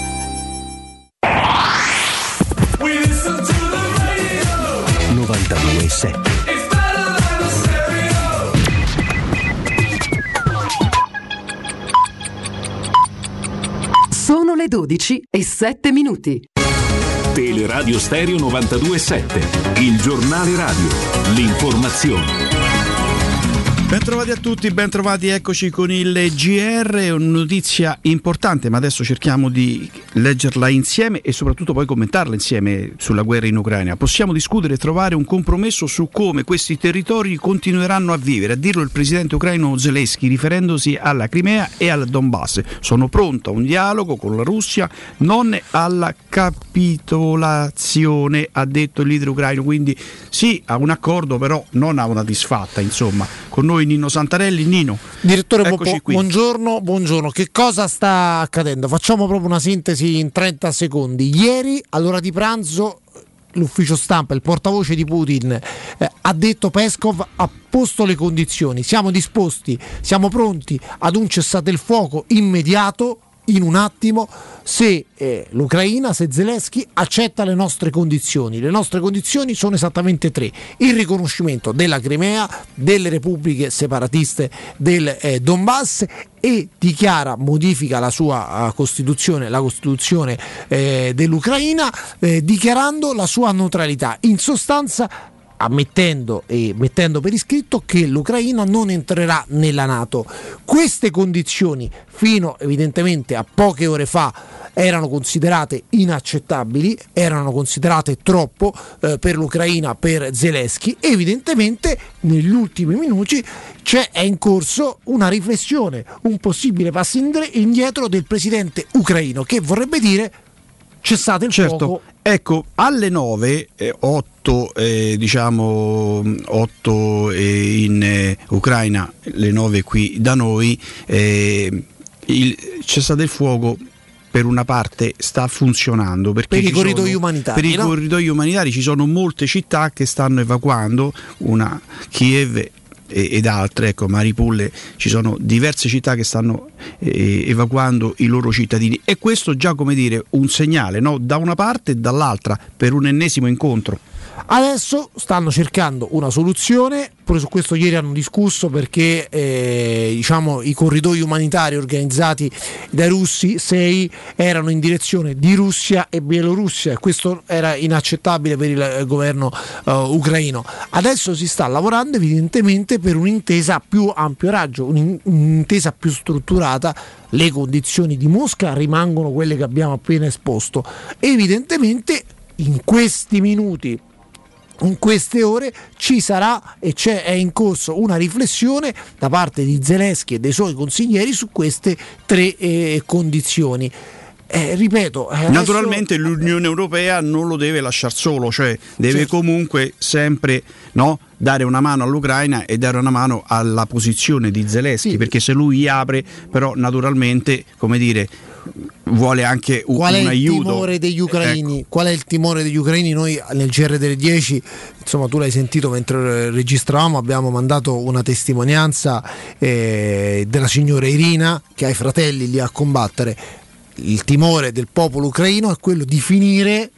92.7 It's better than a stereo. Sono le 12 e 7 minuti. Teleradio Stereo 92.7, il giornale radio, l'informazione. Bentrovati a tutti, bentrovati, eccoci con il GR, una notizia importante, ma adesso cerchiamo di leggerla insieme e soprattutto poi commentarla insieme sulla guerra in Ucraina. Possiamo discutere e trovare un compromesso su come questi territori continueranno a vivere, a dirlo il presidente ucraino Zelensky riferendosi alla Crimea e al Donbass. Sono pronto a un dialogo con la Russia, non alla capitolazione, ha detto il leader ucraino, quindi sì a un accordo però non a una disfatta, insomma. Con noi Nino Santarelli, Nino. Direttore qui. buongiorno, buongiorno. Che cosa sta accadendo? Facciamo proprio una sintesi in 30 secondi. Ieri, all'ora di pranzo, l'ufficio stampa, il portavoce di Putin, eh, ha detto Peskov ha posto le condizioni. Siamo disposti, siamo pronti ad un cessate il fuoco immediato. In un attimo, se eh, l'Ucraina, se Zelensky accetta le nostre condizioni. Le nostre condizioni sono esattamente tre: il riconoscimento della Crimea, delle repubbliche separatiste del eh, Donbass e dichiara, modifica la sua eh, Costituzione, la Costituzione eh, dell'Ucraina, eh, dichiarando la sua neutralità. In sostanza ammettendo e mettendo per iscritto che l'Ucraina non entrerà nella Nato. Queste condizioni fino evidentemente a poche ore fa erano considerate inaccettabili, erano considerate troppo eh, per l'Ucraina, per Zelensky. Evidentemente negli ultimi minuti c'è, è in corso una riflessione, un possibile passo indietro del presidente ucraino che vorrebbe dire cessate il Certo, fuoco. ecco, alle 9, 8 diciamo 8 in eh, Ucraina, le 9 qui da noi, eh, il cessate il fuoco per una parte sta funzionando perché Per i corridoi sono- umanitari, per i no? corridoi umanitari ci sono molte città che stanno evacuando una Kiev ed altre, ecco, Mariupol, ci sono diverse città che stanno eh, evacuando i loro cittadini e questo già come dire un segnale no? da una parte e dall'altra per un ennesimo incontro. Adesso stanno cercando una soluzione, pure su questo ieri hanno discusso perché eh, diciamo, i corridoi umanitari organizzati dai russi, sei, erano in direzione di Russia e Bielorussia e questo era inaccettabile per il eh, governo eh, ucraino. Adesso si sta lavorando evidentemente per un'intesa a più ampio raggio, un'in- un'intesa più strutturata. Le condizioni di Mosca rimangono quelle che abbiamo appena esposto. Evidentemente in questi minuti in queste ore ci sarà e c'è, è in corso una riflessione da parte di Zelensky e dei suoi consiglieri su queste tre eh, condizioni. Eh, ripeto, eh, adesso- Naturalmente l'Unione Europea non lo deve lasciare solo, cioè deve Certo. comunque sempre no, dare una mano all'Ucraina e dare una mano alla posizione di Zelensky, perché se lui apre, però naturalmente, come dire, vuole anche un, Qual è un aiuto. Ecco. timore degli ucraini? Qual è il timore degli ucraini? Noi nel GR delle 10, insomma, tu l'hai sentito mentre registravamo, abbiamo mandato una testimonianza eh, della signora Irina che ha i fratelli lì a combattere. Il timore del popolo ucraino è quello di finire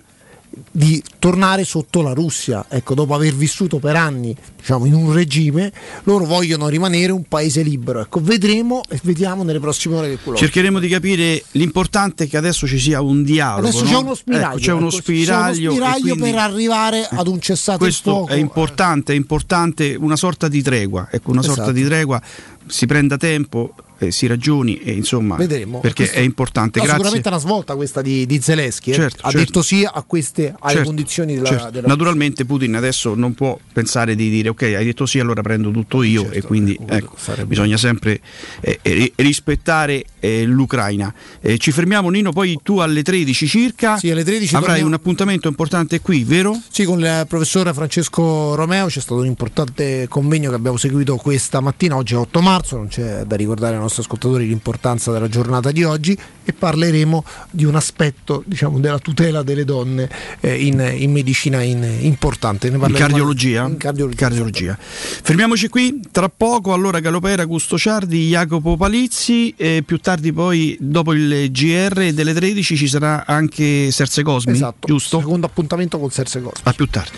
di tornare sotto la Russia. Ecco, dopo aver vissuto per anni diciamo, in un regime, loro vogliono rimanere un paese libero. Ecco, vedremo e vediamo nelle prossime ore che quello. Cercheremo di capire l'importante è che adesso ci sia un dialogo. Adesso no? c'è uno spiraglio, Ecco, c'è uno ecco, spiraglio, c'è uno spiraglio quindi- per arrivare ad un cessato il questo fuoco. è importante, è importante una sorta di tregua, ecco, una sorta Esatto. di tregua, si prenda tempo, eh, si ragioni e insomma, Vedremo. perché Questo- è importante. No, Grazie. sicuramente una svolta questa di, di Zelensky. eh. Certo, ha certo. detto sì a queste alle Certo, condizioni della, certo. della Naturalmente Putin adesso non può pensare di dire ok hai detto sì allora prendo tutto io Certo, e quindi ecco, bisogna sempre eh, eh, rispettare eh, l'Ucraina. Eh, ci fermiamo Nino, poi tu alle 13 circa Sì, alle 13 avrai torniamo- un appuntamento importante qui, vero? Sì, con il professore Francesco Romeo c'è stato un importante convegno che abbiamo seguito questa mattina, oggi è 8 marzo, non c'è da ricordare ai nostri ascoltatori l'importanza della giornata di oggi e parleremo di un aspetto diciamo, della tutela delle donne eh, in, in medicina in- importante. Ne In cardiologia? in cardiologia. Cardiologia. Fermiamoci qui, tra poco allora Galopera, Gusto Ciardi, Jacopo Palizzi e più tardi poi dopo il GR delle 13 ci sarà anche Serse Cosmi, Esatto, giusto? secondo appuntamento con Serse Cosmi. A più tardi.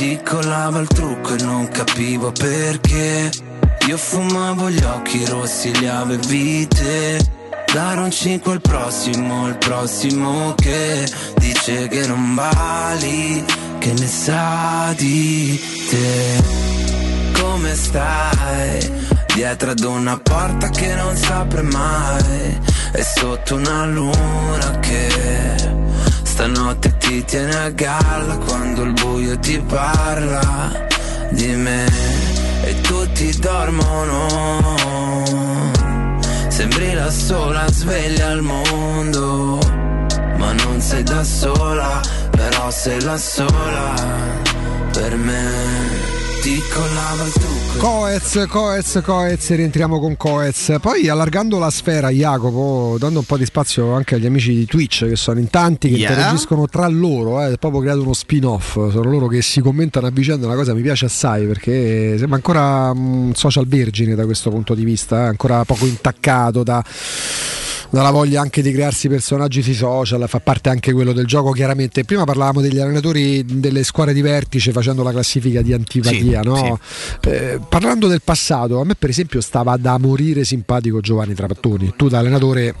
Ti colava il trucco e non capivo perché. Io fumavo gli occhi rossi, li avevi te. Dare un 5 al prossimo, il prossimo che Dice che non vali, che ne sa di te. Come stai? Dietro ad una porta che non si apre mai. E sotto una luna che Stanotte ti tiene a galla quando il buio ti parla di me e tutti dormono. Sembri la sola sveglia al mondo, ma non sei da sola, però sei la sola per me. Coez, Coez, Coez, rientriamo con Coez. Poi allargando la sfera, Jacopo, dando un po' di spazio anche agli amici di Twitch, che sono in tanti, che Yeah. interagiscono tra loro, eh, è proprio creato uno spin-off. Sono loro che si commentano a vicenda, una cosa che mi piace assai perché sembra ancora un social vergine da questo punto di vista, eh, ancora poco intaccato da dalla voglia anche di crearsi personaggi sui social, fa parte anche quello del gioco chiaramente. Prima parlavamo degli allenatori delle squadre di vertice facendo la classifica di antipatia, Sì, no? Eh, parlando del passato, a me per esempio stava da morire simpatico Giovanni Trapattoni. Tu da allenatore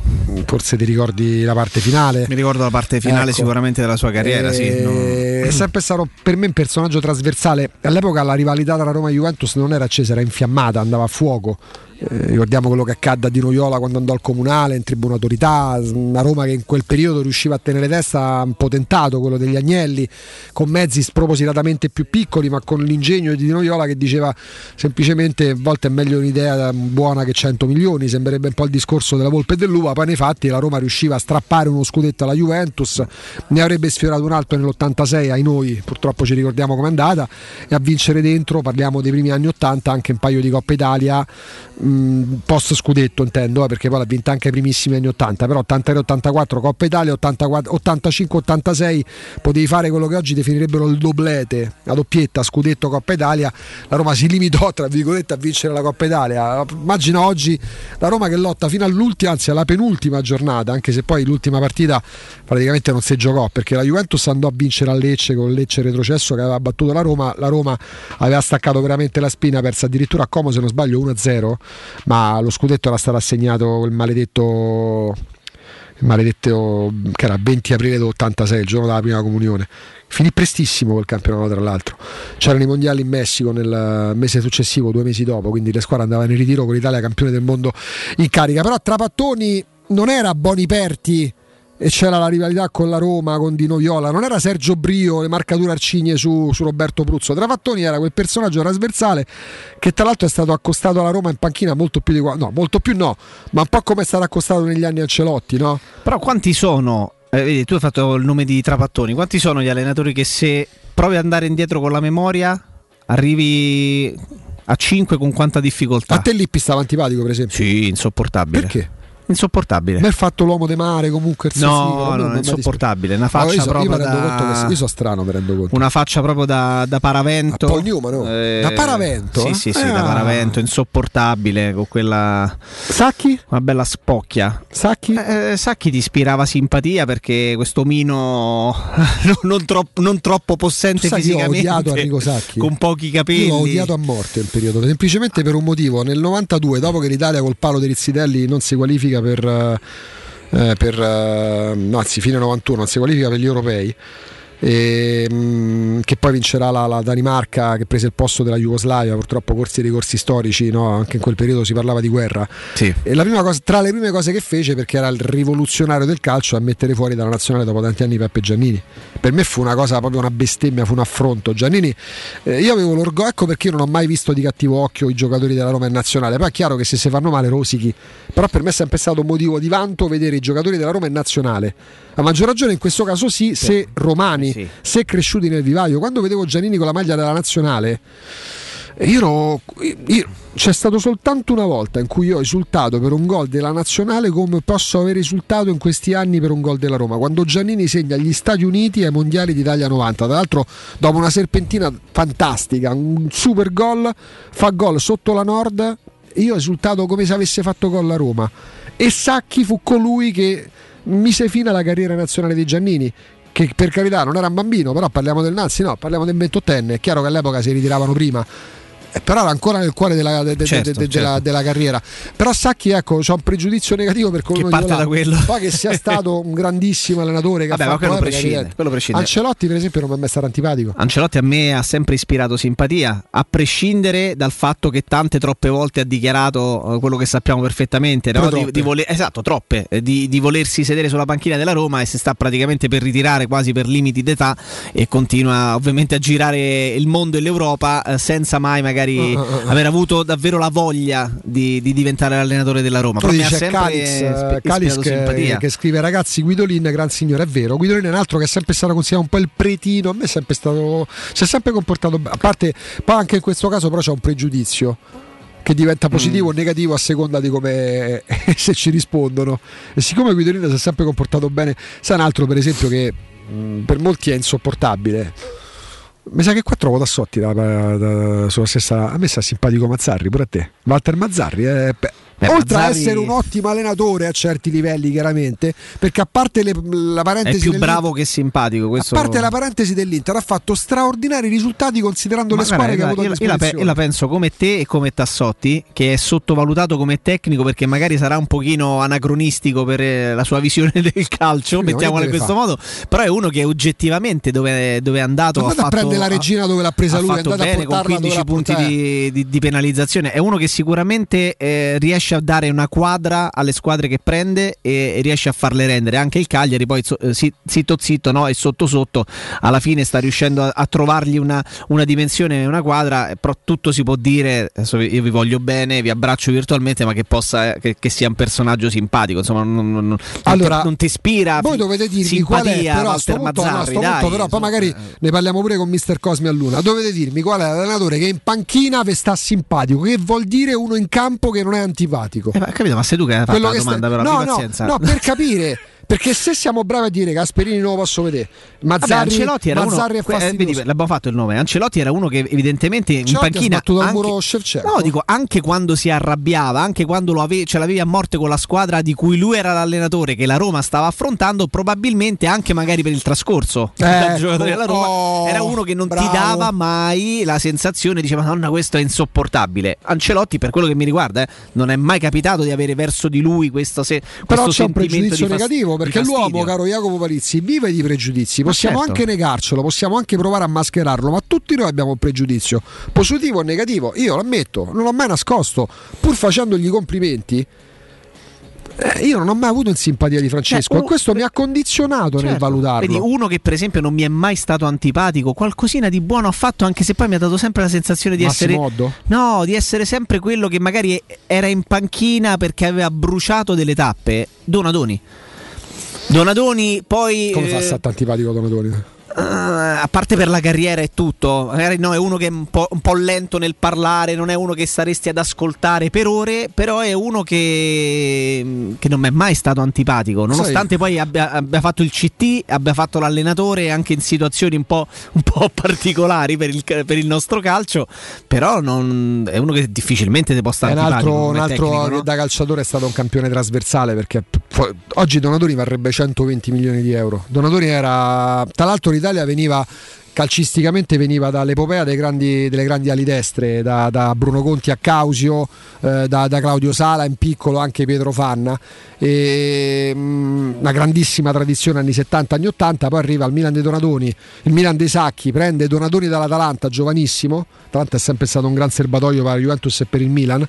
forse ti ricordi la parte finale? Mi ricordo la parte finale Ecco. sicuramente della sua carriera, sì. Eh, no. È sempre stato per me un personaggio trasversale. All'epoca la rivalità tra Roma e Juventus non era accesa, era infiammata, andava a fuoco. Eh, ricordiamo quello che accadde a Di Noiola quando andò al comunale in tribuna autorità, una Roma che in quel periodo riusciva a tenere testa un potentato, quello degli Agnelli, con mezzi spropositatamente più piccoli, ma con l'ingegno di Di Noiola che diceva semplicemente a volte è meglio un'idea buona che 100 milioni, sembrerebbe un po' il discorso della Volpe e dell'Uva, poi nei fatti la Roma riusciva a strappare uno scudetto alla Juventus, ne avrebbe sfiorato un altro nell'86 ai noi, purtroppo ci ricordiamo com'è andata, e a vincere dentro, parliamo dei primi anni 80, anche un paio di Coppa Italia, mh, post scudetto intendo, eh, perché poi l'ha vinta anche ai primissimi anni 80, però 83-84 Coppa Italia, 85-86 potevi fare quello che oggi definirebbero il doblete, la doppietta, scudetto Coppa Italia, la Roma si limitò tra virgolette a vincere la Coppa Italia, immagina oggi la Roma che lotta fino all'ultima, anzi alla penultima giornata, anche se poi l'ultima partita praticamente non si giocò, perché la Juventus andò a vincere a Lecce con Lecce retrocesso che aveva battuto la Roma, la Roma aveva staccato veramente la spina, persa addirittura a Como se non sbaglio 1-0, ma lo scudetto era stato assegnato quel maledetto il maledetto che era 20 aprile d'86, il giorno della prima comunione. Finì prestissimo quel campionato, tra l'altro. C'erano i mondiali in Messico nel mese successivo, due mesi dopo, quindi le squadre andavano in ritiro con l'Italia campione del mondo in carica. Però Trapattoni non era Boniperti e c'era la rivalità con la Roma, con Dino Viola, non era Sergio Brio, le marcature arcigne su, su Roberto Pruzzo. Trapattoni era quel personaggio trasversale che tra l'altro è stato accostato alla Roma in panchina molto più di qua, no, molto più no, ma un po' come è stato accostato negli anni Ancelotti, no? Però quanti sono Eh, vedi, tu hai fatto il nome di Trapattoni. Quanti sono gli allenatori che se provi ad andare indietro con la memoria arrivi a 5 con quanta difficoltà? A te Lippi stava antipatico, per esempio. Sì, insopportabile. Perché? Insopportabile. Il fatto l'uomo de mare comunque il No, no, mi insopportabile. Una faccia No, io, so- io proprio rendo da- che io so strano, mi rendo conto. Una faccia proprio da, da paravento. Paul Newman, no? Da paravento? Sì, sì, sì, da Ah. paravento, insopportabile, con quella... Sacchi? Una bella spocchia. Sacchi? Eh, Sacchi ti ispirava simpatia perché questo mino [LAUGHS] non, troppo, non troppo possente Sai che io ho fisicamente, odiato Enrico Sacchi. con pochi capelli. Io l'ho odiato a morte il periodo, semplicemente per un motivo. Nel 92, dopo che l'Italia col palo dei Rizzitelli non si qualifica per, eh, per eh, anzi fine 91, non si qualifica per gli europei. E, mh, che poi vincerà la, la Danimarca che prese il posto della Jugoslavia purtroppo corsi e ricorsi storici no? anche in quel periodo si parlava di guerra. E la prima cosa, tra le prime cose che fece perché era il rivoluzionario del calcio a mettere fuori dalla nazionale dopo tanti anni Peppe Giannini. Per me fu una cosa proprio una bestemmia fu un affronto. Giannini eh, io avevo l'orgoglio ecco perché io non ho mai visto di cattivo occhio i giocatori della Roma in nazionale. Poi è chiaro che se si fanno male rosichi. Però per me è sempre stato un motivo di vanto vedere i giocatori della Roma in nazionale a maggior ragione in questo caso sì, se romani se cresciuti nel vivaio quando vedevo Giannini con la maglia della nazionale io ero- io- c'è stato soltanto una volta in cui io ho esultato per un gol della nazionale come posso aver esultato in questi anni per un gol della Roma, quando Giannini segna agli Stati Uniti ai mondiali d'Italia 90. Tra l'altro, dopo una serpentina fantastica, un super gol, fa gol sotto la Nord. Io ho esultato come se avesse fatto gol la Roma. E Sacchi fu colui che mise fine alla carriera nazionale di Giannini. Che per carità non era un bambino, però parliamo del Nazzi, no, parliamo del 28enne. È chiaro che all'epoca si ritiravano prima, però era ancora nel cuore della, de- de- Certo, de- certo. della- carriera. Però Sacchi, ecco, c'è un pregiudizio negativo per quello Che parte da quello. Poi che sia [LAUGHS] stato un grandissimo allenatore che Vabbè, ha ma quello prescinde, quello prescinde. Ancelotti, per esempio, non mi è mai stato antipatico. Ancelotti a me ha sempre ispirato simpatia, a prescindere dal fatto che tante troppe volte ha dichiarato eh, quello che sappiamo perfettamente, no? Di, di voler- esatto, troppe, eh, di, di volersi sedere sulla panchina della Roma e si sta praticamente per ritirare quasi per limiti d'età e continua ovviamente a girare il mondo e l'Europa eh, senza mai magari Ah, ah, ah. aver avuto davvero la voglia di, di diventare l'allenatore della Roma. Tu Però dici Caliz ispirato che, che scrive ragazzi Guidolin gran signore è vero Guidolin è un altro che è sempre stato considerato un po' il pretino a me è sempre stato si è sempre comportato bene a parte poi anche in questo caso però c'è un pregiudizio che diventa positivo Mm. o negativo a seconda di come [LAUGHS] se ci rispondono e siccome Guidolin si è sempre comportato bene sai un altro per esempio che mh, per molti è insopportabile mi sa che qua trovo Tassotti da- da- da- sulla stessa. A me sta simpatico Mazzarri, pure a te. Walter Mazzarri. eh, Beh, oltre a Mazzarri- essere un ottimo allenatore a certi livelli, chiaramente, perché a parte le- la È parentesi. più dell'Inter- bravo che simpatico. Questo... A parte la parentesi dell'Inter, ha fatto straordinari risultati considerando Ma le squadre guarda, che ha avuto a io, io io la penso come te e come Tassotti, che è sottovalutato come tecnico perché magari sarà un pochino anacronistico per eh, la sua visione [LAUGHS] del calcio, che mettiamola in questo fare? modo, però è uno che oggettivamente dove, dove è andato... Andate ha a prendere la regina dove l'ha presa ha lui, fatto andate a bene con portarla dove 15 l'ha punti di, di- di penalizzazione. È uno che sicuramente eh, riesce a dare una quadra alle squadre che prende e, riesce a farle rendere. Anche il Cagliari, poi eh, si- zitto zitto no? e sotto sotto, alla fine sta riuscendo a, a trovargli una, una dimensione e una quadra. Però tutto si può dire. Io vi voglio bene, vi abbraccio virtualmente, ma che possa che, che sia un personaggio simpatico. Insomma, non, non- non- Allora, non, non ti ispira. Voi dovete dirmi qual è, però, Walter punto, no, Mazzarri, punto dai, però, poi magari ne parliamo pure con Mister Cosmi a Luna. Dovete dirmi qual è l'allenatore che in panchina vi sta simpatico, che vuol dire uno in campo che non è antipatico. Eh, ma, capito, ma sei tu che hai fatto la che sta- domanda, però no, no, pazienza. no, per capire. [LAUGHS] Perché se siamo bravi a dire Gasperini non lo posso vedere, Vabbè, Mazzarri, Ancelotti era Mazzarri uno, è eh, fastidioso. vedi, l'abbiamo fatto il nome. Ancelotti era uno che evidentemente in Ancelotti ha panchina sbattuto al anche, muro Shevchenko. no, dico, anche quando si arrabbiava, anche quando lo ave- ce l'avevi a morte con la squadra di cui lui era l'allenatore che la Roma stava affrontando, probabilmente anche magari per il trascorso [LAUGHS] da Ecco, giocatore della Roma, oh, era uno che non ti bravo. dava mai la sensazione, diceva Madonna questo è insopportabile. Ancelotti per quello che mi riguarda eh, non è mai capitato di avere verso di lui questo, se, Però questo c'è un pregiudizio negativo perché l'uomo, caro Jacopo Palizzi, vive di pregiudizi. Possiamo certo. anche negarcelo, possiamo anche provare a mascherarlo, ma tutti noi abbiamo un pregiudizio, positivo o negativo. Io lo ammetto, non l'ho mai nascosto, pur facendogli complimenti. eh, io non ho mai avuto in simpatia di Francesco Cioè, e questo mi ha condizionato nel Certo. valutarlo. Vedi, uno che per esempio non mi è mai stato antipatico, qualcosina di buono ha fatto, anche se poi mi ha dato sempre la sensazione di Massimo essere. Oddo? No, di essere sempre quello che magari era in panchina perché aveva bruciato delle tappe. Donadoni. Donadoni poi... Come fa a eh, stare antipatico Donatoni? Ah, a parte per la carriera e tutto, magari no, è uno che è un po', un po' lento nel parlare, non è uno che saresti ad ascoltare per ore, però è uno che, che non mi è mai stato antipatico, nonostante poi abbia, abbia fatto il CT, abbia fatto l'allenatore anche in situazioni un po', un po' [LAUGHS] particolari per il, per il nostro calcio, però non- è uno che difficilmente ti può stare un altro, un altro tecnico, che no? da calciatore è stato un campione trasversale perché oggi Donatori varrebbe 120 milioni di euro. Donatori era, tra l'altro l'Italia veniva calcisticamente veniva dall'epopea grandi- delle grandi ali destre, da, da Bruno Conti a Causio, eh, da, da Claudio Sala, in piccolo anche Pietro Fanna, e, mm, una grandissima tradizione anni 70, anni 80, poi arriva il Milan dei Donatoni, il Milan dei Sacchi, prende Donatoni dall'Atalanta, giovanissimo, Atalanta è sempre stato un gran serbatoio per la Juventus e per il Milan,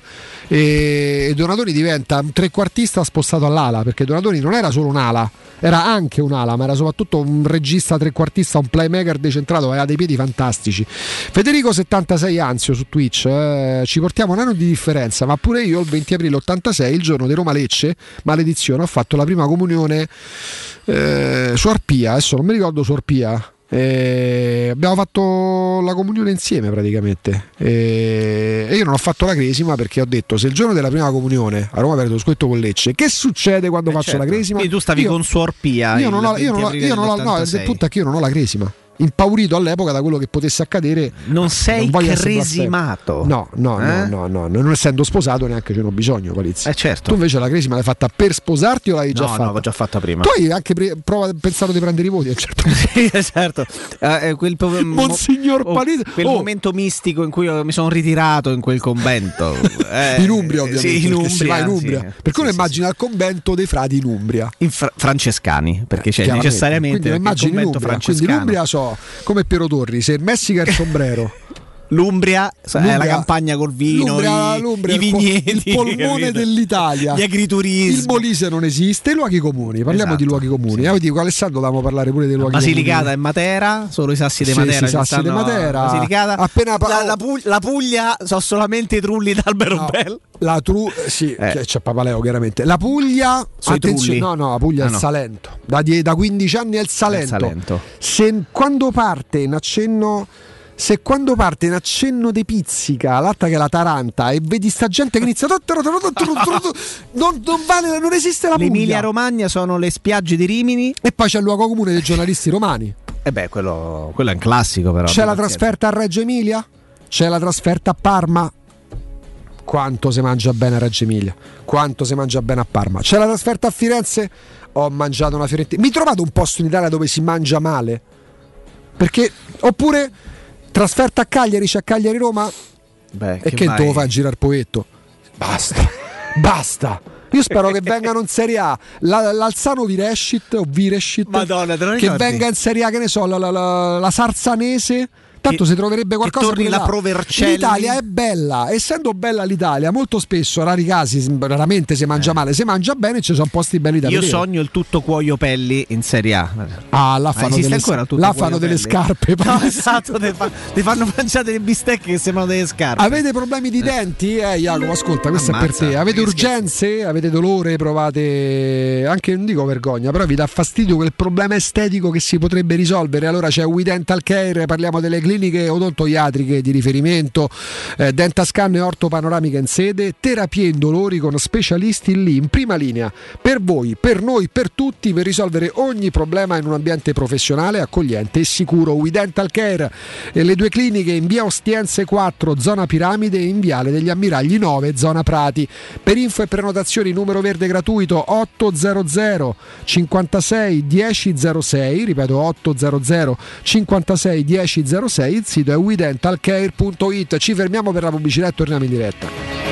e, e Donatoni diventa un trequartista spostato all'ala, perché Donatoni non era solo un'ala, era anche un'ala, ma era soprattutto un regista trequartista, un playmaker decentrato, aveva dei piedi fantastici. Federico 76 Anzio su Twitch, eh, ci portiamo un anno di differenza, ma pure io il 20 aprile 86, il giorno di Roma Lecce, maledizione, ho fatto la prima comunione eh, su Arpia, adesso non mi ricordo su Arpia. Eh, abbiamo fatto la comunione insieme praticamente Eh, e io non ho fatto la cresima perché ho detto se il giorno della prima comunione a Roma perdo scritto con Lecce che succede quando faccio certo. la cresima Quindi tu stavi Io- con io non ho, io 20 non ho- aprile io non ho- no, dell'86. il punto è che io non ho la cresima. Impaurito all'epoca da quello che potesse accadere. Non sei essere cresimato. No, no, Eh? no, no, no, non essendo sposato neanche ce n'ho bisogno, Palizzi. Eh certo. Tu invece la cresima l'hai fatta per sposarti o l'hai già No, fatta? no, l'ho già fatta prima. Tu hai anche pre- prova- pensato di prendere i voti a un certo punto. [LAUGHS] Sì, certo. Eh, eh, quel, po- [LAUGHS] Monsignor oh, Palese- quel oh. momento mistico in cui mi sono ritirato in quel convento. Eh, [LAUGHS] in Umbria, ovviamente. Sì, in va in Umbria. Umbria. sì. Perché uno immagina il convento dei frati in Umbria. In fra- francescani, perché c'è necessariamente Quindi immagini in convento Umbria. Quindi in francescano. Umbria so come Piero Torri, se il Messico è il sombrero. [LAUGHS] L'Umbria, è la L'Umbria- campagna col vino, L'Umbria- i, l'Umbria i è il vigneti, il polmone capito? dell'Italia. gli agriturismi. Il Molise non esiste, i luoghi comuni. Parliamo Esatto, di luoghi comuni. Eh, dico, Alessandro, dobbiamo parlare pure dei luoghi Basilicata comuni. e Matera, solo i sassi di Sì, Matera. sì, sassi di Matera. Basilicata. Appena pa- la, la Puglia, la Puglia sono solamente i trulli d'Albero No, Bello. La tru- sì, Eh. c'è Papaleo chiaramente. La Puglia, i attenzione, no, no, la Puglia Ah, è il no. Salento. Da, die- da 15 anni è il Salento. Salento. Se quando parte in accenno se quando parte in accenno di pizzica l'altra che è la Taranta e vedi sta gente che inizia non, non vale, non esiste la L'Emilia Puglia. Romagna sono le spiagge di Rimini. e poi c'è il luogo comune dei giornalisti romani. E beh, quello, quello è un classico, però. c'è la trasferta a Reggio Emilia? C'è la trasferta a Parma? Quanto si mangia bene a Reggio Emilia? Quanto si mangia bene a Parma? C'è la trasferta a Firenze? Ho mangiato una fiorentina. Mi trovate un posto in Italia dove si mangia male? Perché oppure trasferta a Cagliari c'è a Cagliari Roma? Beh, e che vai- devo fare a girare il poetto? Basta [LAUGHS] basta. Io spero che vengano in Serie A. La- l'Alzano Virescit o Virescit? Madonna, te lo che venga in Serie A che ne so la, la- la- la Tanto si troverebbe qualcosa torni pure la. Provercelli. l'Italia è bella essendo bella l'Italia molto spesso rari casi raramente si mangia male si mangia bene ci sono posti belli da Eh. Io vedere sogno il tutto cuoio pelli in Serie A. ah là fanno delle, là fanno delle scarpe No, esatto, ti, fa- fanno mangiare delle bistecche che sembrano delle scarpe. Avete problemi di denti? Eh, Jacopo, ascolta, questo è per te. Avete che urgenze? Avete dolore? Provate anche, non dico vergogna, però vi dà fastidio quel problema estetico che si potrebbe risolvere. Allora c'è We Dental Care, parliamo delle cliniche odontoiatriche di riferimento, eh, Dentascan e ortopanoramica in sede, terapie indolori con specialisti lì in prima linea per voi, per noi, per tutti, per risolvere ogni problema in un ambiente professionale, accogliente e sicuro. We Dental Care e le due cliniche in via Ostiense 4, zona Piramide in viale degli Ammiragli 9, zona Prati. Per info e prenotazioni numero verde gratuito 800 56 1006, ripeto 800 56 1006, il sito è widentalcare.it. Ci fermiamo per la pubblicità e torniamo in diretta.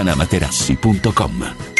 artigianamaterassi.com.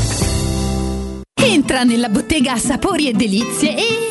Entra nella bottega Sapori e Delizie e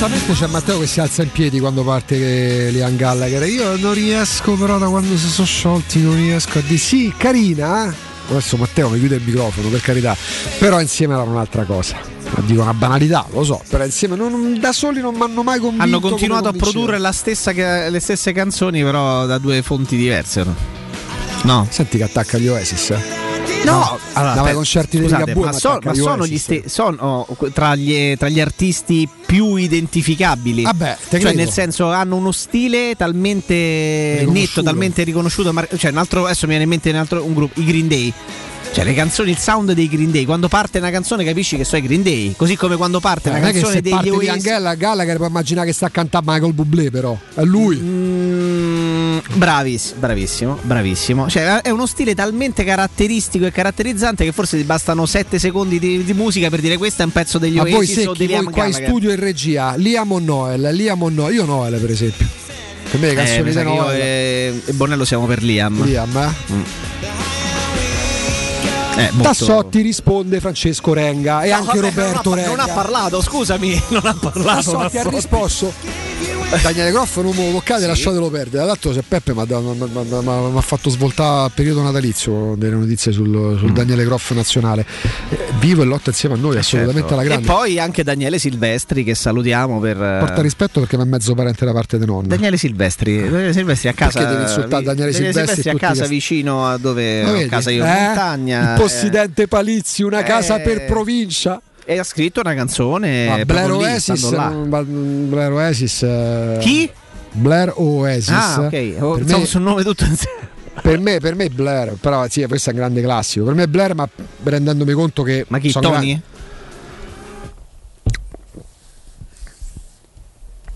But Giustamente c'è Matteo che si alza in piedi quando parte Liam Gallagher. Io non riesco, però, da quando si sono sciolti, non riesco a dire sì, carina. eh? Adesso Matteo mi chiude il microfono, per carità. Però insieme era un'altra cosa. Dico una banalità, lo so, però insieme non- da soli non mi hanno mai convinto. Hanno continuato a produrre stessa le stesse canzoni, però da due fonti diverse. no? No. Senti che attacca gli Oasis. eh. No, allora, dava i concerti scusate, Ligabue, ma, so- ma sono, gli ste- sono tra, gli, tra gli artisti più identificabili. Vabbè, te cioè, credo. nel senso, hanno uno stile talmente netto, talmente riconosciuto. mar- cioè, un altro, adesso mi viene in mente un, altro, un gruppo, i Green Day. Cioè, le canzoni, il sound dei Green Day. Quando parte una canzone, capisci che sono i Green Day. Così come quando parte Non una canzone degli parte di Oasis. Angela Gallagher puoi immaginare che sta a cantare Michael Bublé però è lui Mm, bravis- bravissimo, bravissimo. Cioè, è uno stile talmente caratteristico e caratterizzante che forse ti bastano 7 secondi di, di musica per dire questo è un pezzo degli a voi Oasis o secchi di voi Liam qua in Gallagher. studio in regia Liam o Noel Liam o Noel io Noel per esempio per me le Eh, canzoni mi di che io Noel e, e Bonello siamo per Liam. Liam eh? Eh, molto- Tassotti risponde Francesco Renga e No, anche vabbè, Roberto non ha, Renga [LAUGHS] non ha parlato, scusami, non ha parlato. Tassotti ha risposto [LAUGHS] Daniele Groff non lo toccate lasciatelo perdere l'altro se Peppe mi ha fatto svoltare il periodo natalizio delle notizie sul, Mm. sul Daniele Groff nazionale Eh, vivo e lotta insieme a noi assolutamente Certo. alla E grande poi anche Daniele Silvestri che salutiamo per porta rispetto perché mi è mezzo parente da parte di nonna Daniele Silvestri, Daniele Silvestri a casa Perché devi insultare Daniele Silvestri a casa vicino a dove vedi? casa io in Eh? montagna. il possidente Palizzi una casa Eh. per provincia E ha scritto una canzone Ma Blair Oasis Blair Oasis eh, Chi? Blair Oasis Ah, ok. Oh, per, me, sul nome tutto insieme. per me per me Blair però sì questo è un grande classico per me Blair ma rendendomi conto che Ma chi? Tony? grandi-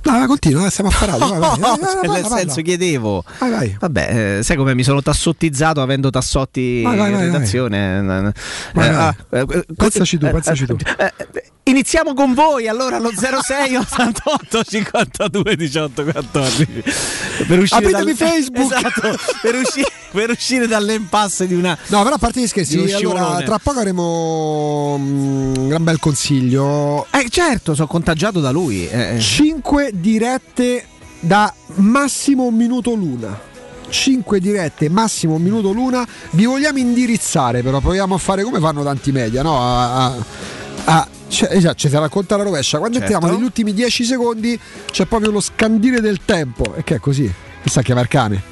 No, ma continua, stiamo a parlare. vai, vai, vai, vai, nel senso chiedevo vabbè eh, sai come mi sono tassottizzato avendo tassotti in redazione Pensaci tu, eh, pensaci tu. eh, eh, iniziamo con voi allora allo 06 88 52 18 14 per uscire Apritemi dal- Facebook. esatto, per, uscire, per uscire dall'impasse di una No, però a parte gli scherzi, allora, tra poco avremo mm, un gran bel consiglio. eh certo sono contagiato da lui eh. 5 dirette da massimo un minuto l'una. 5 dirette, massimo un minuto l'una. Vi vogliamo indirizzare, però proviamo a fare come fanno tanti media, no? A, a- a- cioè, esatto, ci si racconta la rovescia. Quando Certo. entriamo negli ultimi 10 secondi c'è proprio lo scandire del tempo. E che è così? Mi sa chiamare cane.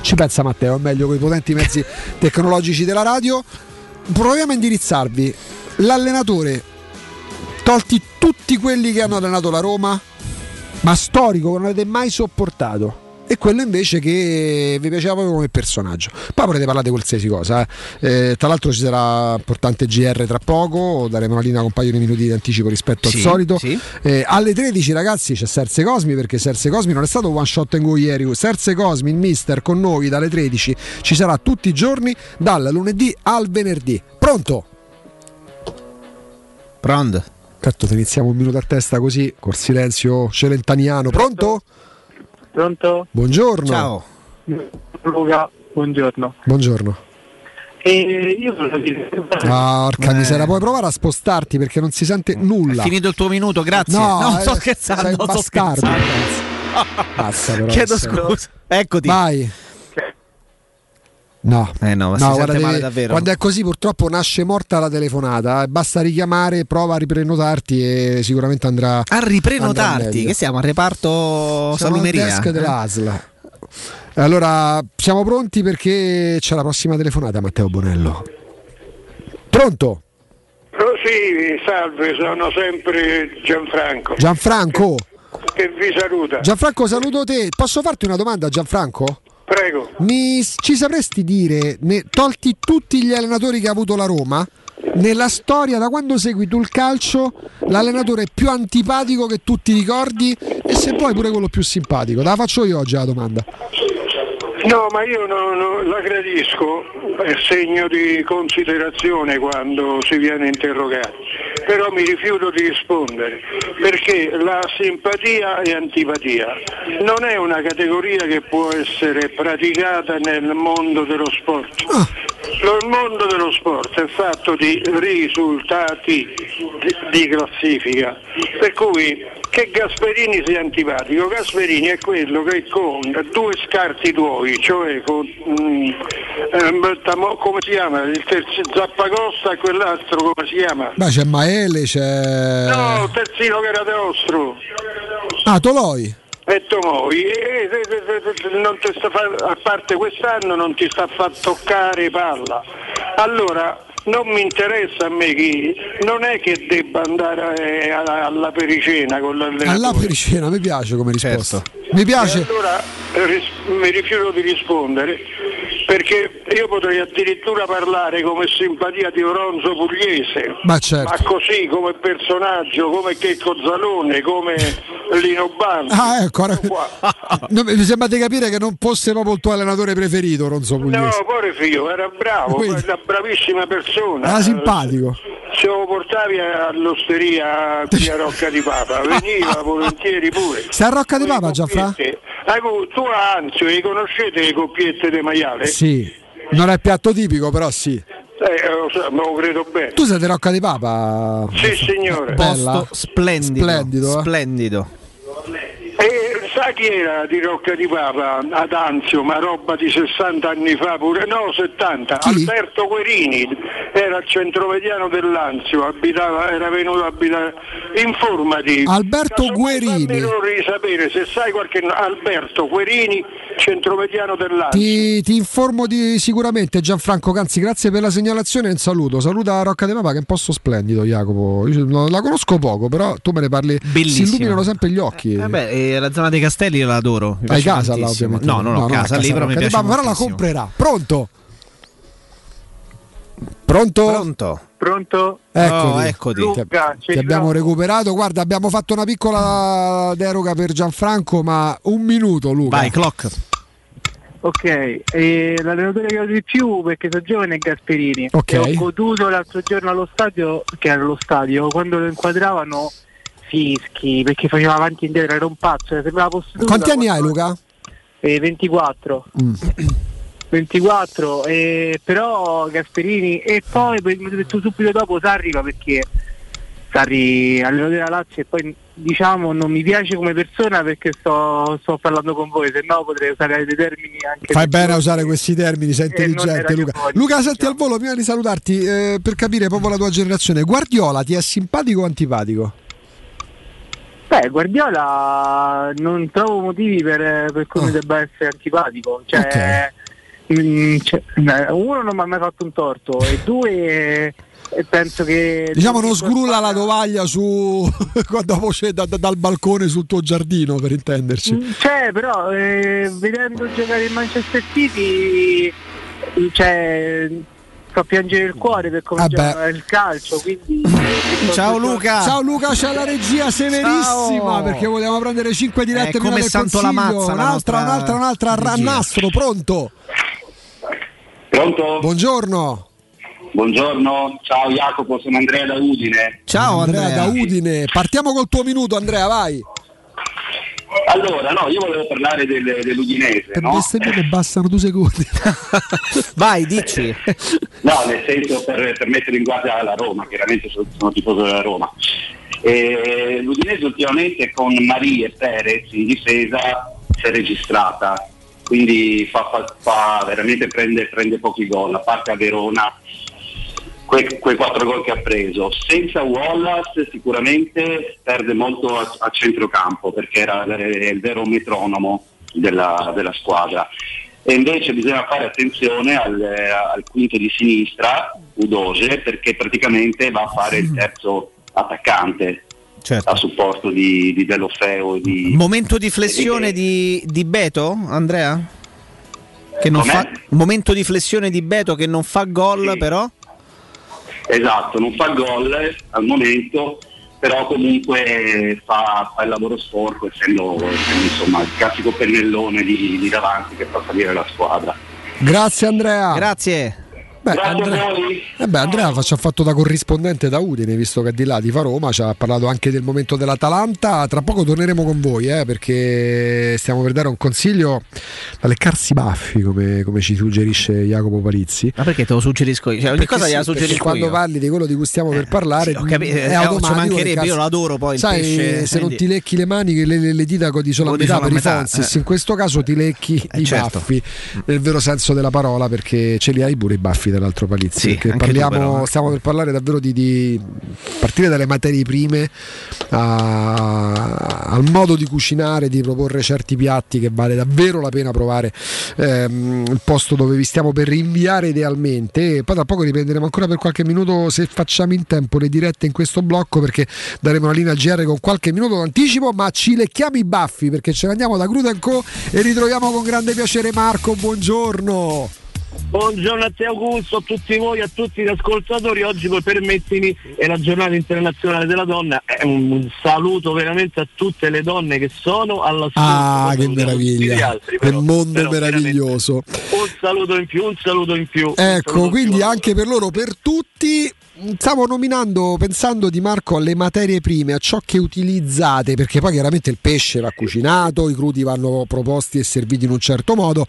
Ci pensa Matteo, è meglio con i potenti mezzi [LAUGHS] tecnologici della radio. Proviamo a indirizzarvi. L'allenatore, tolti tutti quelli che hanno allenato la Roma, ma storico che non avete mai sopportato. E quello invece che vi piaceva proprio come personaggio. Poi potete parlare di qualsiasi cosa. eh. Eh, tra l'altro ci sarà importante GR tra poco, daremo una linea con un paio di minuti di anticipo rispetto Sì, al solito. sì. Eh, alle 13 ragazzi c'è Serse Cosmi perché Serse Cosmi non è stato one shot and go ieri. Serse Cosmi, il mister con noi dalle 13 ci sarà tutti i giorni dal lunedì al venerdì. Pronto? Pronto? Certo, se iniziamo un minuto a testa così, col silenzio celentaniano. Pronto? Pronto? Buongiorno. Ciao. Luca, buongiorno. Buongiorno. E io volevo dire... Ah, Porca Eh. miseria, puoi provare a spostarti perché non si sente nulla. È finito il tuo minuto, grazie. No, No, sto eh, scherzando. sei un sto bastardo. scherzando. Pazza, [LAUGHS] però, Chiedo scusa. Eccoti. Vai. No. Eh no, ma si No, sente guarda, male devi- davvero. quando è così purtroppo nasce morta la telefonata, eh, basta richiamare, prova a riprenotarti e sicuramente andrà A andrà riprenotarti, meglio. che siamo al reparto Siamo al salumeria. desk eh? dell'ASL. Allora, siamo pronti perché c'è la prossima telefonata, Matteo Bonello. Pronto? Oh, sì, salve, sono sempre Gianfranco Gianfranco? che vi saluta. Gianfranco, saluto te. Posso farti una domanda, Gianfranco? Prego. Mi, ci sapresti dire, ne- tolti tutti gli allenatori che ha avuto la Roma, nella storia, da quando segui tu il calcio, l'allenatore più antipatico che tu ti ricordi e se vuoi pure quello più simpatico? Te la faccio io oggi la domanda. No, ma io no- no- la gradisco, è segno di considerazione quando si viene interrogati, però mi rifiuto di rispondere perché la simpatia e antipatia non è una categoria che può essere praticata nel mondo dello sport. Il mondo dello sport è fatto di risultati di, di classifica, per cui che Gasperini sia antipatico, Gasperini è quello che con due scarti tuoi, cioè con Tamo- come si chiama? Il terzo Zappacosta e quell'altro come si chiama? Beh, c'è Maele, c'è. No, il terzino che era nostro. Ah, Toloi. e Tomoi, e, a parte quest'anno non ti sta a far toccare palla. Allora non mi interessa a me chi, non è che debba andare eh, alla, alla pericena con l'allenatore. Alla pericena, mi piace come risposta. Certo. Mi piace. E allora eh, ris- mi rifiuto di rispondere perché io potrei addirittura parlare come simpatia di Oronzo Pugliese, Ma certo. ma così come personaggio, come Checco Zalone, come Lino Banzi. Ah, ecco. [LAUGHS] No, mi sembra di capire che non fosse proprio il tuo allenatore preferito, Ronzo No, Pugliese. pure figlio, era bravo, Quindi- era una bravissima persona. Era simpatico. Se lo portavi all'osteria qui a Rocca di Papa, [LAUGHS] veniva volentieri pure. Sei a Rocca di Papa, Gianfra? Ah, tu- Anzio, le conoscete le coppiette di maiale? Sì. Non è piatto tipico, però sì. Eh, lo so, me lo credo bene. Tu sei di Rocca di Papa? Sì, signore. Bella. Posto splendido. Splendido, eh. splendido. E sa chi era di Rocca di Papa? Ad Anzio, ma roba di 60 anni fa pure, no 70, Alberto Guerini era il centrovediano dell'Anzio, abitava, era venuto a abitare, informati. Alberto Fammi Guerini. sapere se sai qualche Alberto Guerini, centrovediano dell'Anzio. Ti, ti informo di, sicuramente Gianfranco Canzi, grazie per la segnalazione e un saluto. Saluta Rocca di Papa che è un posto splendido, Jacopo. Io non- la conosco poco, però tu me ne parli. Bellissima. Si illuminano sempre gli occhi. Eh beh, e la zona dei castelli io la adoro. Mi Hai casa là, ovviamente. No, non ho casa, lì però mi piace però la comprerà. Pronto? Pronto? Pronto? Pronto? Eccoti. Oh, eccoti. Luca, Ti abbiamo recuperato. Guarda, abbiamo fatto una piccola deroga per Gianfranco, ma un minuto, Luca. Vai, clock. Ok, e l'allenatore che ho di più perché sono giovane è Gasperini. Ok. E ho goduto l'altro giorno allo stadio, che era allo stadio, quando lo inquadravano fischi, perché faceva avanti e indietro, era un pazzo, sembrava posseduto. Quanti anni hai. Luca? Eh, 24. Mm. 24, eh, però Gasperini e poi subito dopo Sarri ma perché Sarri allenatore della Lazio e poi diciamo non mi piace come persona perché sto, sto parlando con voi, se no potrei usare dei termini anche Fai bene a usare questi termini, sei Eh, intelligente, Luca. fuori, Luca, senti al volo, prima di salutarti, eh, per capire proprio la tua generazione, Guardiola ti è simpatico o antipatico? Beh, Guardiola non trovo motivi per, per cui mi debba essere antipatico. Cioè, mm, cioè, eh, uno non mi ha mai fatto un torto e due eh, penso che Diciamo non sgrulla la tovaglia su [LAUGHS] dopo c'è da- da- dal balcone sul tuo giardino, per intenderci. Cioè, però eh, vedendo giocare in Manchester City cioè, fa piangere il cuore per come Ah, il calcio, quindi Ciao Luca. Ciao Luca, c'è la regia severissima Ciao. perché vogliamo prendere 5 dirette prima come Santo la Consiglio. Mazza, la un'altra, nostra un'altra, un'altra a nastro, pronto? Pronto? Buongiorno. Buongiorno, ciao Jacopo, sono Andrea da Udine. Ciao Andrea, da Udine. Partiamo col tuo minuto, Andrea, vai. Allora, no, io volevo parlare del- dell'Udinese, Per no? bestemmiare bastano due secondi. [LAUGHS] Vai, dici. No, nel senso per, per mettere in guardia la Roma, chiaramente sono, sono tifoso della Roma. E L'Udinese ultimamente con Maria e Perez in difesa si è registrata, quindi fa, fa- fa- veramente prende, prende pochi gol, a parte a Verona que- quei quattro gol che ha preso. Senza Wallace sicuramente perde molto a, a centrocampo perché era eh, il vero metronomo della, della squadra. E invece bisogna fare attenzione al, al quinto di sinistra, Udose, perché praticamente va a fare il terzo attaccante a supporto di, di Delofeo di, Momento di flessione di, di Beto, Andrea? Che non Com'è? fa, momento di flessione di Beto che non fa gol, però. Esatto, non fa gol al momento, però comunque fa, fa il lavoro sporco, essendo, essendo, insomma, il classico pennellone di, di davanti che fa salire la squadra. Grazie Andrea. Grazie. Beh, Grazie Andrea, eh beh, Andrea ci ha fatto da corrispondente da Udine, visto che è di là di fa Roma, ci ha parlato anche del momento dell'Atalanta. Tra poco torneremo con voi, eh, perché stiamo per dare un consiglio da leccarsi i baffi, come, come ci suggerisce Jacopo Palizzi. Ma perché te lo suggerisco io? Cioè, ogni Perché cosa sì, gliela suggerisco quando io. parli di quello di cui stiamo per parlare, ho capito, è eh, automatico ci mancherebbe, io lo adoro poi il Sai, pesce, se non quindi- ti lecchi le mani, le, le, le dita godi solo a metà per i metà, Fonsis, eh. in questo caso ti lecchi i certo. baffi, nel vero senso della parola, perché ce li hai pure i baffi dall'altro Palizzi, Sì, parliamo, però, stiamo per parlare davvero di, di partire dalle materie prime a- al modo di cucinare, di proporre certi piatti che vale davvero la pena provare ehm, il posto dove vi stiamo per rinviare idealmente. E poi tra poco riprenderemo ancora per qualche minuto se facciamo in tempo le dirette in questo blocco perché daremo la linea al GR con qualche minuto d'anticipo ma ci lecchiamo i baffi perché ce ne andiamo da Crudo Co e ritroviamo con grande piacere Marco buongiorno Buongiorno a te Augusto, a tutti voi, a tutti gli ascoltatori. Oggi poi permettimi, è la giornata internazionale della donna. È un, saluto veramente a tutte le donne che sono all'ascolto. ah che meraviglia altri, che mondo però meraviglioso Un saluto in più, un saluto in più. Ecco, quindi più. anche per loro, per tutti, stavo nominando, pensando di Marco alle materie prime, a ciò che utilizzate, perché poi chiaramente il pesce va cucinato, i crudi vanno proposti e serviti in un certo modo,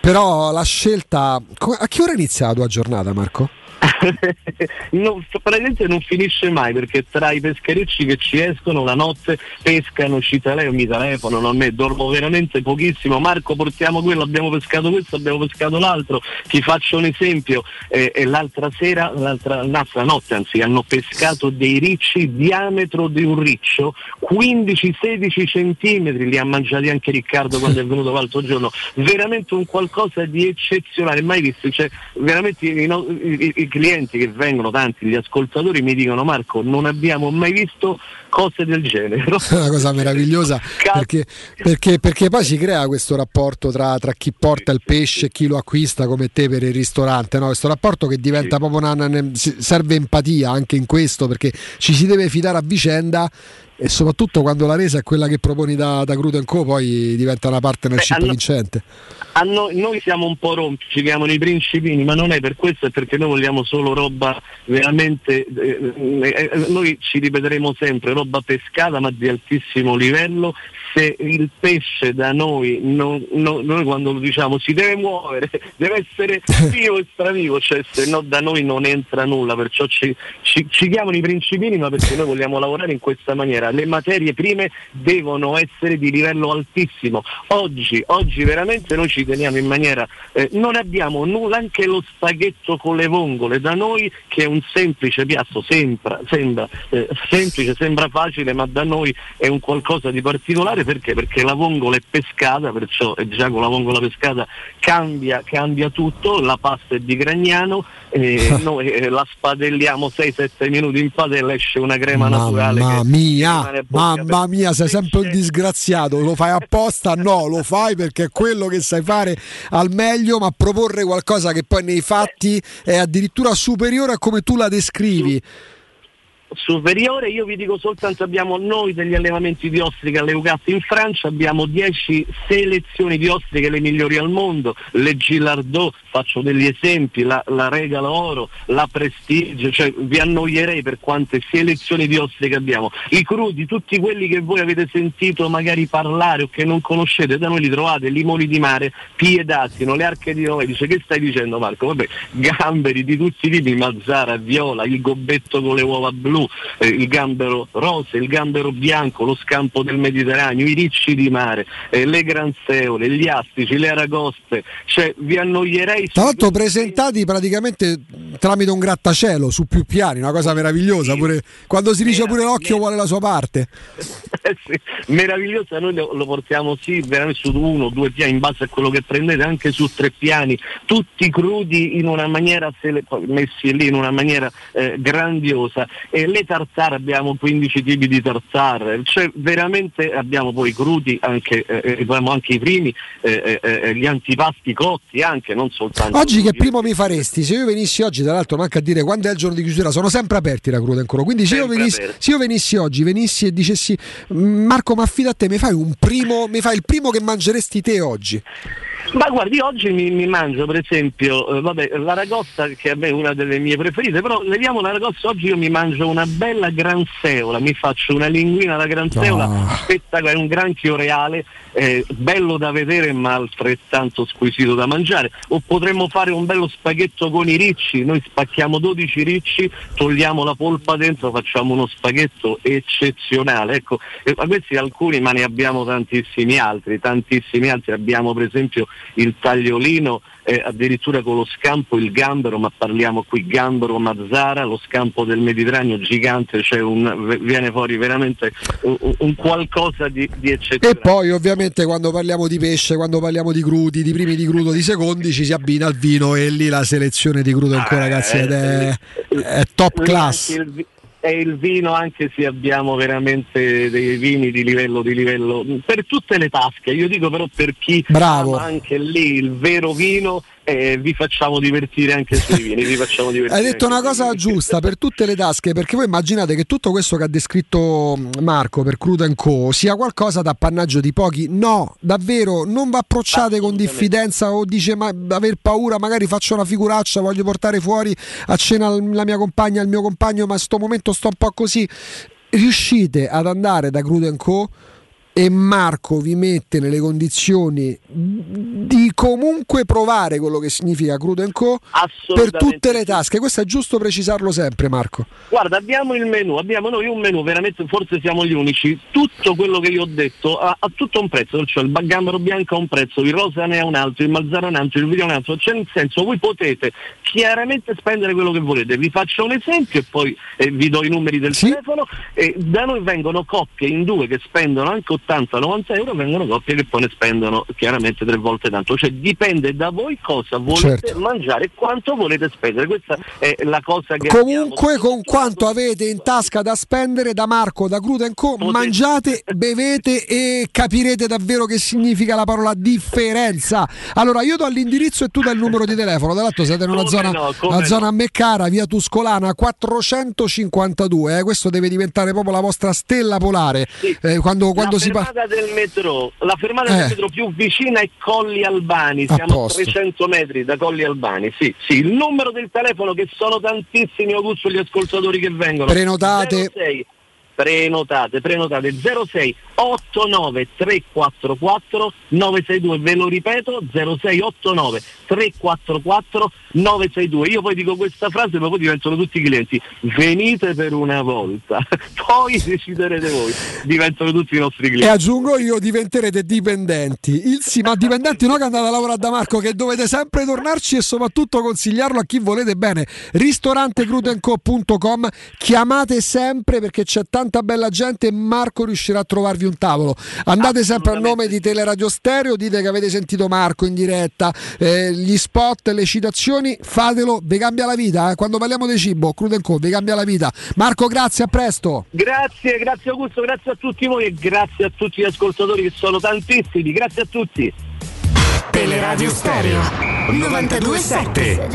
però la scelta... A che ora inizia la tua giornata Marco? [LAUGHS] non, praticamente non finisce mai perché tra i pescherecci che ci escono la notte pescano, ci tele- mi telefonano a me, dormo veramente pochissimo. Marco portiamo quello, abbiamo pescato questo, abbiamo pescato l'altro. Ti faccio un esempio, eh, e l'altra sera, l'altra, l'altra notte anzi, hanno pescato dei ricci diametro di un riccio, 15-16 centimetri, li ha mangiati anche Riccardo quando è venuto l'altro giorno. Veramente un qualcosa di eccezionale, mai visto. Cioè, veramente i, i- i clienti che vengono, tanti, gli ascoltatori mi dicono Marco, non abbiamo mai visto cose del genere. È [LAUGHS] una cosa meravigliosa perché, perché- perché poi si crea questo rapporto tra, tra chi porta il pesce e chi lo acquista come te per il ristorante, no? questo rapporto che diventa proprio una, serve empatia anche in questo perché ci si deve fidare a vicenda e soprattutto quando la resa è quella che proponi da, da Crudo Co poi diventa una partnership Beh, vincente. A noi, noi siamo un po' rompi, ci chiamano i principini, ma non è per questo, è perché noi vogliamo solo roba veramente, eh, eh, eh, noi ci ripeteremo sempre, roba pescata ma di altissimo livello. Se il pesce da noi, non- no- noi quando lo diciamo si deve muovere, [LAUGHS] deve essere [LAUGHS] vivo e stravivo, cioè se no da noi non entra nulla, perciò ci, ci- ci chiamano i principini ma perché noi vogliamo lavorare in questa maniera. Le materie prime devono essere di livello altissimo. Oggi, oggi veramente noi ci teniamo in maniera, eh, non abbiamo nulla, anche lo spaghetto con le vongole da noi che è un semplice piatto, sembra, sembra eh, semplice, sembra facile, ma da noi è un qualcosa di particolare perché? Perché la vongola è pescata, perciò eh, già con la vongola pescata cambia, cambia tutto, la pasta è di Gragnano, eh, [LAUGHS] noi eh, la spadelliamo 6-7 minuti in padella, esce una crema naturale. Mamma mia, mamma mia, sei sempre un disgraziato, lo fai apposta? No, lo fai perché è quello che sai fare al meglio, ma proporre qualcosa che poi nei fatti è addirittura superiore a come tu la descrivi. Superiore, io vi dico soltanto abbiamo noi degli allevamenti di ostriche alle Ugatte in Francia, abbiamo 10 selezioni di ostriche le migliori al mondo, le Gilardot, faccio degli esempi, la, la Regal Oro, la Prestige, cioè vi annoierei per quante selezioni di ostriche abbiamo. I crudi, tutti quelli che voi avete sentito magari parlare o che non conoscete, da noi li trovate, limoni di mare, piedassino, le arche di Noè, dice che stai dicendo Marco? Vabbè, [LAUGHS] gamberi di tutti i tipi, mazzara, viola, il gobbetto con le uova blu, eh, il gambero rosa, il gambero bianco, lo scampo del Mediterraneo, i ricci di mare, eh, le granseole, gli astici, le aragoste, cioè vi annoierei Tra l'altro presentati praticamente tramite un grattacielo su più piani, una cosa meravigliosa, pure, quando si dice pure l'occhio vuole la sua parte. Eh [LAUGHS] sì, meravigliosa, noi lo, lo portiamo sì veramente su uno, due piani in base a quello che prendete, anche su tre piani, tutti crudi in una maniera messi lì in una maniera eh, grandiosa. E le tartare abbiamo 15 tipi di tartare, cioè veramente abbiamo poi crudi, anche, eh, eh, abbiamo anche i primi, eh, eh, eh, gli antipasti cotti anche, non soltanto. Oggi che primo mi faresti? Se io venissi oggi, tra l'altro manca a dire quando è il giorno di chiusura, sono sempre aperti la cruda ancora. Quindi se io, venissi, se io venissi oggi, venissi e dicessi "Mm, Marco, ma affida a te, mi fai un primo, mi fai il primo che mangeresti te oggi? Ma guardi, oggi mi, mi mangio per esempio, eh, vabbè, l'aragosta che a me è una delle mie preferite, però leviamo l'aragosta, oggi io mi mangio una bella gran seola, mi faccio una linguina alla gran seola, Ah. spettacolare, un granchio reale, eh, bello da vedere ma altrettanto squisito da mangiare. O potremmo fare un bello spaghetto con i ricci, noi spacchiamo 12 ricci, togliamo la polpa dentro, facciamo uno spaghetto eccezionale. Ecco, eh, questi alcuni, ma ne abbiamo tantissimi altri, tantissimi altri. Abbiamo per esempio il tagliolino, eh, addirittura con lo scampo il gambero, ma parliamo qui gambero Mazzara, lo scampo del Mediterraneo gigante, cioè un- viene fuori veramente un, un qualcosa di, di E eccezionale. poi ovviamente quando parliamo di pesce, quando parliamo di crudi, di primi di crudo, di secondi, ci si abbina al vino e lì la selezione di crudo ancora ragazzi ed è, è top Lì class. il E il vino, anche se abbiamo veramente dei vini di livello, di livello per tutte le tasche. Io dico però per chi Bravo. ama anche lì il vero vino, eh, vi facciamo divertire anche sui vini. vi facciamo divertire Hai detto una cosa giusta per tutte le tasche, perché voi immaginate che tutto questo che ha descritto Marco per Crudo Co sia qualcosa d'appannaggio di pochi. No, davvero, non va approcciate con diffidenza o dice ma aver paura, magari faccio una figuraccia, voglio portare fuori a cena la mia compagna, il mio compagno, ma in sto momento sto un po' così. Riuscite ad andare da Crudo Co e Marco vi mette nelle condizioni di comunque provare quello che significa Crudo Co per tutte le tasche. Questo è giusto precisarlo sempre, Marco. Guarda, abbiamo il menù, abbiamo noi un menù, veramente forse siamo gli unici. Tutto quello che io ho detto ha, ha tutto un prezzo, cioè il gambero bianco ha un prezzo, il rosa ne ha un altro, il mazzaro un altro, il video un altro. Cioè nel senso voi potete chiaramente spendere quello che volete. Vi faccio un esempio e poi eh, vi do i numeri del telefono. E da noi vengono coppie in due che spendono anche 80-90 euro, vengono coppie che poi ne spendono chiaramente tre volte tanto. Cioè dipende da voi cosa volete Certo. mangiare e quanto volete spendere. Questa è la cosa che Comunque, con quanto avete in tasca da spendere da Marco, da Crudo Co, mangiate, bevete e capirete davvero che significa la parola differenza. Allora, io do l'indirizzo e tu dai il numero di telefono. Tra l'altro, siete in una Come zona, no, una no. zona a me cara, via Tuscolana 452. eh. Questo deve diventare proprio la vostra stella polare. Eh, quando quando si. Fermata del metro, la fermata Eh. del metro più vicina è Colli Albani, A siamo a posto. 300 metri da Colli Albani. Sì, sì, il numero del telefono che sono tantissimi Augusto gli ascoltatori che vengono. Prenotate. 06 prenotate, prenotate 06 89 344 962, ve lo ripeto 06 89 344 962. Io poi dico questa frase ma poi diventano tutti clienti. Venite per una volta, [LAUGHS] poi deciderete voi. Diventano tutti i nostri E clienti. aggiungo io diventerete dipendenti. Il sì, ma dipendenti no che andate a lavorare da Marco, che dovete sempre tornarci e soprattutto consigliarlo a chi volete bene. Ristorantecrudenco.com chiamate sempre perché c'è tanta bella gente Marco riuscirà a trovarvi un tavolo. Andate sempre a nome di Teleradio Stereo, dite che avete sentito Marco in diretta, eh, gli spot, le citazioni, fatelo, vi cambia la vita. eh. Quando parliamo di cibo, Crudenco, vi cambia la vita. Marco, grazie, a presto. Grazie, grazie Augusto, grazie a tutti voi e grazie a tutti gli ascoltatori che sono tantissimi. Grazie a tutti. Teleradio Stereo 927.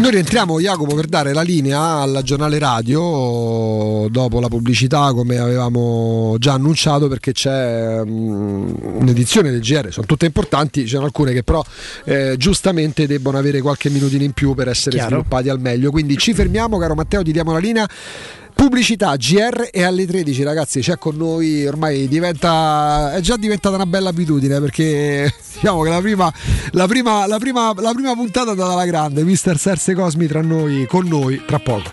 Noi rientriamo Jacopo per dare la linea al giornale radio dopo la pubblicità come avevamo già annunciato perché c'è mm, un'edizione del GR, sono tutte importanti, ci sono alcune che però eh, giustamente debbono avere qualche minutino in più per essere Chiaro. sviluppati al meglio. Quindi ci fermiamo caro Matteo, ti diamo la linea. Pubblicità GR e alle 13 ragazzi c'è con noi ormai diventa è già diventata una bella abitudine perché [LAUGHS] diciamo che la prima, la prima, la prima, la prima puntata è andata alla grande Mister Serse Cosmi tra noi con noi tra poco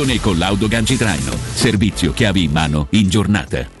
e collaudo ganci traino. Servizio chiavi in mano in giornata.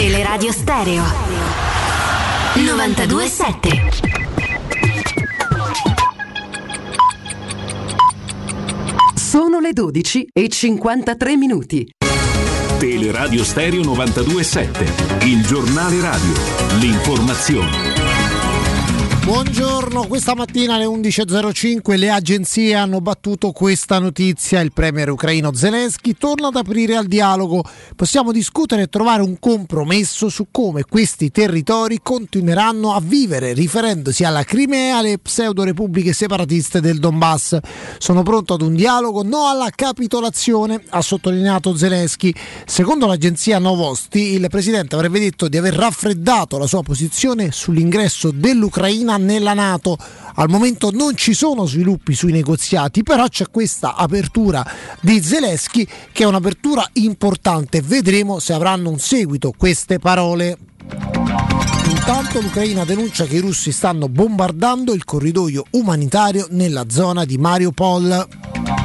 Teleradio Stereo 927. Sono le 12 e 53 minuti. Teleradio Stereo 927, il giornale radio, l'informazione. Buongiorno, questa mattina alle 11.05 le agenzie hanno battuto questa notizia. Il premier ucraino Zelensky torna ad aprire al dialogo. Possiamo discutere e trovare un compromesso su come questi territori continueranno a vivere, riferendosi alla Crimea e alle pseudo repubbliche separatiste del Donbass. Sono pronto ad un dialogo, no alla capitolazione, ha sottolineato Zelensky. Secondo l'agenzia Novosti, il presidente avrebbe detto di aver raffreddato la sua posizione sull'ingresso dell'Ucraina nella Nato. Al momento non ci sono sviluppi sui negoziati, però c'è questa apertura di Zelensky che è un'apertura importante. Vedremo se avranno un seguito queste parole. Intanto l'Ucraina denuncia che i russi stanno bombardando il corridoio umanitario nella zona di Mariupol.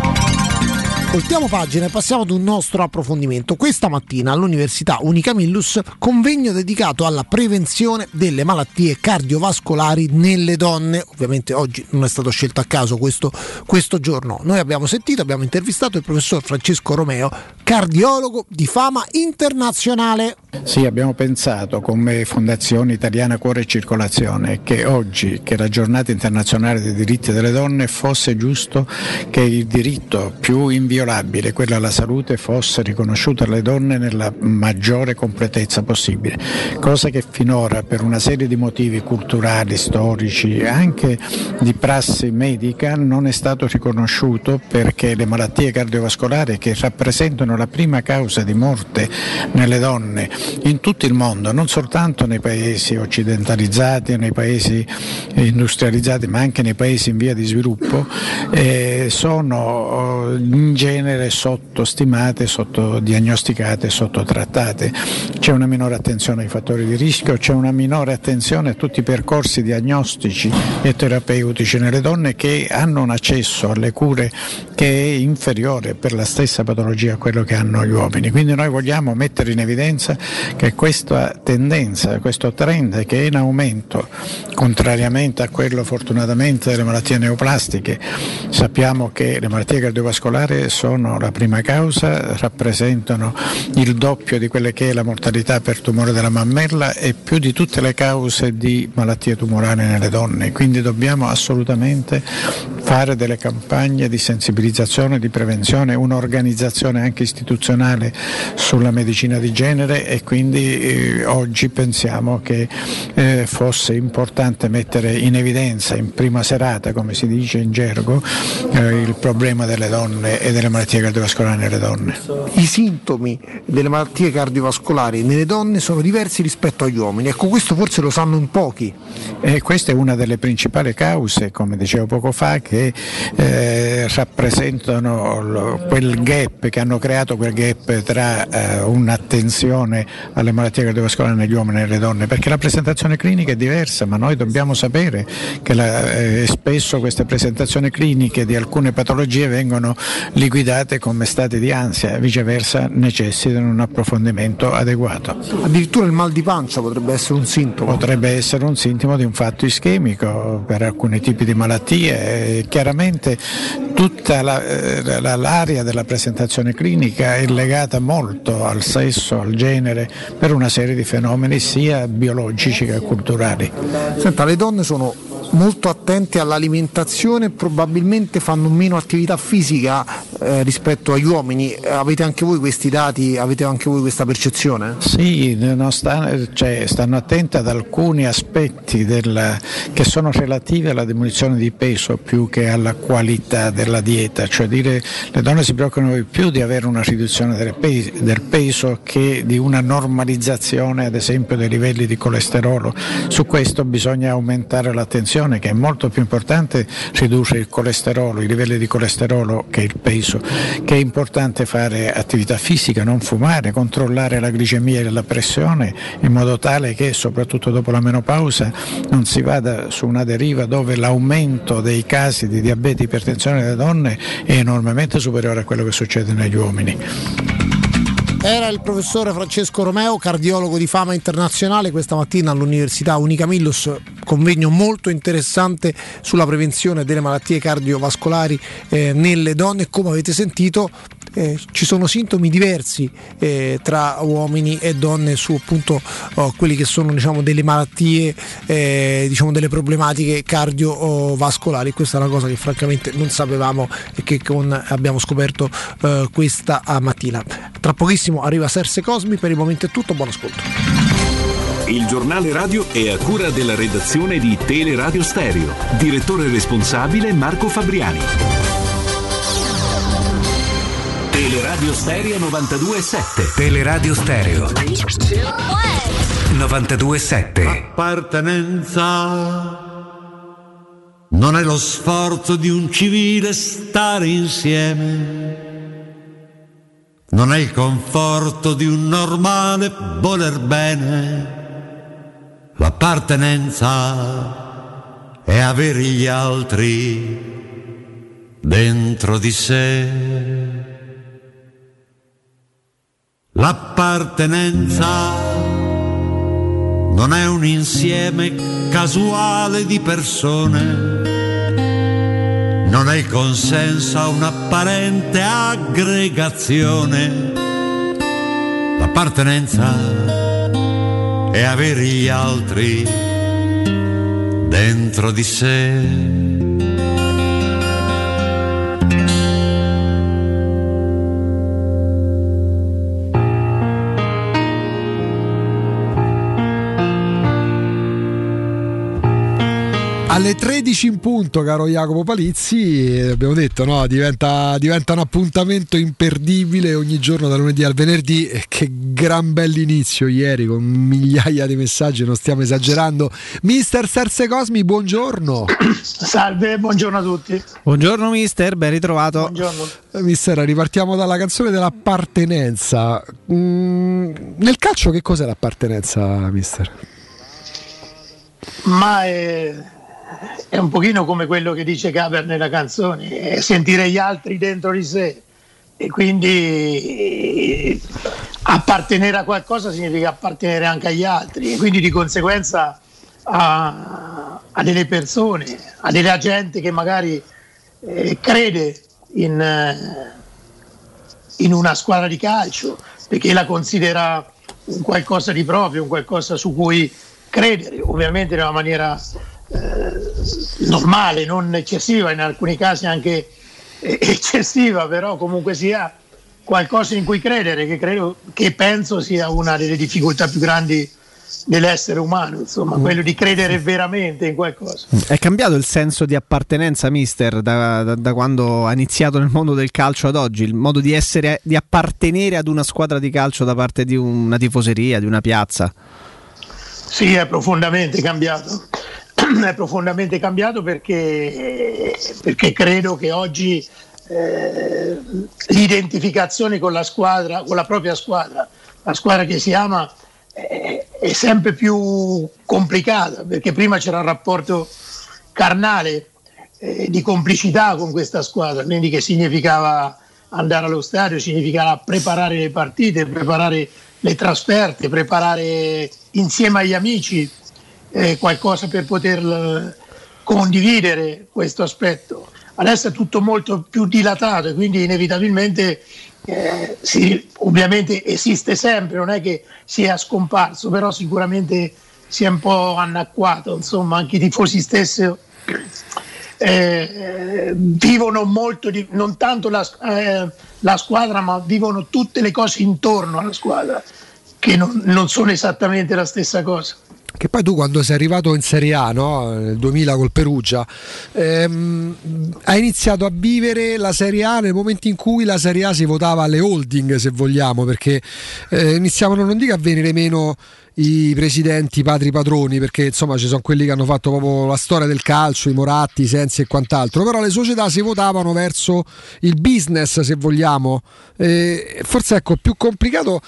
Voltiamo pagina e passiamo ad un nostro approfondimento. Questa mattina all'Università Unica Millus convegno dedicato alla prevenzione delle malattie cardiovascolari nelle donne. Ovviamente oggi non è stato scelto a caso questo, questo giorno. Noi abbiamo sentito, abbiamo intervistato il professor Francesco Romeo, cardiologo di fama internazionale. Sì, abbiamo pensato come Fondazione Italiana Cuore e Circolazione che oggi, che è la giornata internazionale dei diritti delle donne, fosse giusto che il diritto più inviolabile, quello alla salute, fosse riconosciuto alle donne nella maggiore completezza possibile, cosa che finora per una serie di motivi culturali, storici e anche di prassi medica non è stato riconosciuto perché le malattie cardiovascolari che rappresentano la prima causa di morte nelle donne in tutto il mondo, non soltanto nei paesi occidentalizzati, nei paesi industrializzati, ma anche nei paesi in via di sviluppo, eh, sono eh, in genere sottostimate, sottodiagnosticate, sottotrattate. C'è una minore attenzione ai fattori di rischio, c'è una minore attenzione a tutti i percorsi diagnostici e terapeutici nelle donne che hanno un accesso alle cure che è inferiore per la stessa patologia a quello che hanno gli uomini. Quindi noi vogliamo mettere in evidenza che questa tendenza, questo trend che è in aumento, contrariamente a quello fortunatamente delle malattie neoplastiche, sappiamo che le malattie cardiovascolari sono la prima causa, rappresentano il doppio di quelle che è la mortalità per tumore della mammella e più di tutte le cause di malattie tumorali nelle donne. Quindi dobbiamo assolutamente fare delle campagne di sensibilizzazione, di prevenzione, un'organizzazione anche istituzionale sulla medicina di genere e quindi eh, oggi pensiamo che eh, fosse importante mettere in evidenza in prima serata, come si dice in gergo, eh, il problema delle donne e delle malattie cardiovascolari nelle donne. I sintomi delle malattie cardiovascolari nelle donne sono diversi rispetto agli uomini. Ecco, questo forse lo sanno in pochi. E questa è una delle principali cause, come dicevo poco fa, che eh, rappresentano lo- quel gap, che hanno creato quel gap tra eh, un'attenzione alle malattie cardiovascolari negli uomini e nelle donne, perché la presentazione clinica è diversa, ma noi dobbiamo sapere che la- eh, spesso queste presentazioni cliniche di alcune patologie vengono liquidate come stati di ansia, viceversa necessitano un approfondimento adeguato. Addirittura il mal di pancia potrebbe essere un sintomo. Potrebbe essere un sintomo di un fatto ischemico per alcuni tipi di malattie. Chiaramente tutta la- eh, la- l'area della presentazione clinica è legata molto al sesso, al genere, per una serie di fenomeni sia biologici che culturali. Senta, le donne sono molto attente all'alimentazione probabilmente fanno meno attività fisica eh, rispetto agli uomini. Avete anche voi questi dati, avete anche voi questa percezione? Sì, non sta- cioè, stanno attenti ad alcuni aspetti del- che sono relativi alla diminuzione di peso più che alla qualità della dieta, cioè dire le donne si preoccupano di più di avere una riduzione del, pe- del peso che di una normalizzazione ad esempio dei livelli di colesterolo. Su questo bisogna aumentare l'attenzione che è molto più importante ridurre il colesterolo, i livelli di colesterolo che il peso, che è importante fare attività fisica, non fumare, controllare la glicemia e la pressione in modo tale che soprattutto dopo la menopausa non si vada su una deriva dove l'aumento dei casi di diabete e ipertensione delle donne è enormemente superiore a quello che succede negli uomini. Era il professore Francesco Romeo, cardiologo di fama internazionale, questa mattina all'Università Unicamillus, convegno molto interessante sulla prevenzione delle malattie cardiovascolari eh, nelle donne. Come avete sentito, eh, ci sono sintomi diversi eh, tra uomini e donne su appunto oh, quelli che sono diciamo, delle malattie, eh, diciamo, delle problematiche cardiovascolari. Questa è una cosa che francamente non sapevamo e che con- abbiamo scoperto eh, questa mattina. Tra pochissimo arriva Serse Cosmi, per il momento è tutto, buon ascolto. Il giornale radio è a cura della redazione di Teleradio Stereo. Direttore responsabile Marco Fabriani. Teleradio Stereo 92.7. Teleradio Stereo 92.7 Appartenenza non è lo sforzo di un civile stare insieme, non è il conforto di un normale voler bene. L'appartenenza è avere gli altri dentro di sé. L'appartenenza non è un insieme casuale di persone, non è il consenso a un'apparente aggregazione. L'appartenenza è avere gli altri dentro di sé. Alle 13 in punto, caro Jacopo Palizzi, eh, abbiamo detto, no? diventa, diventa un appuntamento imperdibile ogni giorno dal lunedì al venerdì. E che gran bell'inizio ieri con migliaia di messaggi, non stiamo esagerando. Mister Serse Cosmi, buongiorno. [COUGHS] Salve, buongiorno a tutti. Buongiorno mister, ben ritrovato. Buongiorno. Eh, Mister, ripartiamo dalla canzone dell'appartenenza. Mm, nel calcio che cos'è l'appartenenza, mister? Ma è, è un pochino come quello che dice Gaber nella canzone, è sentire gli altri dentro di sé. E quindi eh, appartenere a qualcosa significa appartenere anche agli altri e quindi di conseguenza a, a delle persone, a della gente che magari eh, crede in, eh, in una squadra di calcio perché la considera un qualcosa di proprio, un qualcosa su cui credere, ovviamente in una maniera eh, normale, non eccessiva, in alcuni casi anche [LAUGHS] eccessiva, però comunque sia qualcosa in cui credere, che, credo, che penso sia una delle difficoltà più grandi dell'essere umano, insomma, quello di credere veramente in qualcosa. È cambiato il senso di appartenenza, mister, da, da- da quando ha iniziato nel mondo del calcio ad oggi, il modo di essere, di appartenere ad una squadra di calcio da parte di una tifoseria, di una piazza. Sì, è profondamente cambiato. [CLEARS THROAT] È profondamente cambiato perché, perché credo che oggi eh, l'identificazione con la squadra, con la propria squadra, la squadra che si ama, eh, è sempre più complicata perché prima c'era un rapporto carnale eh, di complicità con questa squadra, quindi che significava andare allo stadio, significava preparare le partite, preparare le trasferte, preparare insieme agli amici eh, qualcosa per poter eh, condividere questo aspetto. Adesso è tutto molto più dilatato e quindi inevitabilmente eh, sì, ovviamente esiste sempre, non è che sia scomparso, però sicuramente si è un po' annacquato, insomma anche i tifosi stessi eh, vivono molto, di, non tanto la, eh, la squadra, ma vivono tutte le cose intorno alla squadra, che non, non sono esattamente la stessa cosa. Che poi tu quando sei arrivato in Serie A, no? nel 2000 col Perugia, ehm, hai iniziato a vivere la Serie A nel momento in cui la Serie A si votava alle holding, se vogliamo, perché eh, iniziavano, non dico a venire meno i presidenti, i padri padroni, perché insomma ci sono quelli che hanno fatto proprio la storia del calcio, i Moratti, i Sensi e quant'altro, però le società si votavano verso il business, se vogliamo. Eh, forse ecco, più complicato,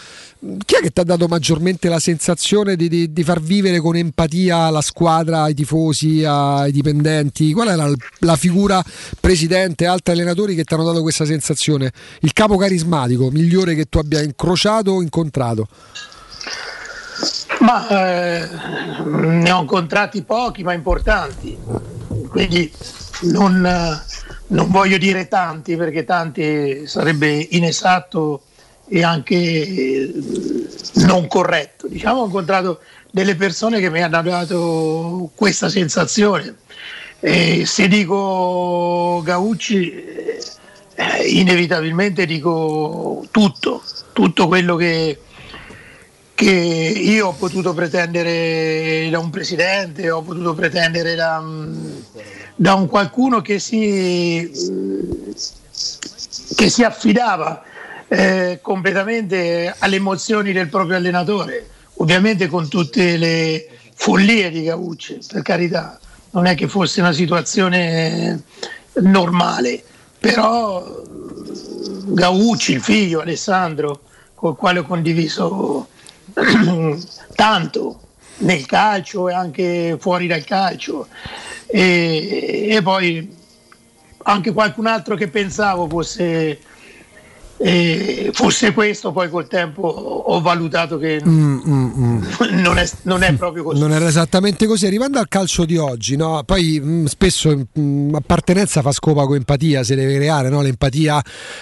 chi è che ti ha dato maggiormente la sensazione di, di- di far vivere con empatia la squadra, ai tifosi, ai dipendenti? Qual era l- la figura presidente, altri allenatori che ti hanno dato questa sensazione? Il capo carismatico migliore che tu abbia incrociato o incontrato? Ma eh, ne ho incontrati pochi ma importanti, quindi non, eh, non voglio dire tanti perché tanti sarebbe inesatto e anche eh, non corretto. Diciamo ho incontrato delle persone che mi hanno dato questa sensazione. E se dico Gaucci, eh, inevitabilmente dico tutto, tutto quello che, che io ho potuto pretendere da un presidente, ho potuto pretendere da, da un qualcuno che si, che si affidava eh, completamente alle emozioni del proprio allenatore, ovviamente con tutte le follie di Gaucci, per carità, non è che fosse una situazione normale, però Gaucci, il figlio Alessandro, col quale ho condiviso [CLEARS THROAT] tanto nel calcio e anche fuori dal calcio. E, e poi anche qualcun altro che pensavo fosse, eh, fosse questo poi col tempo ho valutato che Mm, mm, mm. non, è, non è proprio così Non era esattamente così. Arrivando al calcio di oggi, no? poi mh, spesso mh, appartenenza fa scopa con empatia, si deve creare no? l'empatia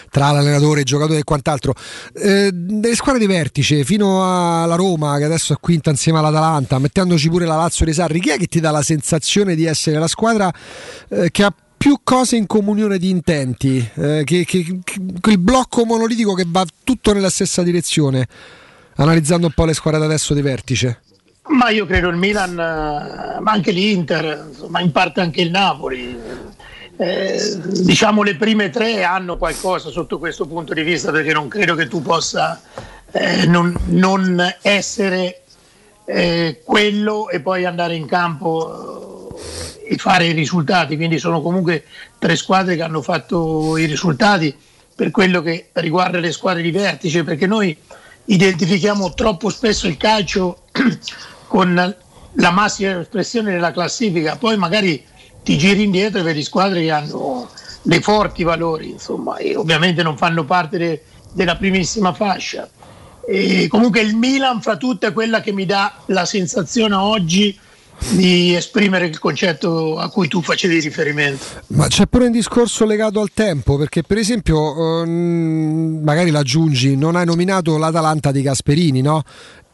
tra l'allenatore, il giocatore e quant'altro. Eh, delle squadre di vertice, fino alla Roma, che adesso è quinta insieme all'Atalanta, mettendoci pure la Lazio dei Sarri, chi è che ti dà la sensazione di essere la squadra eh, che ha più cose in comunione di intenti, eh, che, che- che- quel blocco monolitico che va tutto nella stessa direzione, analizzando un po' le squadre da adesso di vertice? Ma io credo il Milan, eh, ma anche l'Inter, ma in parte anche il Napoli. Eh, diciamo le prime tre hanno qualcosa sotto questo punto di vista perché non credo che tu possa eh, non, non, essere eh, quello e poi andare in campo e fare i risultati. Quindi sono comunque tre squadre che hanno fatto i risultati per quello che riguarda le squadre di vertice, perché noi identifichiamo troppo spesso il calcio [CLEARS THROAT] con la massima espressione della classifica, poi magari ti giri indietro e vedi squadre che hanno dei forti valori, insomma, e ovviamente non fanno parte de- della primissima fascia. E comunque il Milan fra tutte è quella che mi dà la sensazione oggi di esprimere il concetto a cui tu facevi riferimento. Ma c'è pure un discorso legato al tempo, perché per esempio, ehm, magari l'aggiungi, non hai nominato l'Atalanta di Gasperini, no?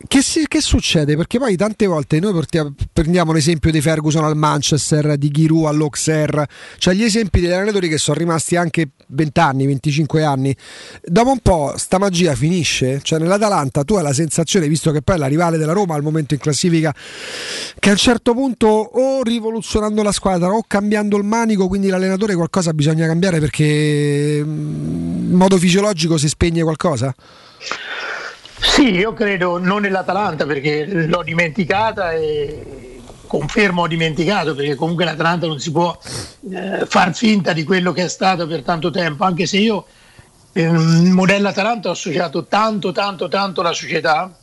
Che, si, che, succede? Perché poi tante volte noi portiamo, prendiamo l'esempio di Ferguson al Manchester, di Giroud all'Auxerre, cioè gli esempi degli allenatori che sono rimasti anche 20 anni, 25 anni. Dopo un po' sta magia finisce, cioè nell'Atalanta tu hai la sensazione, visto che poi è la rivale della Roma al momento in classifica, che a un certo punto o rivoluzionando la squadra o cambiando il manico, quindi l'allenatore qualcosa bisogna cambiare perché mm, in modo fisiologico si spegne qualcosa? Sì, io credo non nell'Atalanta perché l'ho dimenticata e confermo ho dimenticato perché comunque l'Atalanta non si può eh, far finta di quello che è stato per tanto tempo, anche se io nel modello Atalanta ho associato tanto, tanto, tanto la società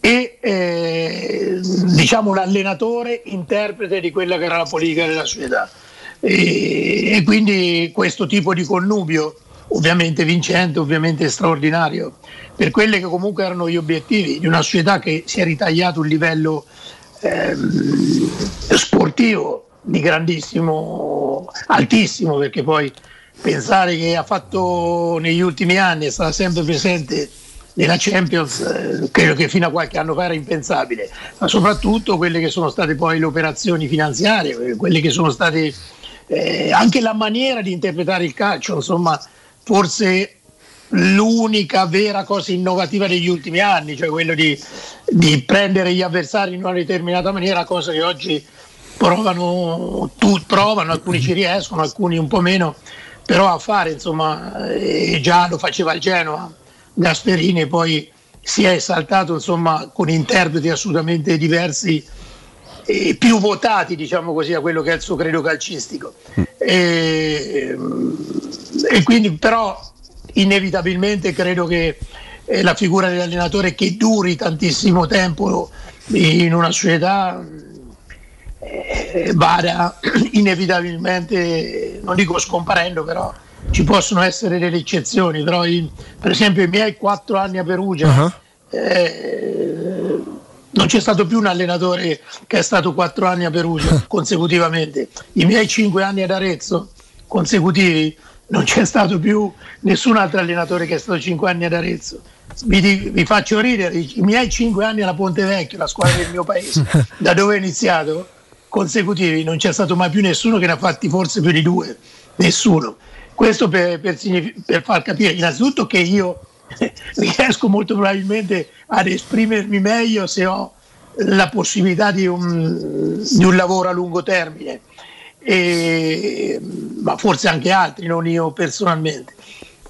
e eh, diciamo l'allenatore interprete di quella che era la politica della società. E, e quindi questo tipo di connubio ovviamente vincente, ovviamente straordinario, per quelli che comunque erano gli obiettivi di una società che si è ritagliato un livello ehm, sportivo di grandissimo, altissimo, perché poi pensare che ha fatto negli ultimi anni è stata sempre presente nella Champions, eh, credo che fino a qualche anno fa era impensabile, ma soprattutto quelle che sono state poi le operazioni finanziarie, quelle che sono state eh, anche la maniera di interpretare il calcio, insomma, forse l'unica vera cosa innovativa degli ultimi anni, cioè quello di, di, prendere gli avversari in una determinata maniera, cosa che oggi provano, tu, provano, alcuni ci riescono, alcuni un po' meno, però a fare, insomma, eh, già lo faceva il Genoa, Gasperini, poi si è esaltato insomma, con interpreti assolutamente diversi e più votati, diciamo così, a quello che è il suo credo calcistico. E, e quindi però inevitabilmente credo che eh, la figura dell'allenatore che duri tantissimo tempo in una società eh, vada [CLEARS THROAT] inevitabilmente, non dico scomparendo, però ci possono essere delle eccezioni, però in, per esempio i miei quattro anni a Perugia uh-huh. eh, non c'è stato più un allenatore che è stato quattro anni a Perugia [LAUGHS] consecutivamente, i miei cinque anni ad Arezzo consecutivi non c'è stato più nessun altro allenatore che è stato 5 anni ad Arezzo. Vi, vi, faccio ridere, i miei 5 anni alla Ponte Vecchio, la squadra del mio paese, [LAUGHS] da dove ho iniziato, consecutivi, non c'è stato mai più nessuno che ne ha fatti forse più di due, nessuno. Questo per, per, per far capire innanzitutto che io riesco molto probabilmente ad esprimermi meglio se ho la possibilità di un, di un lavoro a lungo termine e, ma forse anche altri, non io personalmente.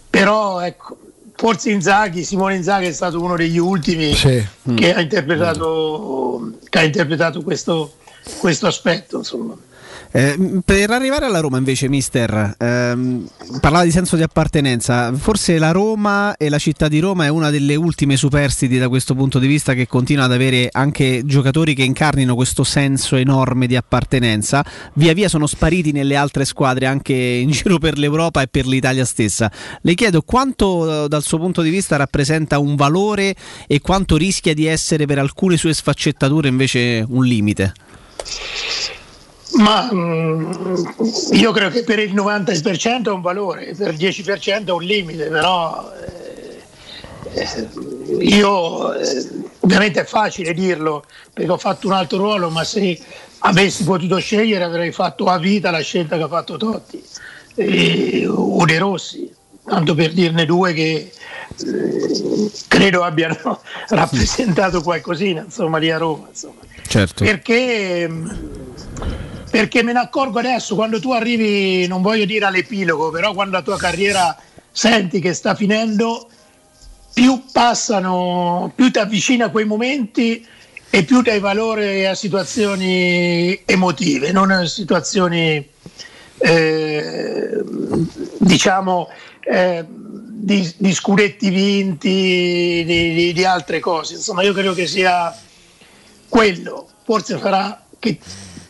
Però ecco, forse Inzaghi, Simone Inzaghi è stato uno degli ultimi sì. che, ha interpretato, che ha interpretato questo, questo aspetto. Insomma. Eh, per arrivare alla Roma invece, mister, ehm, parlava di senso di appartenenza, forse la Roma e la città di Roma è una delle ultime superstiti da questo punto di vista che continua ad avere anche giocatori che incarnino questo senso enorme di appartenenza, via via sono spariti nelle altre squadre anche in giro per l'Europa e per l'Italia stessa. Le chiedo quanto dal suo punto di vista rappresenta un valore e quanto rischia di essere per alcune sue sfaccettature invece un limite. Ma mm, io credo che per il 90% è un valore, per il 10% è un limite, però eh, eh, io eh, ovviamente è facile dirlo perché ho fatto un altro ruolo, ma se avessi potuto scegliere avrei fatto a vita la scelta che ha fatto Totti o De Rossi, tanto per dirne due che eh, credo abbiano [LAUGHS] rappresentato qualcosina insomma lì a Roma insomma. Certo. perché perché me ne accorgo adesso quando tu arrivi non voglio dire all'epilogo però quando la tua carriera senti che sta finendo più passano più ti avvicina a quei momenti e più dai valore a situazioni emotive non a situazioni eh, diciamo eh, di, di scudetti vinti di, di- di altre cose. Insomma io credo che sia quello. Forse farà che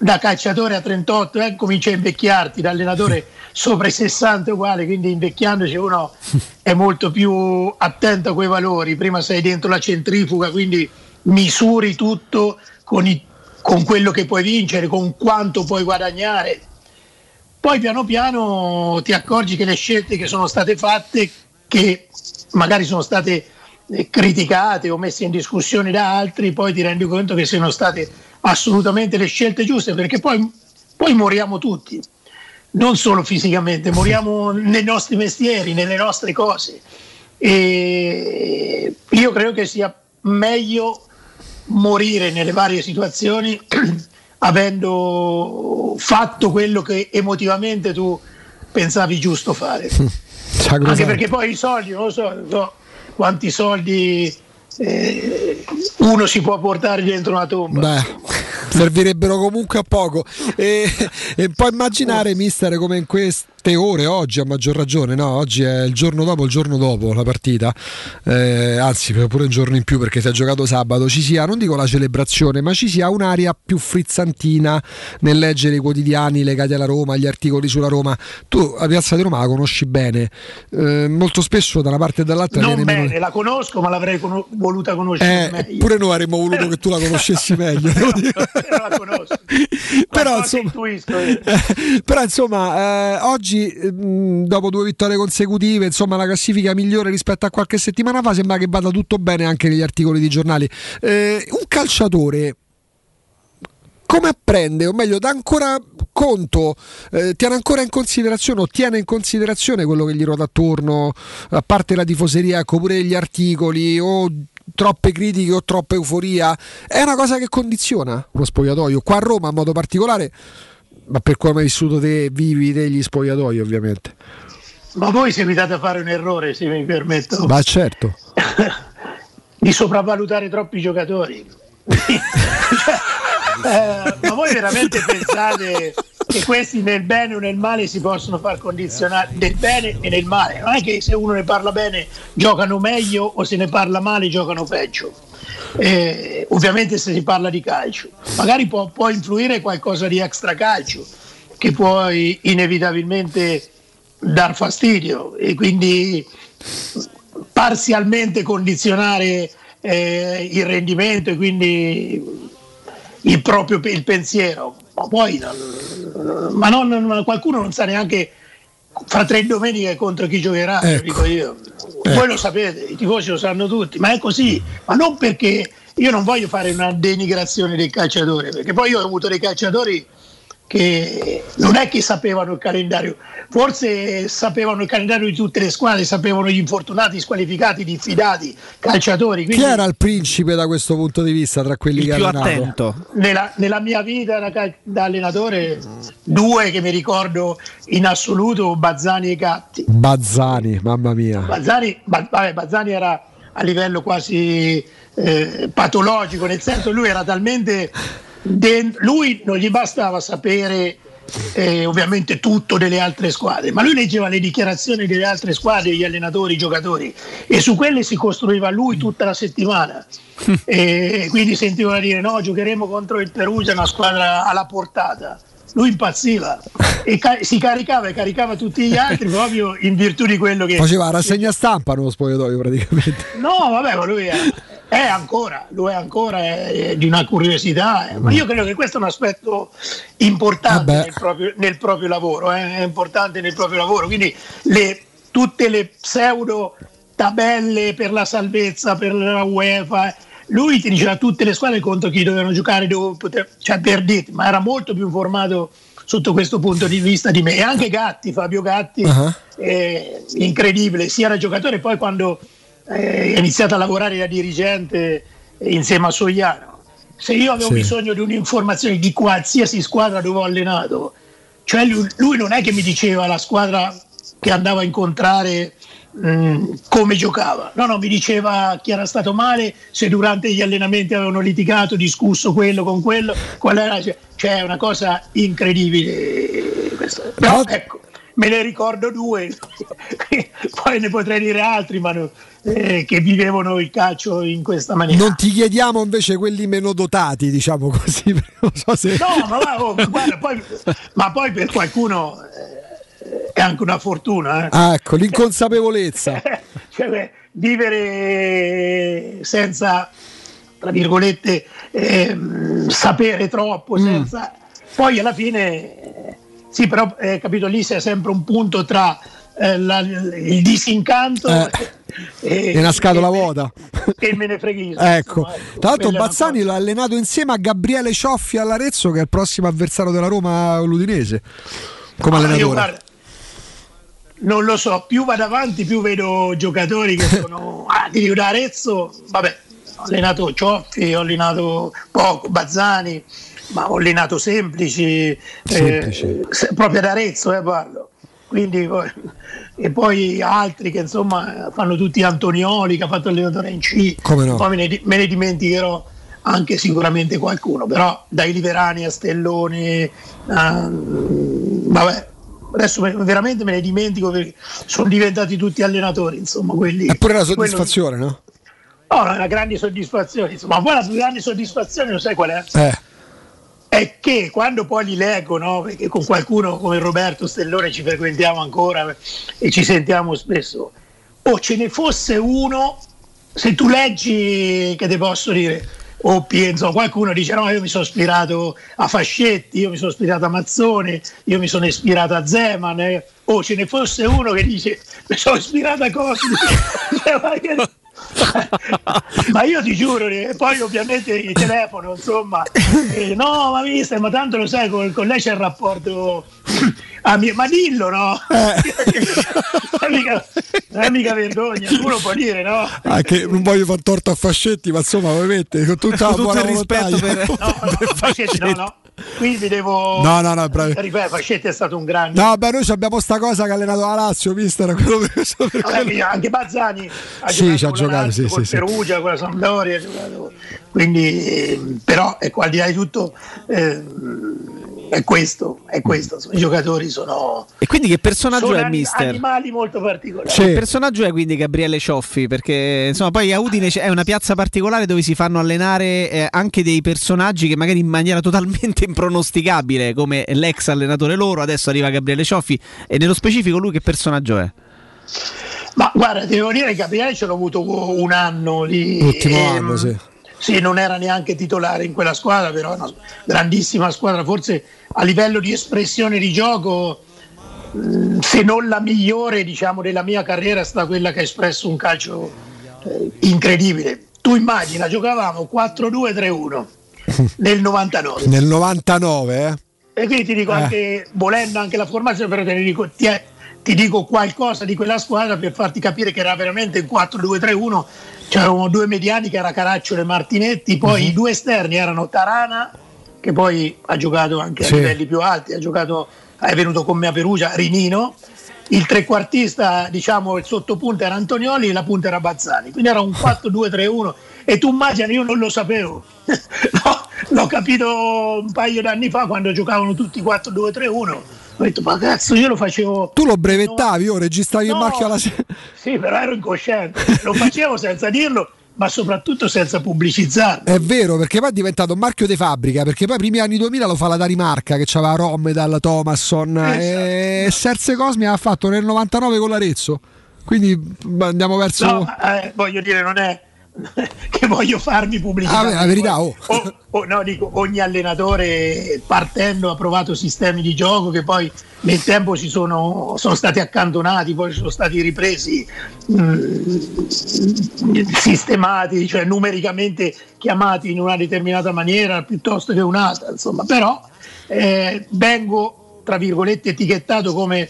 da calciatore a 38 eh, comincia a invecchiarti, da allenatore [LAUGHS] sopra i 60 uguale, quindi invecchiandoci uno [LAUGHS] è molto più attento a quei valori, prima sei dentro la centrifuga, quindi misuri tutto con, i- con quello che puoi vincere, con quanto puoi guadagnare. Poi piano piano ti accorgi che le scelte che sono state fatte, che magari sono state criticate o messe in discussione da altri, poi ti rendi conto che siano state assolutamente le scelte giuste, perché poi, poi moriamo tutti, non solo fisicamente, moriamo nei nostri mestieri, nelle nostre cose. E io credo che sia meglio morire nelle varie situazioni [CLEARS THROAT] avendo fatto quello che emotivamente tu pensavi giusto fare. [LAUGHS] Anche perché poi i soldi, non lo so quanti soldi eh, uno si può portare dentro una tomba. Beh, [LAUGHS] servirebbero comunque a poco. E, e puoi immaginare, mister, come in queste ore, oggi a maggior ragione, no? Oggi è il giorno dopo, il giorno dopo la partita, eh, anzi pure un giorno in più perché si è giocato sabato, ci sia, non dico la celebrazione, ma ci sia un'aria più frizzantina nel leggere i quotidiani legati alla Roma, gli articoli sulla Roma. Tu la piazza di Roma la conosci bene, eh, molto spesso da una parte e dall'altra Non viene meno- bene, la conosco, ma l'avrei cono- voluta conoscere Eh, meglio. pure noi avremmo voluto che tu la [LAUGHS] conoscessi meglio. dire. Però la conosco. [LAUGHS] Però, insomma-. [LAUGHS] Però insomma, eh, oggi mh, dopo due vittorie consecutive, insomma, la classifica migliore rispetto a qualche settimana fa sembra che vada tutto bene anche negli articoli di giornali. Eh, un calciatore come apprende, o meglio, dà ancora conto, eh, tiene ancora in considerazione o tiene in considerazione quello che gli ruota attorno, a parte la tifoseria, ecco pure gli articoli o troppe critiche o troppa euforia, è una cosa che condiziona lo spogliatoio. Qua a Roma in modo particolare, ma per come hai vissuto te, vivi degli spogliatoi ovviamente. Ma voi seguitate a fare un errore, se mi permetto, Ma certo. [LAUGHS] di sopravvalutare troppi giocatori. [LAUGHS] Eh, ma voi veramente pensate che questi nel bene o nel male si possono far condizionare nel bene e nel male? Non è che se uno ne parla bene giocano meglio o se ne parla male giocano peggio. Eh, ovviamente se si parla di calcio, magari può, può influire qualcosa di extracalcio che può inevitabilmente dar fastidio e quindi parzialmente condizionare eh, il rendimento e quindi il proprio il pensiero. Ma poi ma non- qualcuno non sa neanche fra tre domeniche contro chi giocherà, Ecco. dico io. Voi lo sapete, i tifosi lo sanno tutti, ma è così, ma non perché io non voglio fare una denigrazione del calciatore, perché poi io ho avuto dei calciatori che non è che sapevano il calendario, forse sapevano il calendario di tutte le squadre, sapevano gli infortunati, squalificati, diffidati, calciatori. Chi Quindi era il principe da questo punto di vista tra quelli che più allenato? attento. nella, nella mia vita da, da allenatore, due che mi ricordo in assoluto, Bazzani e Gatti. Bazzani, mamma mia. Bazzani, Ba- vabbè, Bazzani era a livello quasi eh, patologico, nel senso lui era talmente dentro, lui non gli bastava sapere eh, ovviamente tutto delle altre squadre, ma lui leggeva le dichiarazioni delle altre squadre, gli allenatori, i giocatori e su quelle si costruiva lui tutta la settimana. [LAUGHS] e quindi sentivano dire no, giocheremo contro il Perugia, una squadra alla portata. Lui impazziva e ca- si caricava e caricava tutti gli altri [LAUGHS] proprio in virtù di quello che Faceva rassegna stampa nello spogliatoio praticamente. No, vabbè, ma lui è, è ancora, lui è ancora è di una curiosità, ma io credo che questo è un aspetto importante nel proprio, nel proprio lavoro, eh, è importante nel proprio lavoro, quindi le- tutte le pseudo tabelle per la salvezza, per la UEFA, eh, lui ti diceva tutte le squadre contro chi dovevano giocare, dove poter- cioè per dirti, ma era molto più informato sotto questo punto di vista di me. E anche Gatti, Fabio Gatti Ah. eh, incredibile sia da giocatore poi quando eh, è iniziato a lavorare da dirigente insieme a Sogliano. Se io avevo Sì. bisogno di un'informazione di qualsiasi squadra dove ho allenato, cioè lui, lui non è che mi diceva la squadra che andava a incontrare mh, come giocava, no, no, mi diceva chi era stato male, se durante gli allenamenti avevano litigato, discusso quello con quello, qual era, cioè, cioè è una cosa incredibile. questa. Però ecco, me ne ricordo due, [LAUGHS] poi ne potrei dire altri, ma no, eh, che vivevano il calcio in questa maniera. Non ti chiediamo invece quelli meno dotati, diciamo così. [LAUGHS] so se... No, ma, oh, guarda, poi, ma poi per qualcuno eh, è anche una fortuna. eh. Ah, ecco, l'inconsapevolezza. [LAUGHS] Cioè, beh, vivere senza, tra virgolette, ehm, sapere troppo, Mm. senza... Poi alla fine, sì, però eh, capito, lì c'è sempre un punto tra eh, la- il disincanto Eh, e, una scatola e- vuota. e il menefreghismo. [LAUGHS] Ecco, insomma, ecco. tra l'altro Bazzani l'ha allenato insieme a Gabriele Cioffi all'Arezzo, che è il prossimo avversario della Roma l'Udinese, come Ah, allenatore. guarda, non lo so, più vado avanti, più vedo giocatori che sono. [LAUGHS] Ah, da Arezzo, vabbè, ho allenato Cioffi, ho allenato poco, Bazzani, ma ho allenato semplici, eh, Semplici. se- proprio ad Arezzo eh, parlo. Quindi, e poi altri che insomma fanno tutti Antonioli che ha fatto allenatore in C, Come no? poi me ne, me ne dimenticherò anche sicuramente qualcuno, però dai Liverani a Stelloni, a- vabbè, adesso me- veramente me ne dimentico perché sono diventati tutti allenatori, insomma, quelli. È pure la quello- soddisfazione, no? No, è una grande soddisfazione, insomma, ma poi la grande soddisfazione, lo sai qual è? Eh, È che quando poi li leggo, no? perché con qualcuno come Roberto Stellone ci frequentiamo ancora e ci sentiamo spesso, o ce ne fosse uno, se tu leggi, che ti posso dire, o penso, qualcuno dice no, io mi sono ispirato a Fascetti, io mi sono ispirato a Mazzone, io mi sono ispirato a Zeman, eh. o ce ne fosse uno che dice mi sono ispirato a Cosmi. [LAUGHS] [LAUGHS] ma io ti giuro, e poi ovviamente il telefono, insomma, eh, no, ma mister, ma tanto lo sai, con, con lei c'è il rapporto. [CLEARS THROAT] Ah, mi- ma dillo, no? [LAUGHS] non, è mica, non è mica vergogna, tu lo puoi dire, no? anche non voglio far torto a Fascetti, ma insomma, ovviamente, con tutta la Con tutto buona il rispetto io- per- [LAUGHS] No, Fascetti, no, no. Qui vi devo. No, no, no, bravi. Ripeto, Fascetti è stato un grande. No, beh, noi abbiamo sta cosa che ha allenato la Lazio, mister. [LAUGHS] Quello per, so Vabbè, anche Bazzani ha Sì, giocato ci ha con giocato, la Lazio, sì, sì, sì. Perugia, con la Sampdoria, ha giocato. quindi eh, però ecco, al di là di tutto eh, è questo, è questo. I giocatori sono, E quindi che personaggio sono è, ani- mister? animali molto particolari. Che personaggio è quindi Gabriele Cioffi? Perché insomma, poi a Udine è una piazza particolare dove si fanno allenare eh, anche dei personaggi che magari in maniera totalmente impronosticabile, come l'ex allenatore loro. Adesso arriva Gabriele Cioffi. E nello specifico, lui che personaggio è? Ma guarda, devo dire che Gabriele ce l'ho avuto un anno lì. L'ultimo ehm, anno, sì. Sì, non era neanche titolare in quella squadra, però è una grandissima squadra, forse a livello di espressione di gioco, mh, se non la migliore diciamo, della mia carriera, è stata quella che ha espresso un calcio eh, incredibile. Tu immagina, giocavamo 4-2-3-1 [LAUGHS] nel 99. Nel 99, eh? E quindi ti dico Eh. anche, volendo anche la formazione, però te ne dico, ti, ti dico qualcosa di quella squadra per farti capire che era veramente il 4-2-3-1. C'erano due mediani che era Caracciolo e Martinetti, poi i due esterni erano Tarana, che poi ha giocato anche Sì. a livelli più alti, ha giocato, è venuto con me a Perugia, Rinino. Il trequartista, diciamo, il sottopunta era Antonioli e la punta era Bazzani. Quindi era un [LAUGHS] 4-2-3-1. E tu immagini, io non lo sapevo. [LAUGHS] No, l'ho capito un paio d'anni fa quando giocavano tutti 4-2-3-1. Ho detto, ma cazzo, io lo facevo. Tu lo brevettavi, o registravi il No. marchio alla se- [LAUGHS] Sì, però ero incosciente. Lo facevo senza dirlo, ma soprattutto senza pubblicizzarlo. È vero, perché poi è diventato un marchio di fabbrica, perché poi i primi anni 2000 lo fa la Danimarca, che c'aveva Romedal, Thomasson, e Serse Cosmi ha fatto nel 99 con l'Arezzo. Quindi andiamo verso... No, eh, voglio dire, non è [LAUGHS] che voglio farmi pubblicità. Ah, la verità, oh. O- o- no, dico, ogni allenatore partendo ha provato sistemi di gioco che poi nel tempo si sono, sono stati accantonati, poi sono stati ripresi, mh, sistemati, cioè numericamente chiamati in una determinata maniera piuttosto che un'altra, insomma, però eh, vengo, tra virgolette, etichettato come,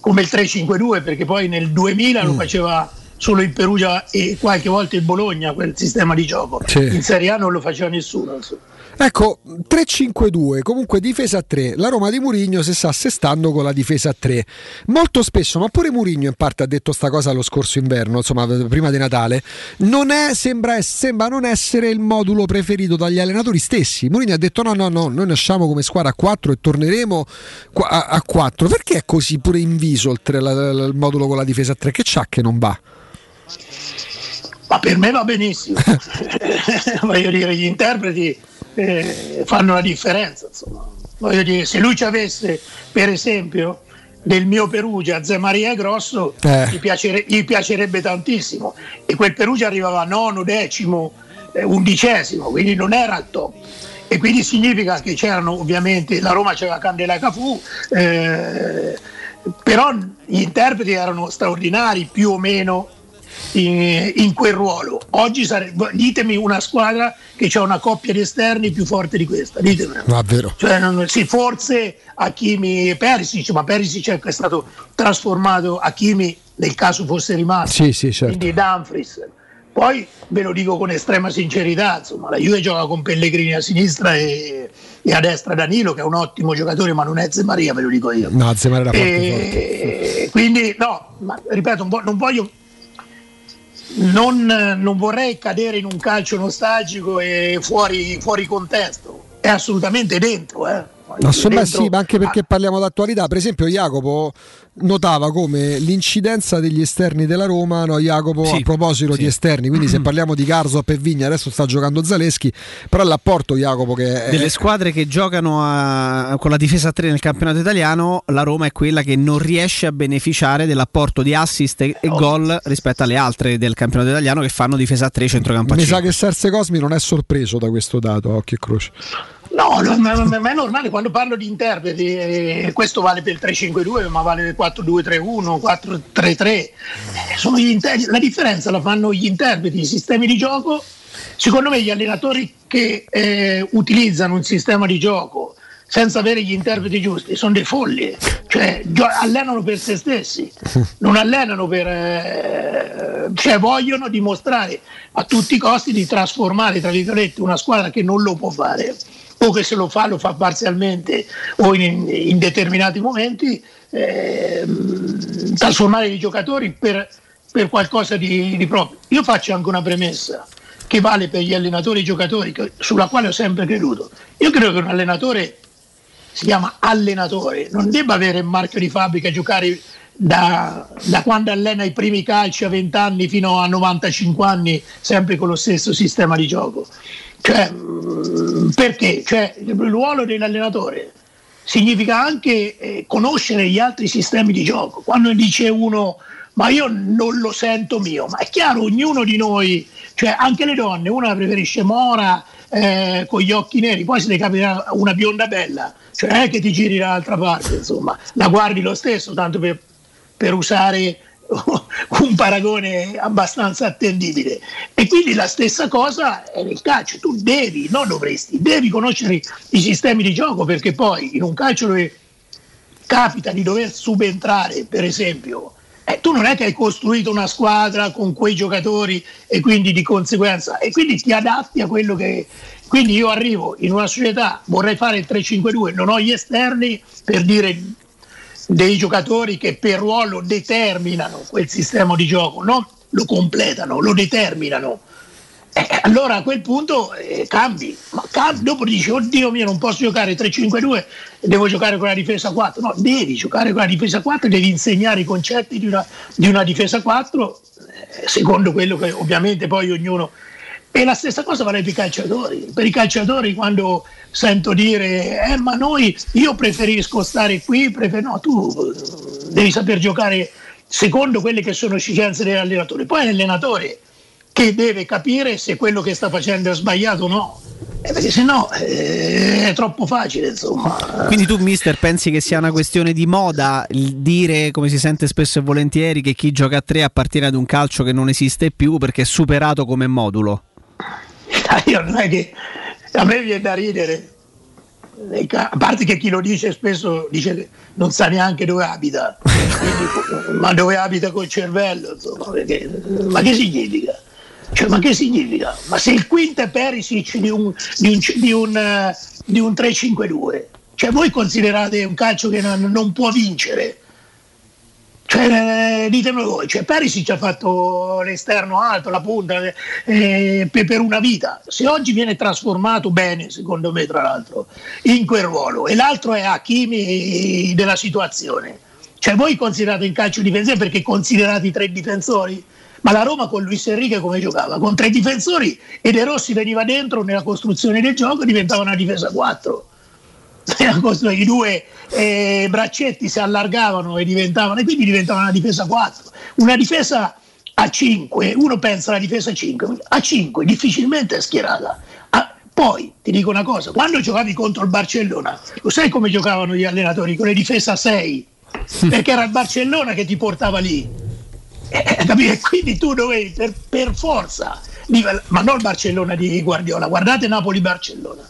come il 352 perché poi nel 2000 lo faceva solo il Perugia e qualche volta il Bologna quel sistema di gioco. Sì. In Serie A non lo faceva nessuno. insomma. Ecco, 3-5-2, comunque difesa a 3. La Roma di Murigno si sta assestando con la difesa a 3. Molto spesso, ma pure Murigno in parte ha detto sta cosa lo scorso inverno, insomma, prima di Natale, non è, sembra, sembra non essere il modulo preferito dagli allenatori stessi. Murigno ha detto no, no, no, noi nasciamo come squadra a 4 e torneremo a, a 4. Perché è così pure inviso il, tre- la- la- il modulo con la difesa a 3? Che c'ha che non va? Ma per me va benissimo. [LAUGHS] Voglio dire, gli interpreti eh, fanno la differenza. Insomma. Voglio dire, se lui ci avesse, per esempio, del mio Perugia, Zé Maria Grosso, Eh. gli, piacere- gli piacerebbe tantissimo. E quel Perugia arrivava a nono, decimo, eh, undicesimo, quindi non era al top. E quindi significa che c'erano ovviamente, la Roma c'era Candela Cafù, eh, però gli interpreti erano straordinari più o meno in, in quel ruolo. Oggi sarebbe, ditemi una squadra che ha una coppia di esterni più forte di questa, ditemelo. Ma vero. Cioè, non- sì, forse Hakimi e Perisic, ma Perisic è stato trasformato Hakimi nel caso fosse rimasto. Sì, sì, certo. Quindi Dumfries. Poi ve lo dico con estrema sincerità, insomma, la Juve gioca con Pellegrini a sinistra e, e a destra Danilo, che è un ottimo giocatore, ma non è Zé Maria, ve lo dico io. No, Zemare era forte, E- forte. Quindi no, ma ripeto, non voglio. Non, non vorrei cadere in un calcio nostalgico e fuori, fuori contesto, è assolutamente dentro. Eh. Insomma, Dentro- sì, ma anche perché parliamo d'attualità. Per esempio, Jacopo notava come l'incidenza degli esterni della Roma, no, Jacopo, Sì, a proposito sì. di esterni, quindi se [CLEARS THROAT] parliamo di Garzop e Vigna, adesso sta giocando Zaleschi, però l'apporto Jacopo che è, Delle squadre che giocano a- con la difesa a 3 nel campionato italiano, la Roma è quella che non riesce a beneficiare dell'apporto di assist e, e gol rispetto alle altre del campionato italiano che fanno difesa a 3 centrocampo a mi sa 5. che Serse Cosmi non è sorpreso da questo dato, occhio e croce. No, no, ma, è normale quando parlo di interpreti, eh, questo vale per il 3-5-2, ma vale per il 4-2-3-1, 4-3-3. Eh, inter- la differenza la fanno gli interpreti, i sistemi di gioco. Secondo me gli allenatori che eh, utilizzano un sistema di gioco senza avere gli interpreti giusti sono dei folli, cioè allenano per se stessi, non allenano per... eh, cioè vogliono dimostrare a tutti i costi di trasformare, tra virgolette, una squadra che non lo può fare o che se lo fa lo fa parzialmente o in, in determinati momenti, ehm, trasformare i giocatori per, per qualcosa di, di proprio. Io faccio anche una premessa che vale per gli allenatori e i giocatori, che- sulla quale ho sempre creduto. Io credo che un allenatore si chiama allenatore, non debba avere il marchio di fabbrica, giocare da, da quando allena i primi calci a 20 anni fino a 95 anni, sempre con lo stesso sistema di gioco. Cioè, perché? Cioè, il ruolo dell'allenatore significa anche eh, conoscere gli altri sistemi di gioco. Quando dice uno, ma io non lo sento mio, ma è chiaro, ognuno di noi, cioè anche le donne, una preferisce Mora eh, con gli occhi neri, poi se ne capita una bionda bella, cioè non è che ti giri dall'altra parte, insomma, la guardi lo stesso, tanto per, per usare [LAUGHS] un paragone abbastanza attendibile. E quindi la stessa cosa è nel calcio, tu devi, non dovresti, devi conoscere i sistemi di gioco perché poi in un calcio dove capita di dover subentrare, per esempio, eh, tu non è che hai costruito una squadra con quei giocatori e quindi di conseguenza, e quindi ti adatti a quello che... Quindi io arrivo in una società, vorrei fare il 3-5-2, non ho gli esterni per dire dei giocatori che per ruolo determinano quel sistema di gioco, non lo completano, lo determinano. Eh, allora a quel punto eh, cambi, ma cambi, dopo dici oddio mio non posso giocare 3-5-2 devo giocare con la difesa 4 no, devi giocare con la difesa 4 devi insegnare i concetti di una, di una difesa 4 eh, secondo quello che ovviamente poi ognuno e la stessa cosa vale per i calciatori per i calciatori quando sento dire eh, ma noi io preferisco stare qui prefer-" no tu eh, devi saper giocare secondo quelle che sono esigenze dell'allenatore poi è l'allenatore che deve capire se quello che sta facendo è sbagliato o no. Eh, perché sennò eh, è troppo facile, insomma. Quindi tu, mister, pensi che sia una questione di moda dire, come si sente spesso e volentieri, che chi gioca a tre appartiene ad un calcio che non esiste più perché è superato come modulo? Non è che a me viene da ridere a parte che chi lo dice spesso dice non sa neanche dove abita, Quindi, [LAUGHS] ma dove abita col cervello, insomma, perché- ma che significa? Cioè, ma che significa? Ma se il quinto è Perisic di un, di un, di un, eh, di un 3-5-2, cioè voi considerate un calcio che non, non può vincere? Cioè, eh, ditemi voi, cioè Perisic ha fatto l'esterno alto, la punta eh, per, per una vita. Se oggi viene trasformato bene, secondo me, tra l'altro, in quel ruolo, e l'altro è Hakimi della situazione. Cioè, voi considerate il calcio difensivo perché considerate i tre difensori? Ma la Roma con Luis Enrique come giocava? Con tre difensori e De Rossi veniva dentro nella costruzione del gioco e diventava una difesa 4 i due eh, braccetti si allargavano e diventavano e quindi diventava una difesa 4 una difesa a 5 uno pensa alla difesa 5 a 5 difficilmente è schierata. Ah, poi ti dico una cosa quando giocavi contro il Barcellona lo sai come giocavano gli allenatori con le difese a 6 perché era il Barcellona che ti portava lì. Eh, capito? E quindi tu dovevi per, per forza ma non il Barcellona di Guardiola guardate Napoli-Barcellona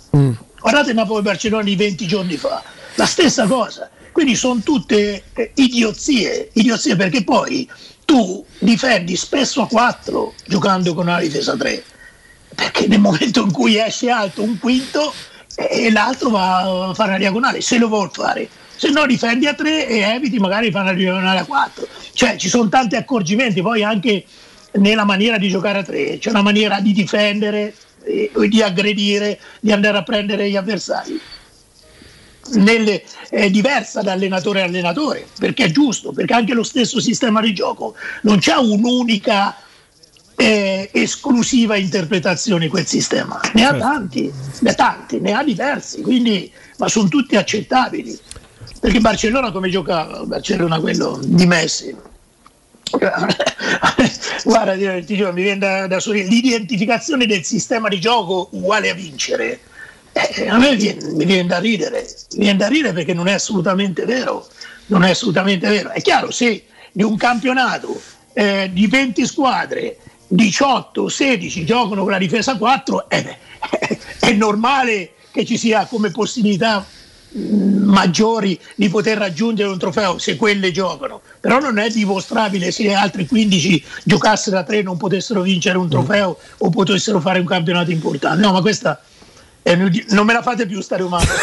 Guardate Napoli-Barcellona di 20 giorni fa, la stessa cosa. Quindi sono tutte eh, idiozie, idiozie perché poi tu difendi spesso a 4 giocando con una difesa 3, perché nel momento in cui esce alto un quinto eh, e l'altro va a fare una diagonale, se lo vuol fare. Se no difendi a 3 e eviti magari di fare una diagonale a 4. Cioè ci sono tanti accorgimenti, poi anche nella maniera di giocare a 3, c'è una maniera di difendere, eh, di aggredire, di andare a prendere gli avversari. Nelle- è diversa da allenatore a allenatore, perché è giusto, perché anche lo stesso sistema di gioco non c'è un'unica eh, esclusiva interpretazione quel sistema, ne ha tanti, ne ha tanti, ne ha diversi, quindi, ma sono tutti accettabili. Perché Barcellona come giocava? Barcellona quello di Messi, [LAUGHS] Guarda, ti giuro, mi viene da, da sorridere. L'identificazione del sistema di gioco uguale a vincere. eh, a me viene, mi viene da ridere, mi viene da ridere perché non è assolutamente vero. Non è assolutamente vero. È chiaro, se di un campionato eh, di 20 squadre 18, 16 giocano con la difesa 4, eh [LAUGHS] è normale che ci sia come possibilità maggiori di poter raggiungere un trofeo se quelle giocano, però non è dimostrabile se altre 15 giocassero da 3 non potessero vincere un trofeo o potessero fare un campionato importante. No, ma questa è non me la fate più stare umano. [LAUGHS]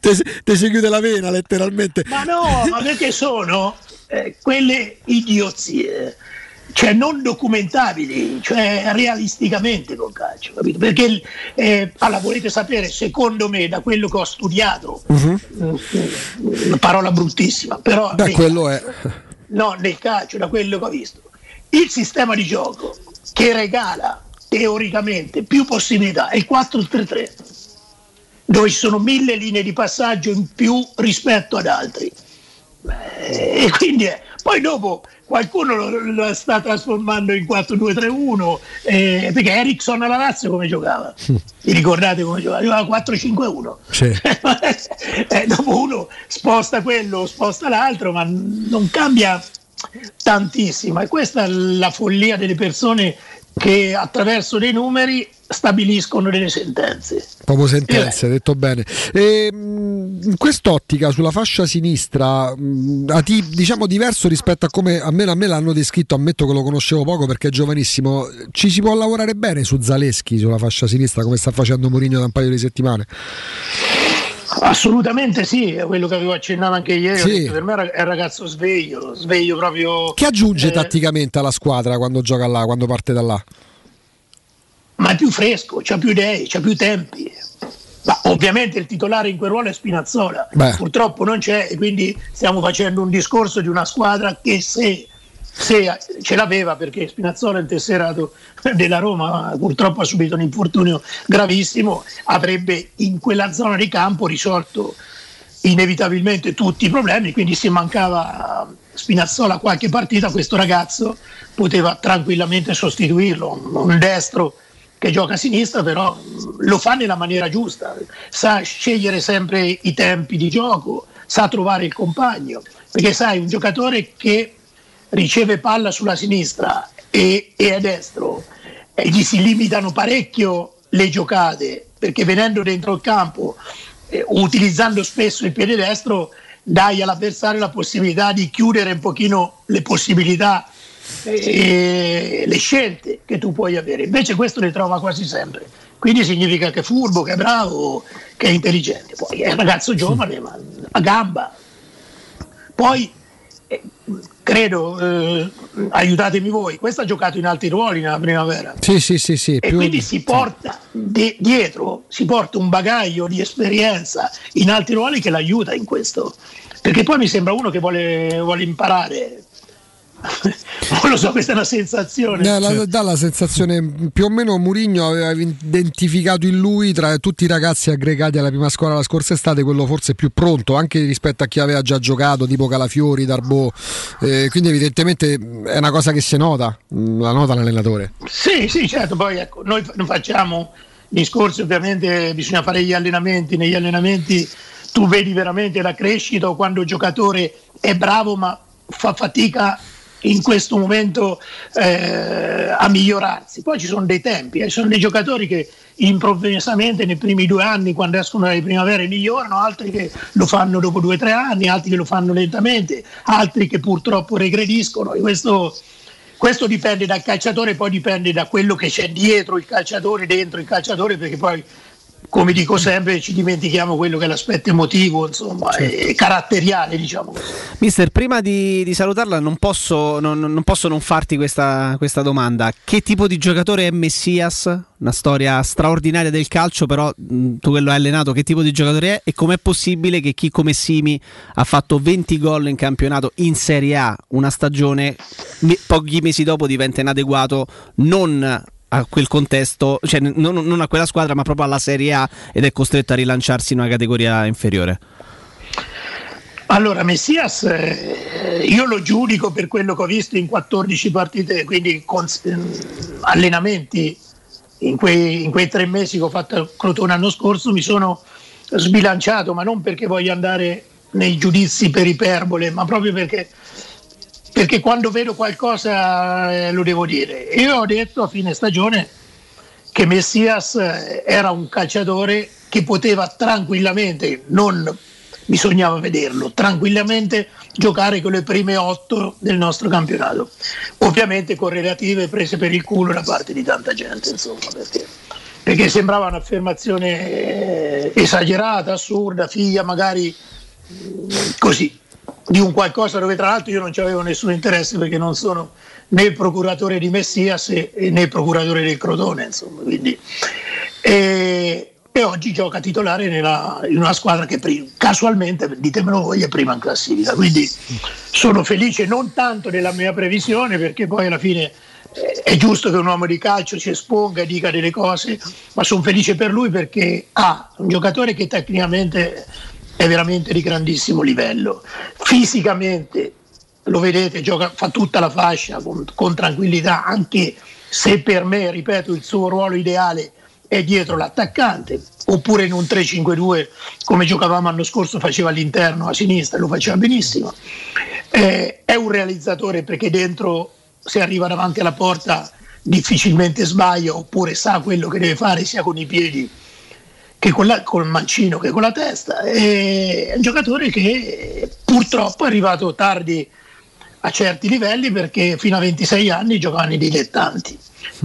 Te si chiude la vena letteralmente. Ma no, ma perché sono eh, quelle idiozie, cioè non documentabili, cioè realisticamente col calcio, capito? Perché eh, allora, volete sapere, secondo me, da quello che ho studiato, Mhm. una parola bruttissima, però Da quello è. no, nel calcio, da quello che ho visto, il sistema di gioco che regala teoricamente più possibilità è il 4-3-3, dove ci sono mille linee di passaggio in più rispetto ad altri. Eh, E quindi eh, poi dopo qualcuno lo, lo sta trasformando in 4-2-3-1 eh, perché Ericsson alla Lazio come giocava? [LAUGHS] Vi ricordate come giocava? Giocava 4-5-1 Sì. [LAUGHS] eh, dopo uno sposta quello, sposta l'altro, ma non cambia tantissimo. E questa è la follia delle persone che attraverso dei numeri stabiliscono delle sentenze. Proprio sentenze, detto bene. E, mh, in quest'ottica sulla fascia sinistra, mh, a ti- diciamo diverso rispetto a come almeno a me l'hanno descritto, ammetto che lo conoscevo poco perché è giovanissimo, ci si può lavorare bene su Zaleschi sulla fascia sinistra come sta facendo Mourinho da un paio di settimane? Assolutamente sì, è quello che avevo accennato anche ieri. Sì. detto, per me è un ragazzo sveglio, sveglio proprio. Che aggiunge eh, tatticamente alla squadra quando gioca là, quando parte da là? ma è più fresco, c'ha più idee, c'ha più tempi. Ma ovviamente il titolare in quel ruolo è Spinazzola, Beh. purtroppo non c'è e quindi stiamo facendo un discorso di una squadra che se, se ce l'aveva perché Spinazzola il tesserato della Roma, purtroppo ha subito un infortunio gravissimo, avrebbe in quella zona di campo risolto inevitabilmente tutti i problemi, quindi se mancava Spinazzola qualche partita, questo ragazzo poteva tranquillamente sostituirlo, un destro che gioca a sinistra, però lo fa nella maniera giusta, sa scegliere sempre i tempi di gioco, sa trovare il compagno, perché sai, un giocatore che riceve palla sulla sinistra e, e a destro e gli si limitano parecchio le giocate perché venendo dentro il campo, eh, utilizzando spesso il piede destro, dai all'avversario la possibilità di chiudere un pochino le possibilità e le scelte che tu puoi avere. Invece questo le trova quasi sempre. Quindi significa che è furbo, che è bravo, che è intelligente. Poi è un ragazzo giovane, ma a gamba. Poi eh, credo, eh, aiutatemi voi, questo ha giocato in altri ruoli nella primavera. Sì, sì, sì, sì. E più- quindi si porta di- dietro, si porta un bagaglio di esperienza in altri ruoli che l'aiuta in questo. Perché poi mi sembra uno che vuole, vuole imparare. Non lo so, questa è una sensazione. Dà la, dà la sensazione più o meno Murigno aveva identificato in lui tra tutti i ragazzi aggregati alla prima squadra la scorsa estate quello forse più pronto anche rispetto a chi aveva già giocato tipo Calafiori, Darbo eh, quindi evidentemente è una cosa che si nota la nota l'allenatore Sì, sì, certo, poi ecco, noi non facciamo discorsi, ovviamente bisogna fare gli allenamenti, negli allenamenti tu vedi veramente la crescita quando il giocatore è bravo ma fa fatica in questo momento eh, a migliorarsi. Poi ci sono dei tempi, eh, ci sono dei giocatori che improvvisamente nei primi due anni, quando escono dalle primavere, migliorano, altri che lo fanno dopo due o tre anni, altri che lo fanno lentamente, altri che purtroppo regrediscono. E questo, questo dipende dal calciatore, poi dipende da quello che c'è dietro il calciatore, dentro il calciatore, perché poi come dico sempre, ci dimentichiamo quello che è l'aspetto emotivo, insomma, e caratteriale, diciamo. Mister, prima di, di salutarla non posso non, non posso non farti questa, questa domanda. Che tipo di giocatore è Messias? Una storia straordinaria del calcio, però mh, tu che lo hai allenato, che tipo di giocatore è e com'è possibile che chi come Simi ha fatto 20 gol in campionato in Serie A, una stagione, pochi mesi dopo diventa inadeguato non a quel contesto, cioè non, non a quella squadra, ma proprio alla Serie A ed è costretto a rilanciarsi in una categoria inferiore? Allora, Messias, eh, io lo giudico per quello che ho visto in 14 partite, quindi con, ehm, allenamenti in quei, in quei tre mesi che ho fatto a Crotone l'anno scorso, mi sono sbilanciato, ma non perché voglio andare nei giudizi per iperbole, ma proprio perché, perché quando vedo qualcosa eh, lo devo dire. Io ho detto a fine stagione che Messias eh, era un calciatore che poteva tranquillamente, non bisognava vederlo, tranquillamente giocare con le prime otto del nostro campionato. Ovviamente con relative prese per il culo da parte di tanta gente, insomma, perché, perché sembrava un'affermazione eh, esagerata, assurda, figlia magari mm, così di un qualcosa dove tra l'altro io non ci avevo nessun interesse perché non sono né il procuratore di Messias né il procuratore del Crotone, insomma, quindi, e, e oggi gioca titolare nella- in una squadra che pri- casualmente, ditemelo voi, è prima in classifica. Quindi sono felice non tanto della mia previsione perché poi alla fine eh, è giusto che un uomo di calcio si esponga e dica delle cose, ma sono felice per lui perché ha un giocatore che tecnicamente è veramente di grandissimo livello. Fisicamente lo vedete, gioca, fa tutta la fascia con, con tranquillità, anche se per me, ripeto, il suo ruolo ideale è dietro l'attaccante, oppure in un 3-5-2 come giocavamo l'anno scorso faceva all'interno a sinistra, lo faceva benissimo. Eh, è un realizzatore perché dentro se arriva davanti alla porta difficilmente sbaglia oppure sa quello che deve fare sia con i piedi che con, la, con il mancino che con la testa. È un giocatore che purtroppo è arrivato tardi a certi livelli perché fino a 26 anni giocavano i dilettanti.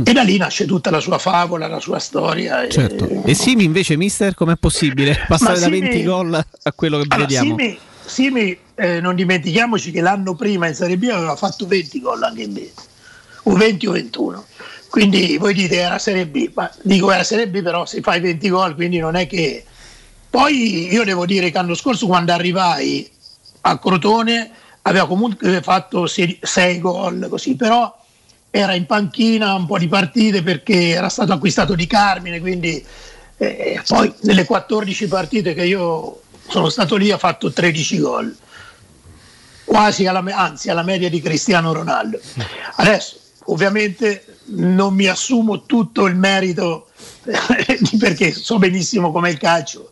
E da lì nasce tutta la sua favola, la sua storia. e- Certo. E Simi invece, mister, com'è possibile passare da Simi- 20 gol a quello che Allora, vediamo? Simi, Simi, eh, non dimentichiamoci che l'anno prima in Serie B aveva fatto 20 gol anche in B, o 20 o 21. Quindi voi dite era Serie B, ma dico era Serie B però se fai 20 gol, quindi non è che... Poi io devo dire che l'anno scorso quando arrivai a Crotone aveva comunque fatto 6 gol così, però era in panchina un po' di partite perché era stato acquistato di Carmine, quindi eh, poi nelle 14 partite che io sono stato lì ha fatto 13 gol, quasi alla, anzi alla media di Cristiano Ronaldo. Adesso ovviamente non mi assumo tutto il merito [LAUGHS] perché so benissimo com'è il calcio.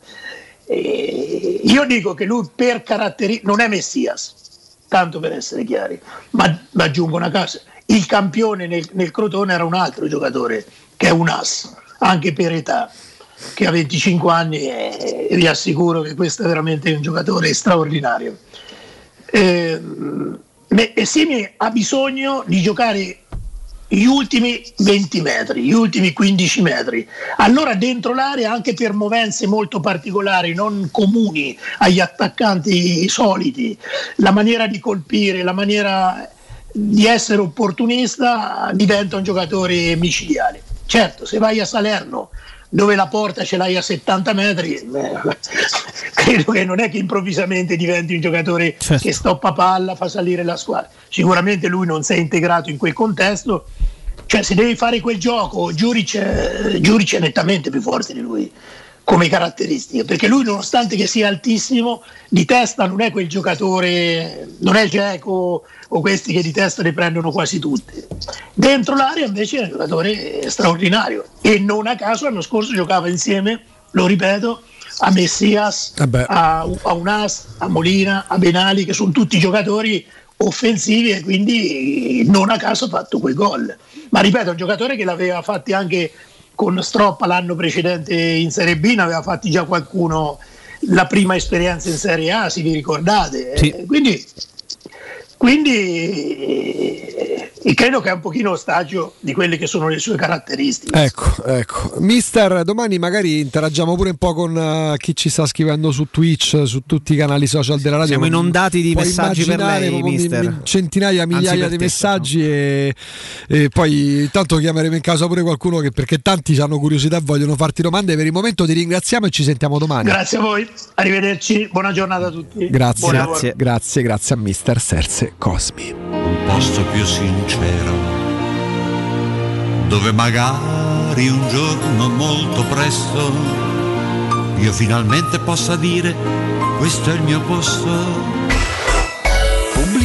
E io dico che lui per caratteristiche non è Messias, tanto per essere chiari, ma, ma aggiungo una cosa, il campione nel, nel Crotone era un altro giocatore che è un as, anche per età. che ha 25 anni e vi assicuro che questo è veramente un giocatore straordinario. Eh, Semi ha bisogno di giocare gli ultimi 20 metri, gli ultimi 15 metri. Allora dentro l'area, anche per movenze molto particolari, non comuni agli attaccanti soliti, la maniera di colpire, la maniera di essere opportunista diventa un giocatore micidiale. Certo, se vai a Salerno dove la porta ce l'hai a 70 metri, eh, [LAUGHS] credo che non è che improvvisamente diventi un giocatore Certo. che stoppa palla, fa salire la squadra. Sicuramente lui non si è integrato in quel contesto. Cioè, se devi fare quel gioco, Giuric, eh, Giuric è nettamente più forte di lui come caratteristiche, perché lui nonostante che sia altissimo, di testa non è quel giocatore, non è Geco o questi che di testa ne prendono quasi tutti. Dentro l'area invece è un giocatore straordinario e non a caso l'anno scorso giocava insieme, lo ripeto, a Messias, a, a Unas, a Molina, a Benali, che sono tutti giocatori offensivi e quindi non a caso ha fatto quei gol. Ma ripeto, è un giocatore che l'aveva fatti anche con Stroppa l'anno precedente in Serie B, ne aveva fatti già qualcuno la prima esperienza in Serie A, se vi ricordate. Eh, Quindi, quindi eh, credo che è un pochino ostaggio di quelle che sono le sue caratteristiche. Ecco, ecco. Mister, domani magari interagiamo pure un po' con eh, chi ci sta scrivendo su Twitch, su tutti i canali social della radio. Siamo Non- inondati di puoi messaggi per lei, mister. mi- centinaia, migliaia di te, messaggi e, e poi intanto chiameremo in casa pure qualcuno che perché tanti hanno curiosità e vogliono farti domande. Per il momento ti ringraziamo e ci sentiamo domani. Grazie a voi, arrivederci, buona giornata a tutti. Grazie, grazie, grazie, grazie a Mister Serse Cosmi. Posto più sincero, dove magari un giorno molto presto io finalmente possa dire questo è il mio posto.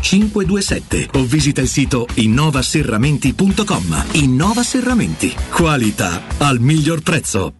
527 o visita il sito innovaserramenti.com. Innova Serramenti. Qualità al miglior prezzo.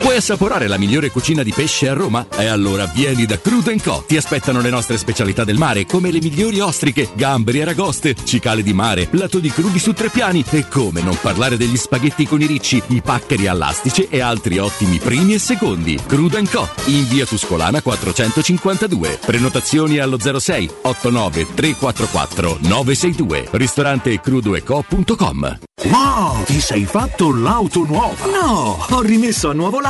Vuoi assaporare la migliore cucina di pesce a Roma? E allora vieni da Crudo Co. Ti aspettano le nostre specialità del mare, come le migliori ostriche, gamberi, aragoste, cicale di mare, plato di crudi su tre piani e come non parlare degli spaghetti con i ricci, i paccheri all'astice e altri ottimi primi e secondi. Crudo Co. in via Tuscolana 452. Prenotazioni allo 06 89 344 962. Ristorante crudoeco.com. Wow, ti sei fatto l'auto nuova? No, ho rimesso a nuovo l'auto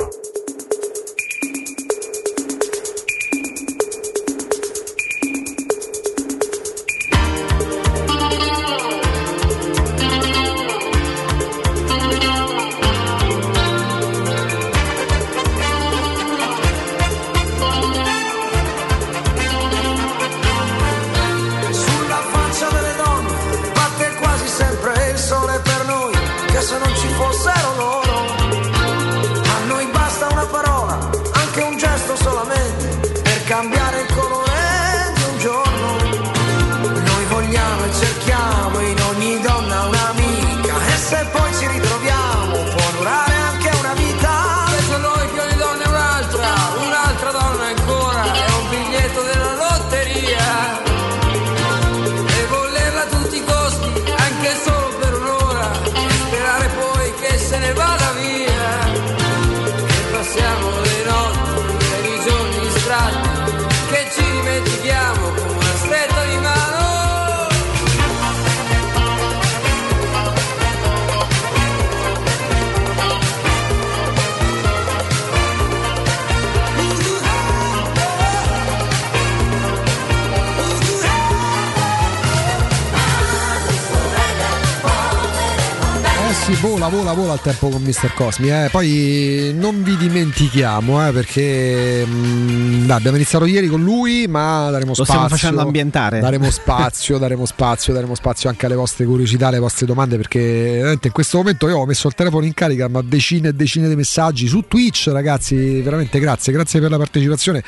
Vola, il tempo con Mr. Cosmi. Eh. Poi non vi dimentichiamo, eh, perché mh, dai, abbiamo iniziato ieri con lui, ma daremo Lo spazio. stiamo facendo ambientare. Daremo [LAUGHS] spazio, daremo spazio, daremo spazio anche alle vostre curiosità, alle vostre domande, perché veramente in questo momento io ho messo il telefono in carica, ma decine e decine di messaggi su Twitch, ragazzi. Veramente grazie, grazie per la partecipazione.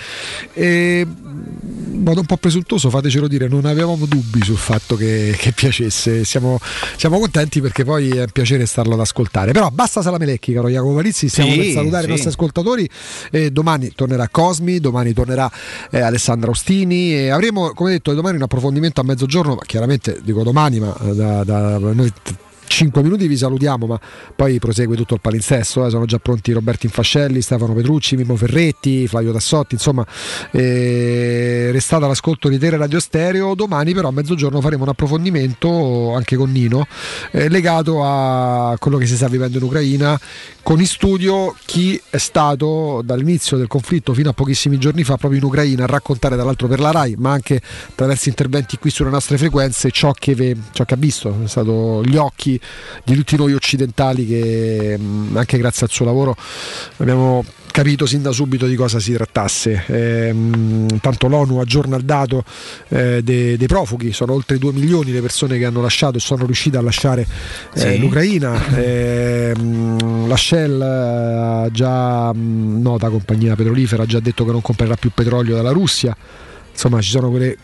E in modo un po' presuntuoso, fatecelo dire, non avevamo dubbi sul fatto che, che piacesse. Siamo, siamo contenti perché poi è un piacere starlo ad ascoltare. Però basta Salamelecchi, caro Jacopo Palizzi, stiamo Sì, per salutare sì. i nostri ascoltatori. E domani tornerà Cosmi, domani tornerà eh, Alessandra Ostini e avremo, come detto, domani un approfondimento a mezzogiorno, ma chiaramente dico domani, ma eh, da, da- noi 5 minuti vi salutiamo, ma poi prosegue tutto il palinsesto. eh. Sono già pronti Roberto Infascelli, Stefano Petrucci, Mimo Ferretti, Flavio Tassotti. Insomma, eh, restate all'ascolto di Tele Radio Stereo. Domani, però, a mezzogiorno faremo un approfondimento anche con Nino eh, legato a quello che si sta vivendo in Ucraina. Con in studio chi è stato dall'inizio del conflitto fino a pochissimi giorni fa proprio in Ucraina a raccontare, tra l'altro per la RAI, ma anche attraverso interventi qui sulle nostre frequenze, ciò che, ve- ciò che ha visto. Sono stato gli occhi di tutti noi occidentali che mh, anche grazie al suo lavoro abbiamo capito sin da subito di cosa si trattasse. Ehm, tanto l'ONU aggiorna il dato eh, dei, dei profughi, sono oltre 2 milioni le persone che hanno lasciato e sono riuscite a lasciare eh, Sì. l'Ucraina. Ehm, la Shell ha già, mh, nota compagnia petrolifera, ha già detto che non comprerà più petrolio dalla Russia. Insomma ci sono quelle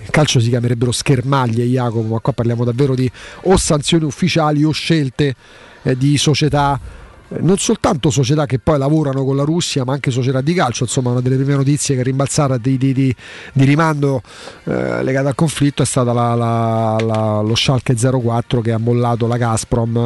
in calcio si chiamerebbero schermaglie Jacopo ma qua parliamo davvero di o sanzioni ufficiali o scelte eh, di società non soltanto società che poi lavorano con la Russia, ma anche società di calcio. Insomma, una delle prime notizie che è rimbalzata di, di, di, di rimando eh, legata al conflitto è stata la, la, la, lo Schalke 04 che ha mollato la Gazprom,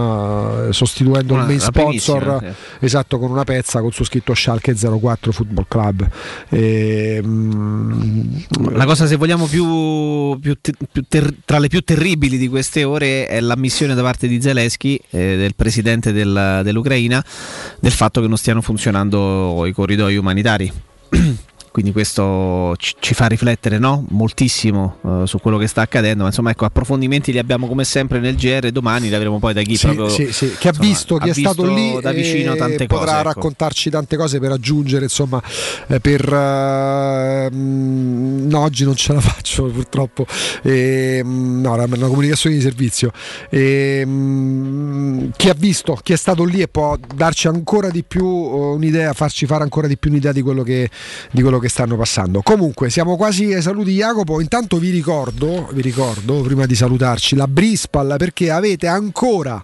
eh, sostituendo Una- il main sponsor sì. esatto con una pezza con su scritto Schalke 04 Football Club. E, mm, La cosa, se vogliamo, più, più te- più ter- tra le più terribili di queste ore è l'ammissione da parte di Zelensky, eh, del presidente del- dell'Ucraina, del fatto che non stiano funzionando i corridoi umanitari. [CLEARS THROAT] Quindi questo ci, fa riflettere no? moltissimo eh, su quello che sta accadendo. Ma insomma, ecco, approfondimenti li abbiamo come sempre nel GR. Domani li avremo poi da chi Sì, proprio sì, sì, che ha insomma, visto, chi ha è stato visto lì da vicino e tante potrà cose. ecco. raccontarci tante cose per aggiungere, insomma, eh, per eh, mm, no, oggi non ce la [LAUGHS] faccio purtroppo. E, mm, no, era una comunicazione di servizio. E, mm, chi ha visto, chi è stato lì e può darci ancora di più eh, un'idea, farci fare ancora di più un'idea di quello che, di quello che stanno passando. Comunque, siamo quasi ai saluti Jacopo. Intanto vi ricordo, vi ricordo, prima di salutarci, la Brispal perché avete ancora,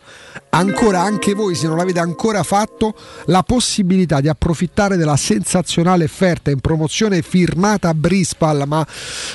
ancora anche voi, se non l'avete ancora fatto, la possibilità di approfittare della sensazionale offerta in promozione firmata Brispal. Ma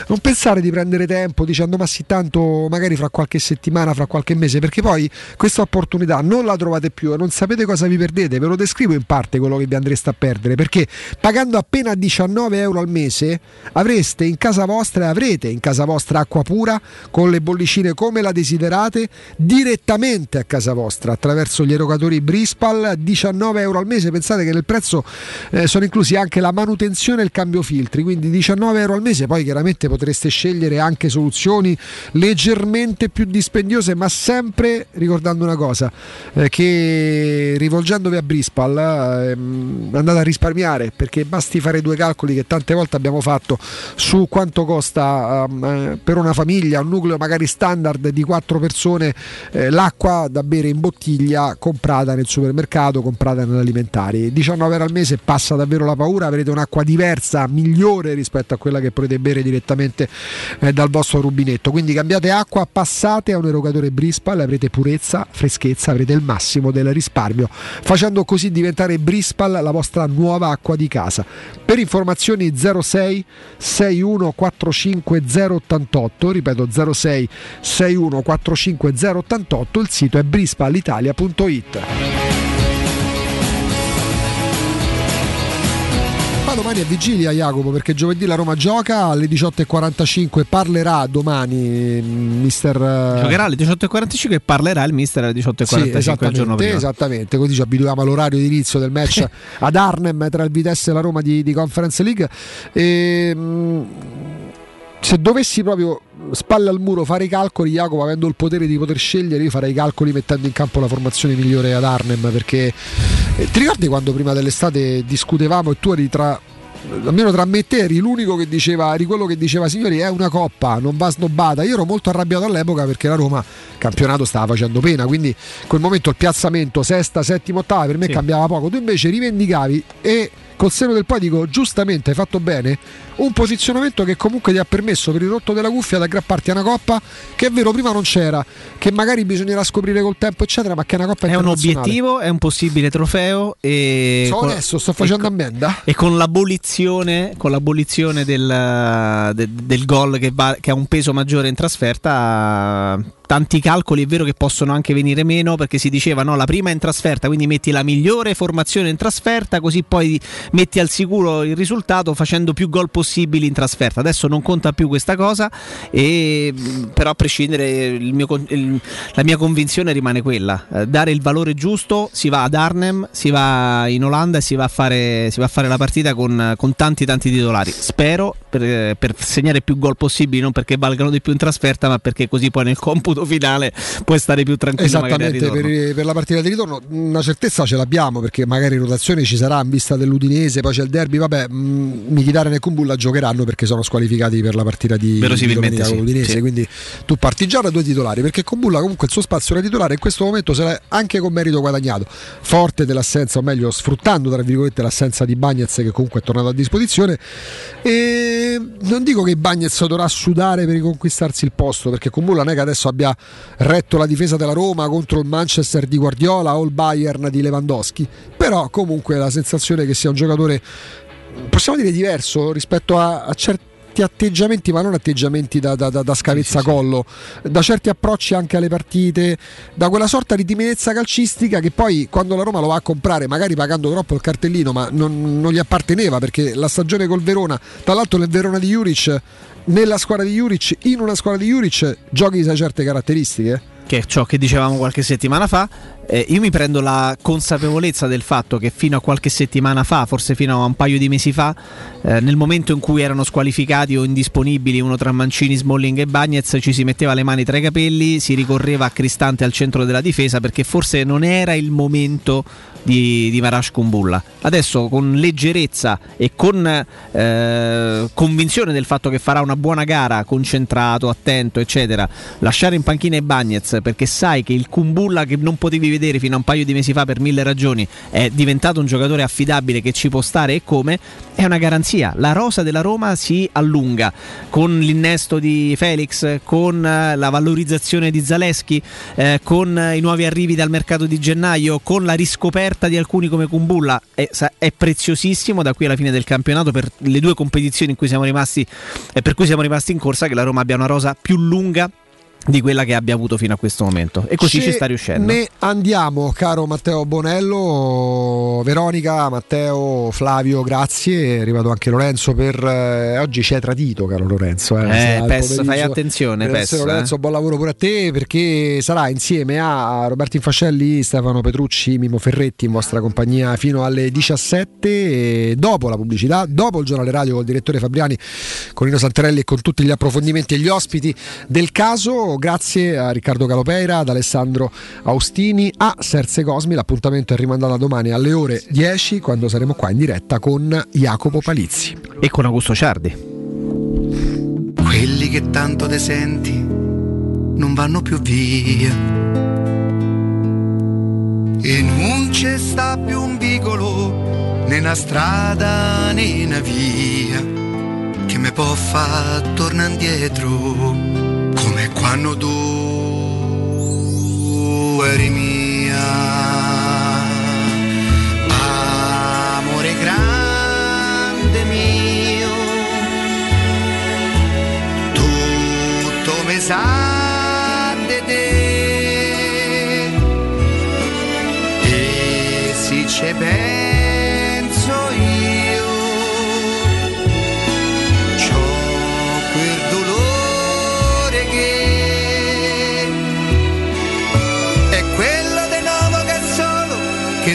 non pensare di prendere tempo dicendo ma sì, tanto magari fra qualche settimana, fra qualche mese, perché poi questa opportunità non la trovate più e non sapete cosa vi perdete. Ve lo descrivo in parte quello che vi andreste a perdere, perché pagando appena 19 euro al mese avreste in casa vostra e avrete in casa vostra acqua pura con le bollicine come la desiderate direttamente a casa vostra attraverso gli erogatori Brispal 19 euro al mese. Pensate che nel prezzo eh, sono inclusi anche la manutenzione e il cambio filtri quindi 19 euro al mese poi chiaramente potreste scegliere anche soluzioni leggermente più dispendiose ma sempre ricordando una cosa eh, che rivolgendovi a Brispal ehm, andate a risparmiare perché basti fare due calcoli che tante volte abbiamo fatto su quanto costa ehm, eh, per una famiglia, un nucleo magari standard di quattro persone, eh, l'acqua da bere in bottiglia comprata nel supermercato, comprata nell'alimentari. 19 euro al mese passa davvero la paura, avrete un'acqua diversa, migliore rispetto a quella che potete bere direttamente eh, dal vostro rubinetto. Quindi cambiate acqua, passate a un erogatore Brispal, avrete purezza, freschezza, avrete il massimo del risparmio, facendo così diventare Brispal la vostra nuova acqua di casa. Per informazioni 06 6145 088, ripeto 06 6145 088, il sito è brispalitalia.it. Ma domani è vigilia Jacopo perché giovedì la Roma gioca alle 18.45 parlerà domani mm, mister eh, Giocherà alle 18.45 e parlerà il mister alle 18.45 sì, esattamente, esattamente, così ci abituiamo all'orario di inizio del match [LAUGHS] ad Arnhem tra il Vitesse e la Roma di, di Conference League. E, mm, se dovessi proprio spalle al muro fare i calcoli, Jacopo, avendo il potere di poter scegliere, io farei i calcoli mettendo in campo la formazione migliore ad Arnhem. Perché eh, ti ricordi quando prima dell'estate discutevamo e tu eri tra. Almeno tra me e te eri l'unico che diceva, eri quello che diceva signori è una coppa, non va snobbata. Io ero molto arrabbiato all'epoca perché la Roma campionato stava facendo pena, quindi in quel momento il piazzamento sesta, settima, ottava per me Sì. cambiava poco. Tu invece rivendicavi e col seno del poi dico giustamente hai fatto bene un posizionamento che comunque ti ha permesso per il rotto della cuffia di aggrapparti a una coppa che è vero prima non c'era che magari bisognerà scoprire col tempo eccetera ma che è una coppa È un obiettivo, è un possibile trofeo e con- onesto, sto facendo e- ammenda. E con l'abolizione, con l'abolizione del, de- del gol che, va- che ha un peso maggiore in trasferta, tanti calcoli è vero che possono anche venire meno perché si diceva no, la prima è in trasferta, quindi metti la migliore formazione in trasferta, così poi metti al sicuro il risultato facendo più gol possibili in trasferta. Adesso non conta più questa cosa, e, mh, però a prescindere mio il- la mia convinzione rimane quella, eh, dare il valore giusto, si va ad Arnhem, si va in Olanda e si va a fare, si va a fare la partita con, con tanti tanti titolari. Spero per, per segnare più gol possibili, non perché valgano di più in trasferta, ma perché così poi nel computo finale puoi stare più tranquillo Esattamente, per, per la partita di ritorno una certezza ce l'abbiamo perché magari rotazione ci sarà in vista dell'Udinese, poi c'è il derby, vabbè, mh, Mkhitaryan e Kumbulla giocheranno perché sono squalificati per la partita di, di domenica sì, con l'Udinese, sì. quindi tu parti già da due titolari perché Kumbulla comunque il suo spazio da titolare in questo momento se l'è anche con merito guadagnato, forte dell'assenza, o meglio sfruttando tra virgolette l'assenza di Bagnez che comunque è tornato a disposizione. E non dico che Bagnez dovrà sudare per riconquistarsi il posto, perché Kumbulla non è che adesso abbia retto la difesa della Roma contro il Manchester di Guardiola o il Bayern di Lewandowski, però comunque la sensazione che sia un giocatore possiamo dire diverso rispetto a, a certi atteggiamenti, ma non atteggiamenti da, da, da, da scavezzacollo, da certi approcci anche alle partite, da quella sorta di timidezza calcistica che poi quando la Roma lo va a comprare, magari pagando troppo il cartellino, ma non, non gli apparteneva perché la stagione col Verona, tra l'altro nel Verona di Juric, nella squadra di Juric, in una squadra di Juric, giochi da certe caratteristiche. Che è ciò che dicevamo qualche settimana fa. Eh, io mi prendo la consapevolezza del fatto che fino a qualche settimana fa, forse fino a un paio di mesi fa, eh, nel momento in cui erano squalificati o indisponibili uno tra Mancini, Smalling e Bagnez, ci si metteva le mani tra i capelli, si ricorreva a Cristante al centro della difesa perché forse non era il momento di, di Marash Kumbulla. Adesso con leggerezza e con eh, convinzione del fatto che farà una buona gara, concentrato, attento, eccetera, lasciare in panchina i Bagnez perché sai che il Kumbulla che non potevi vedere vedere fino a un paio di mesi fa per mille ragioni è diventato un giocatore affidabile che ci può stare e come, è una garanzia. La rosa della Roma si allunga con l'innesto di Felix, con eh, la valorizzazione di Zaleschi, eh, con i nuovi arrivi dal mercato di gennaio, con la riscoperta di alcuni come Kumbulla. È, è preziosissimo da qui alla fine del campionato per le due competizioni in cui siamo rimasti e per cui siamo rimasti in corsa che la Roma abbia una rosa più lunga di quella che abbia avuto fino a questo momento e così Ce ci sta riuscendo. Ne andiamo, caro Matteo Bonello, Veronica, Matteo, Flavio, grazie. È arrivato anche Lorenzo per eh, oggi ci hai tradito, caro Lorenzo. Eh, Eh, Pes, fai attenzione, Pes, Lorenzo, eh. buon lavoro pure a te perché sarà insieme a Roberto Infascelli, Stefano Petrucci, Mimo Ferretti in vostra compagnia fino alle 17 e dopo la pubblicità, dopo il giornale radio col direttore Fabriani, con Nino Santarelli e con tutti gli approfondimenti e gli ospiti del caso. Grazie a Riccardo Calopeira, ad Alessandro Austini, a Serse Cosmi. L'appuntamento è rimandato a domani alle ore 10 quando saremo qua in diretta con Jacopo Palizzi. E con Augusto Ciardi. Quelli che tanto te senti non vanno più via. E non c'è sta più un vicolo, né una strada né una via, che mi può far tornare indietro, come quando tu eri mia. Amore grande mio, tutto mi sa di te e se ci penso